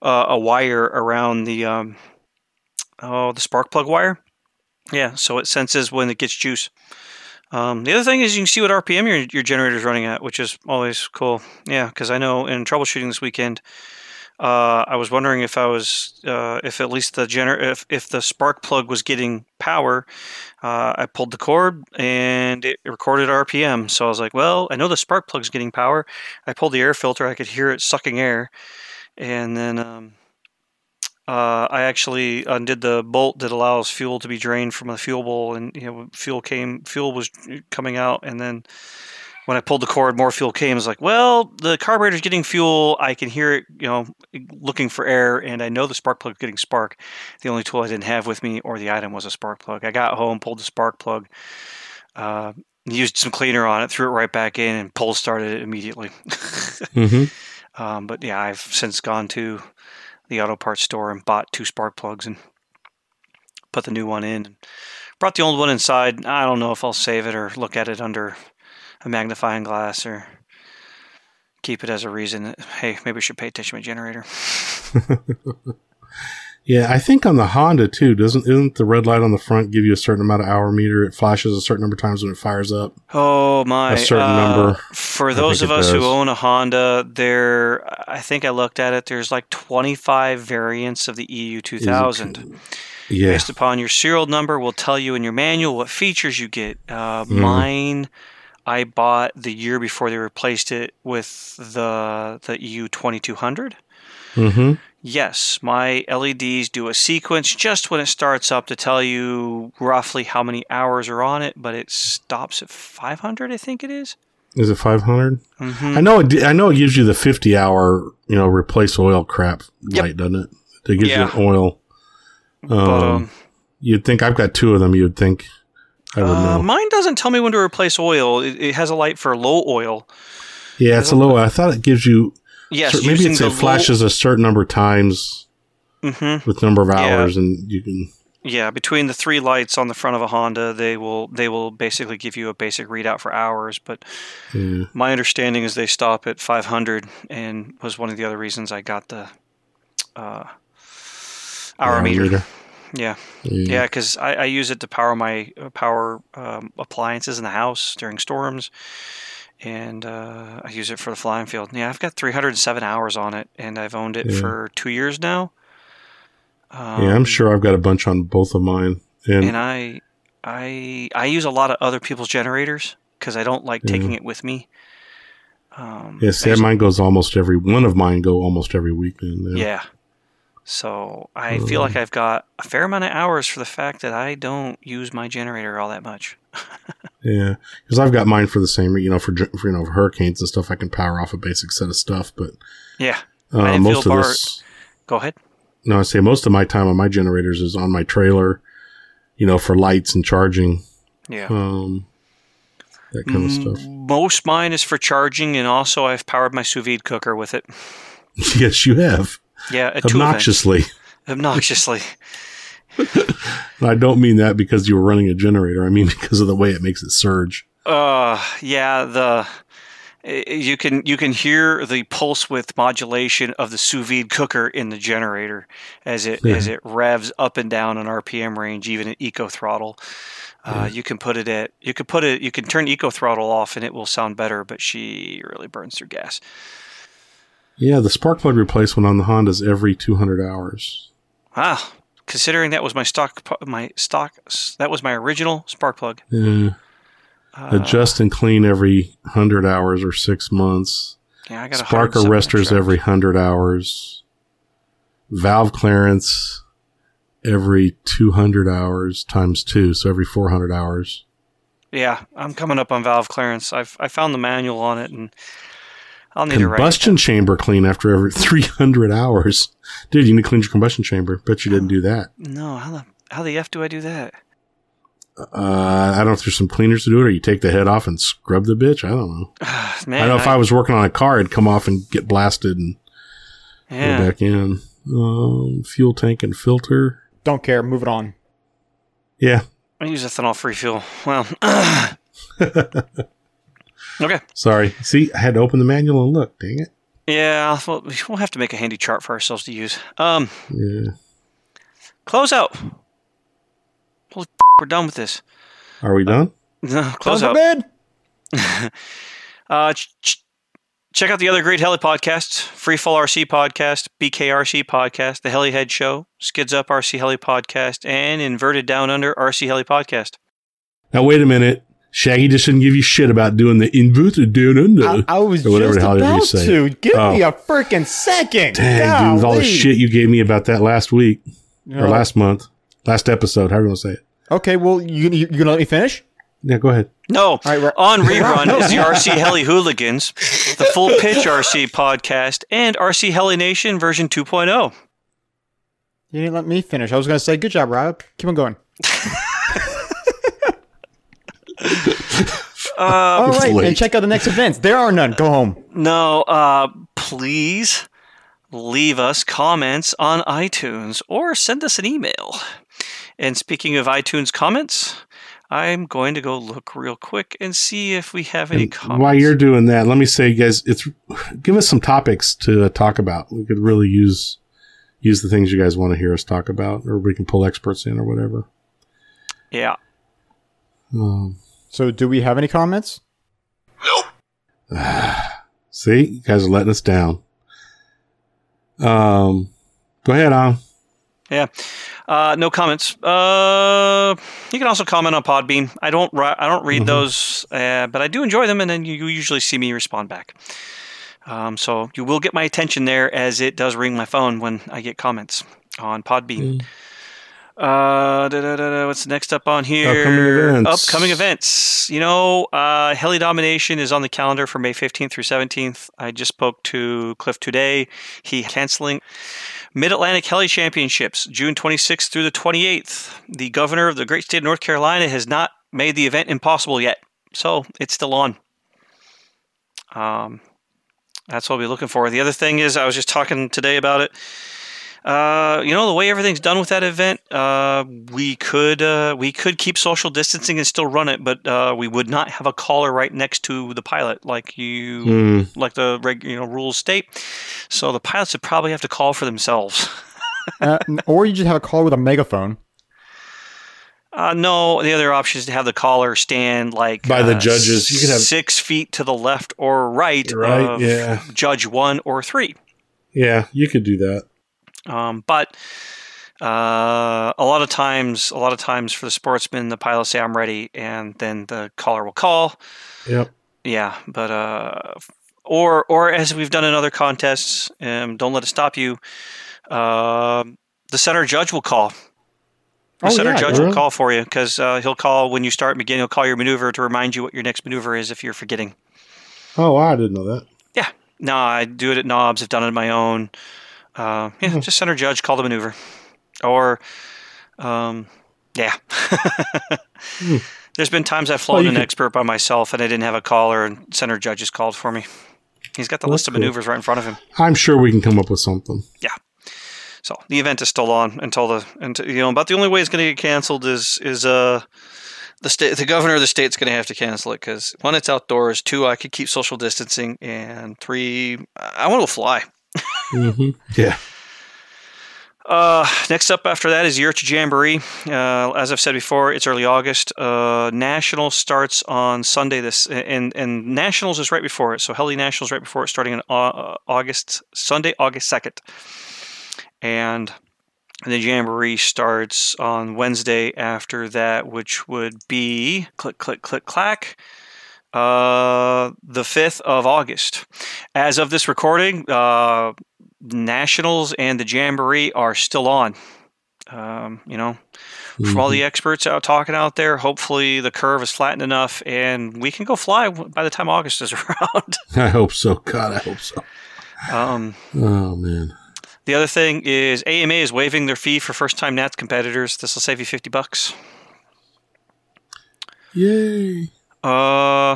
a, wire around the um, oh the spark plug wire. Yeah, so it senses when it gets juice. Um, the other thing is you can see what RPM your your generator is running at, which is always cool. Yeah, because I know in troubleshooting this weekend, uh, I was wondering if I was uh, if at least the gener if if the spark plug was getting power. Uh, I pulled the cord and it recorded RPM. So I was like, well, I know the spark plug's getting power. I pulled the air filter. I could hear it sucking air, and then um, Uh, I actually undid the bolt that allows fuel to be drained from the fuel bowl, and you know, fuel came, fuel was coming out, and then when I pulled the cord, more fuel came. I was like, well, the carburetor's getting fuel. I can hear it, you know, looking for air, and I know the spark plug is getting spark. The only tool I didn't have with me or the item was a spark plug. I got home, pulled the spark plug, uh, used some cleaner on it, threw it right back in, and pull started it immediately. <laughs> hmm Um, but yeah, I've since gone to the auto parts store and bought two spark plugs and put the new one in. Brought the old one inside. I don't know if I'll save it or look at it under a magnifying glass or keep it as a reason that hey, maybe we should pay attention to my generator. <laughs> Yeah, I think on the Honda too, doesn't isn't the red light on the front give you a certain amount of hour meter? It flashes a certain number of times when it fires up. Oh my! A certain uh, number. For those of us who own a Honda, there, I think I looked at it. There's like 25 variants of the EU 2000. Yeah, based upon your serial number will tell you in your manual what features you get uh, Mhm. mine i bought the year before they replaced it with the the eu 2200 hmm yes my leds do a sequence just when it starts up to tell you roughly how many hours are on it but it stops at 500 i think it is Is it five hundred? mm-hmm. I know. It, I know it gives you the fifty hour, you know, replace oil crap Yep. light, doesn't it? It gives Yeah. you an oil. Um, but um, you'd think I've got two of them. You'd think I would uh, know. mine doesn't tell me when to replace oil it, it has a light for low oil Yeah, it's a low. I thought it gives you. yes cer- maybe it's, it flashes a certain number of times mm-hmm. with number of Yeah. hours, and you can. Yeah, between the three lights on the front of a Honda, they will they will basically give you a basic readout for hours. But Yeah. my understanding is they stop at 500, and was one of the other reasons I got the uh, hour meter. Yeah, Yeah. yeah, because I, I use it to power my uh, power um, appliances in the house during storms, and uh, I use it for the flying field. Yeah, I've got 307 hours on it, and I've owned it Yeah. for two years now. Um, yeah, I'm sure I've got a bunch on both of mine, and, and I I I use a lot of other people's generators because I don't like Yeah. taking it with me. Um, yeah, see, just- mine goes almost every one of mine go almost every weekend. yeah. So I feel like I've got a fair amount of hours for the fact that I don't use my generator all that much. <laughs> Yeah, because I've got mine for the same, you know, for, for you know for hurricanes and stuff. I can power off a basic set of stuff, but Yeah. uh, most of bar- this, Go ahead. no, I say most of my time on my generators is on my trailer, you know, for lights and charging, Yeah. um, that kind of stuff. Most mine is for charging, and also I've powered my sous vide cooker with it. <laughs> yes, you have Yeah, two obnoxiously. Obnoxiously. I don't mean that because you were running a generator. I mean <laughs> because of the way it makes it surge. Uh, yeah, the you can you can hear the pulse width modulation of the sous vide cooker in the generator as it Yeah. as it revs up and down an RPM range, even at eco throttle. Uh, You can put it at you can put it you can turn eco throttle off and it will sound better, but she really burns through gas. Yeah, the spark plug replacement on the Honda's every 200 hours. Wow, considering that was my stock my stock that was my original spark plug. Yeah. Uh, Adjust and clean every 100 hours or six months. yeah, I got Spark 107 arresters every 100 hours. Valve clearance every 200 hours times two, so every 400 hours. Yeah, I'm coming up on valve clearance. I've I found the manual on it, and I'll need to Combustion chamber clean after every <laughs> 300 hours. Dude, you need to clean your combustion chamber. Bet you didn't do that. No, how the how the f do I do that? Uh, I don't know if there's some cleaners to do it or you take the head off and scrub the bitch. I don't know. Man, <sighs> I know if I was working on a car, it'd come off and get blasted and yeah. go back in. Um, fuel tank and filter. Don't care. Move it on. Yeah. I use ethanol free fuel. Well, <clears throat> <laughs> okay. Sorry. See, I had to open the manual and look. Dang it. Yeah, well, we'll have to make a handy chart for ourselves to use. Um, Yeah. close out. Holy <laughs> we're done with this. Are we done? No. Close Time out. for bed. <laughs> Uh, ch- ch- check out the other great heli podcasts: Freefall RC podcast, BKRC podcast, the Helihead Show, Skids Up RC Heli podcast, and Inverted Down Under RC Heli podcast. Now, wait a minute. Shaggy just didn't give you shit about doing the inverted down under. I, I was or whatever just the hell you about say. to. Give Oh. me a freaking second. Dang, dude, with all the shit you gave me about that last week or last month, last episode, however you want to say it. Okay, well, you, you, you gonna let me finish? Yeah, go ahead. No, right, right. on <laughs> rerun is the RC Heli Hooligans, the Full Pitch RC podcast, and RC Heli Nation version oh. 2.0. You didn't let me finish. I was gonna say, good job, Rob. Keep on going. <laughs> All It's right, late. and check out the next events. There are none. Go home. No, uh, please leave us comments on iTunes or send us an email. And speaking of iTunes comments, I'm going to go look real quick and see if we have any And comments. while you're doing that, let me say, guys, it's give us some topics to uh, talk about. We could really use use the things you guys want to hear us talk about, or we can pull experts in or whatever. yeah. Um, So, do we have any comments? Nope. <sighs> See, you guys are letting us down. Um, go ahead, on. Yeah. Uh, no comments. Uh, you can also comment on Podbean. I don't. ri- I don't read Mhm. those, uh, but I do enjoy them, and then you, you usually see me respond back. Um, so you will get my attention there, as it does ring my phone when I get comments on Podbean. Uh, da, da, da, da, what's next up on here? Upcoming events. Upcoming events. You know, uh, Heli Domination is on the calendar for May 15th through 17th. I just spoke to Cliff today. He canceling Mid Atlantic Heli Championships, June 26th through the 28th. The governor of the great state of North Carolina has not made the event impossible yet, so it's still on. Um, that's what we'll be looking for. The other thing is, I was just talking today about it. Uh, you know, the way everything's done with that event, uh, we could uh, we could keep social distancing and still run it, but uh, we would not have a caller right next to the pilot like you Mm, like the reg, you know rules state. So the pilots would probably have to call for themselves. Uh, <laughs> or you just have a call with a megaphone. Uh, no, the other option is to have the caller stand like By the uh, judges. You could have- six feet to the left or right, Right, of yeah. judge one or three. yeah, you could do that. Um, but uh, a lot of times, a lot of times for the sportsman, the pilots say I'm ready, and then the caller will call. Yep. Yeah, but uh, or or as we've done in other contests, um, don't let it stop you. Um the center judge will call. The Oh, center yeah, judge really? will call for you because uh, he'll call when you start and begin. He'll call your maneuver to remind you what your next maneuver is if you're forgetting. Oh, I didn't know that. Yeah, no, I do it at knobs. I've done it on my own. Uh, yeah, Hmm. just center judge, call the maneuver, or um, yeah. Hmm. There's been times I've flown you an could- expert by myself and I didn't have a caller, and center judge has called for me. He's got the Well, list of maneuvers right in front of him. I'm sure we can come up with something. Yeah. So the event is still on until the until, you know. About the only way it's going to get canceled is is uh the state the governor of the state's going to have to cancel it because one it's outdoors, two I could keep social distancing, and three I want to fly. Hmm Yeah. Uh, next up after that is IRCHA Jamboree. Uh, as I've said before, it's early August. Uh, National starts on Sunday. This and and Nationals is right before it. So Heli Nationals right before it, starting on Au- August Sunday, August second, and the Jamboree starts on Wednesday after that, which would be click click click clack. Uh, the fifth of August. As of this recording, uh, Nationals and the Jamboree are still on. Um, you know, from all the experts out talking out there, hopefully the curve is flattened enough and we can go fly by the time August is <laughs> around. <laughs> I hope so. God, I hope so. um, Oh man. the other thing is AMA is waiving their fee for first time Nats competitors. This will save you 50 bucks. Yay. Uh,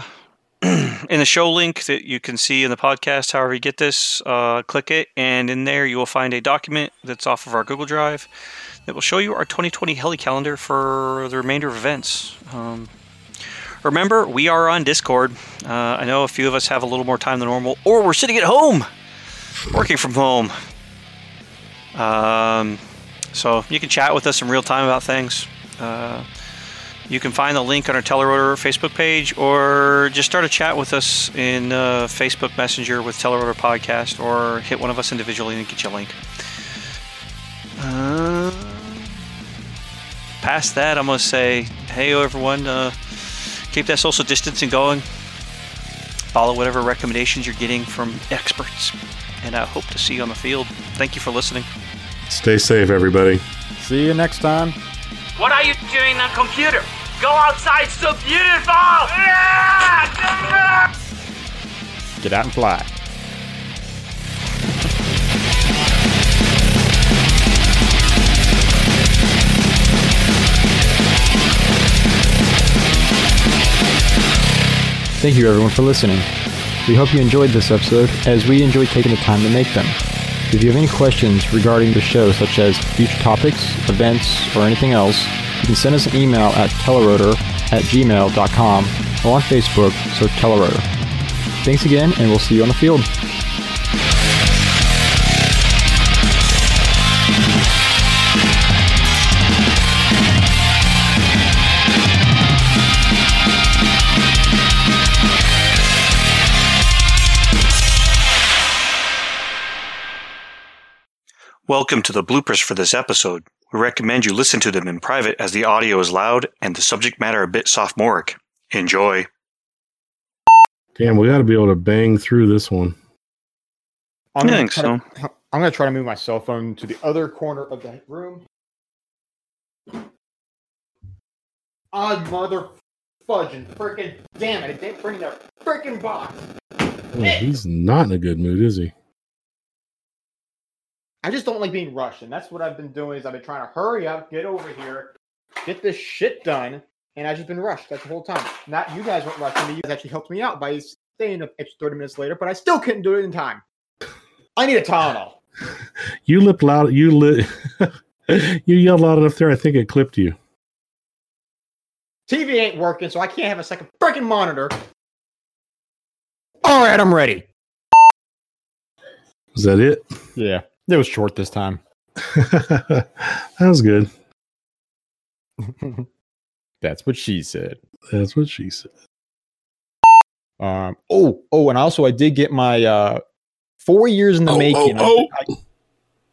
<clears throat> in the show link that you can see in the podcast, however you get this, uh, click it, and in there you will find a document that's off of our Google Drive that will show you our 2020 heli calendar for the remainder of events. Um, remember, we are on Discord. Uh, I know a few of us have a little more time than normal, or we're sitting at home, working from home. Um, so you can chat with us in real time about things. Uh, you can find the link on our Telerotor Facebook page or just start a chat with us in uh, Facebook Messenger with Telerotor Podcast or hit one of us individually and get you a link. Uh, past that, I'm going to say, hey, everyone, uh, keep that social distancing going. Follow whatever recommendations you're getting from experts. And I hope to see you on the field. Thank you for listening. Stay safe, everybody. See you next time. What are you doing on computer? Go outside, so beautiful! Yeah! Get out and fly. Thank you everyone for listening. We hope you enjoyed this episode as we enjoyed taking the time to make them. If you have any questions regarding the show, such as future topics, events, or anything else, you can send us an email at telerotor at gmail.com or on Facebook, search Telerotor. Thanks again, and we'll see you on the field. Welcome to the bloopers for this episode. We recommend you listen to them in private as the audio is loud and the subject matter a bit sophomoric. Enjoy. Damn, we got to be able to bang through this one. I'm I gonna think try to- I'm going to try to move my cell phone to the other corner of the room. Ah, Odd mother fudging, freaking damn it! It didn't bring that freaking box. Oh, he's not in a good mood, is he? I just don't like being rushed, and that's what I've been doing. Is I've been trying to hurry up, get over here, get this shit done, and I've just been rushed. That's the whole time. Not you guys weren't rushing me. You guys actually helped me out by staying up extra thirty minutes later, but I still couldn't do it in time. I need a Tylenol. <laughs> You lipped loud. You lit. <laughs> you yelled loud enough there. I think it clipped you. TV ain't working, so I can't have a second freaking monitor. All right, I'm ready. Is that it? Yeah, it was short this time. <laughs> that was good. <laughs> That's what she said. That's what she said. Um. Oh, oh, and also I did get my uh four years in the Oh, making. oh, I- I-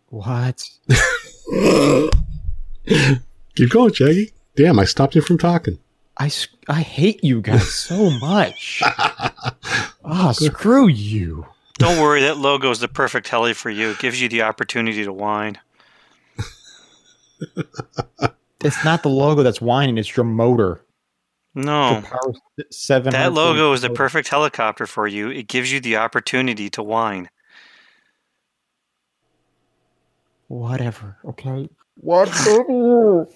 what? <laughs> Keep going, Shaggy. Damn, I stopped you from talking. I, I hate you guys so much. Ah, screw you. Don't worry, that logo is the perfect heli for you. It gives you the opportunity to whine. It's not the logo that's whining. It's your motor. No, power seven. that logo is the perfect helicopter for you. It gives you the opportunity to whine. Whatever. Okay. Whatever.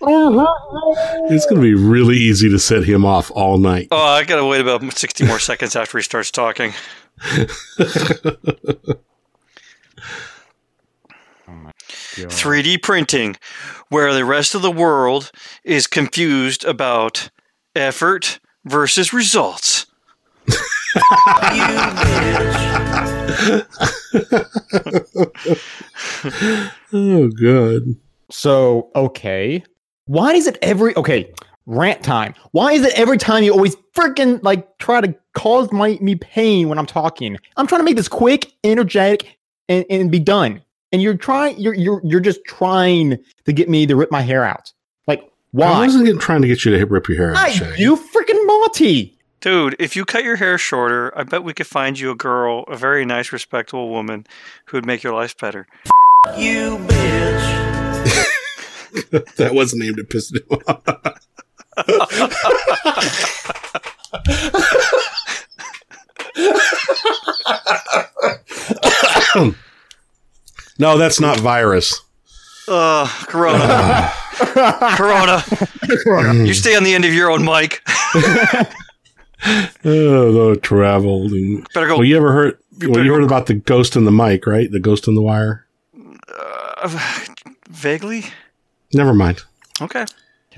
It's going to be really easy to set him off all night. Oh, I gotta wait about 60 more seconds after he starts talking. Oh my 3D printing, where the rest of the world is confused about effort versus results. <laughs> oh, God. So, okay. Why is it every okay, rant time. Why is it every time you always freaking like try to cause my me pain when I'm talking? I'm trying to make this quick, energetic, and, and be done. And you're trying you're you're you're just trying to get me to rip my hair out. Like, why? I why? wasn't trying to get you to rip your hair out, I, you freaking Monty. Dude, if you cut your hair shorter, I bet we could find you a girl, a very nice, respectable woman who would make your life better. You bitch. <laughs> that wasn't aimed at pissing him off. <laughs> <laughs> no, that's not virus. Uh, <laughs> Corona. Corona. You stay on the end of your own mic. <laughs> Oh, the traveling. Better go. Well, you ever heard? You Well, you heard go- about the ghost in the mic, right? The ghost in the wire. Uh, vaguely? Never mind. Okay.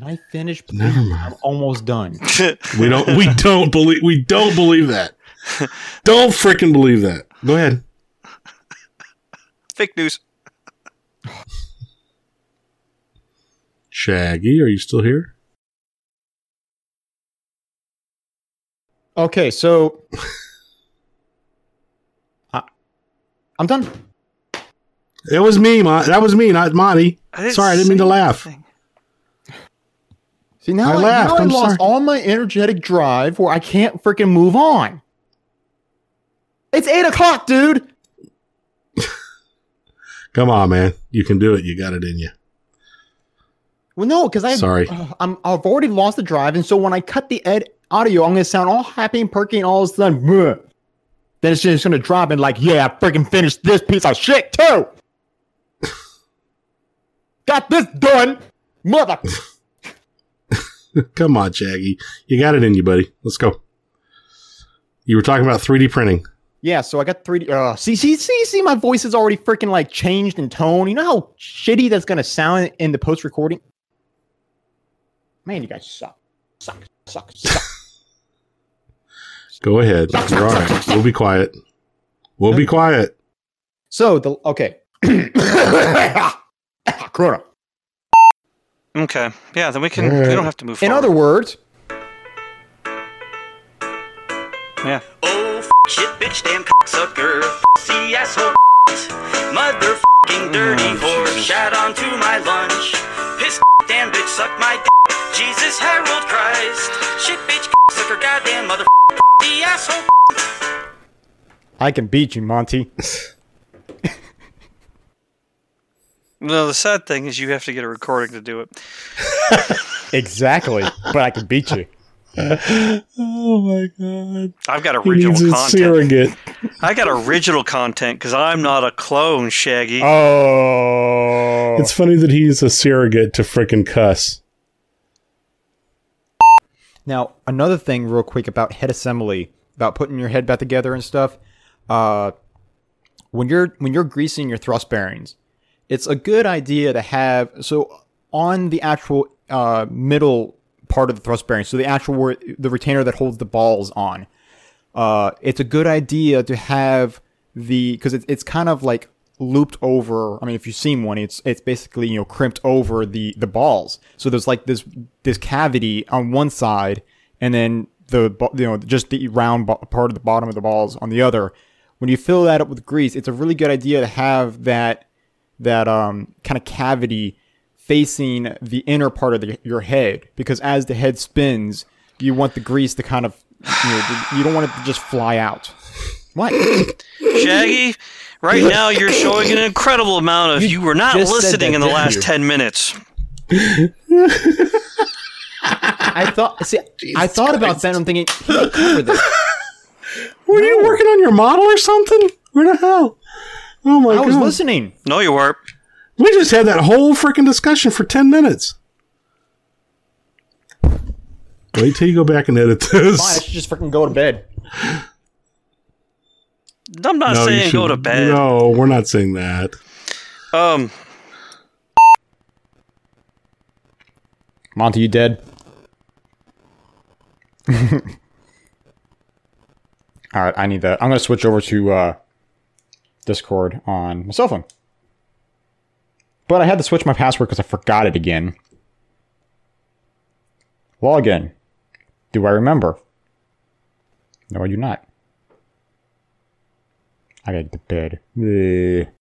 Can I finish? please? Never mind. I'm almost done. <laughs> We don't. we don't believe. We don't believe that. Don't freaking believe that. Go ahead. Fake news. Shaggy, are you still here? Okay, so <laughs> I, I'm done. It was me, Mon- That was me, not Monty. I Sorry, I didn't mean to laugh. anything. See now I I, laughed. now I lost sorry. all my energetic drive where I can't freaking move on. It's eight o'clock, dude. <laughs> Come on, man. You can do it. You got it in you. Well, no, because I Sorry. uh, I'm I've already lost the drive, and so when I cut the ed audio, I'm gonna sound all happy and perky, and all of a sudden, "Bleh." then it's just gonna drop and like, yeah, I freaking finished this piece of shit too. <laughs> Got this done, mother. <laughs> Come on, Shaggy. You got it in you, buddy. Let's go. You were talking about 3D printing. Yeah, so I got 3D. Uh, see, see, see, see, my voice is already freaking like changed in tone. You know how shitty that's gonna sound in the post recording? Man, you guys suck. Suck, suck, suck. <laughs> Go ahead. You're all right. We'll be quiet. We'll be quiet. so, the, okay. <coughs> <coughs> Corona. Okay. Yeah, then we can. Alright. We don't have to move In forward. other words, yeah. Oh, f- shit, bitch, damn cocksucker, see asshole, motherfucking oh, dirty whore, shat onto my lunch, piss, damn bitch, suck my d- Jesus, Harold Christ, shit, bitch, cocksucker, goddamn mother, see asshole. I can beat you, Monty. <laughs> Well, the sad thing is you have to get a recording to do it. <laughs> Exactly, but I can beat you. Oh my god. I've got He original needs a content. surrogate. I got original content because I'm not a clone, Shaggy. Oh, It's funny that he's a surrogate to frickin' cuss. Now, another thing, real quick, about head assembly, about putting your head back together and stuff. Uh, when you're when you're greasing your thrust bearings, it's a good idea to have so on the actual uh, middle part of the thrust bearing, so the actual the retainer that holds the balls on. Uh, it's a good idea to have the because it's it's kind of like looped over. I mean, if you've seen one, it's it's basically you know crimped over the the balls. So there's like this this cavity on one side, and then the you know just the round part of the bottom of the balls on the other. When you fill that up with grease, it's a really good idea to have that that um kind of cavity facing the inner part of the, your head because as the head spins, you want the grease to kind of you know you don't want it to just fly out. What? <coughs> Shaggy, right now you're showing an incredible amount of you, were not listening that, in the last you? 10 minutes. I thought. See, I thought about that. and I'm thinking, he didn't cover this. <laughs> Were you working on your model or something? Where the hell? Oh my I was listening. No, you weren't. We just had that whole freaking discussion for 10 minutes. Wait till you go back and edit Fine, I should just freaking go to bed. I'm not No, you saying go to bed. No, we're not saying that. Um, Monty, you dead? <laughs> All right, I need that. I'm gonna switch over to uh, Discord on my cell phone. But I had to switch my password because I forgot it again. Log in. Do I remember? No, I do not. I gotta get to bed. Ugh.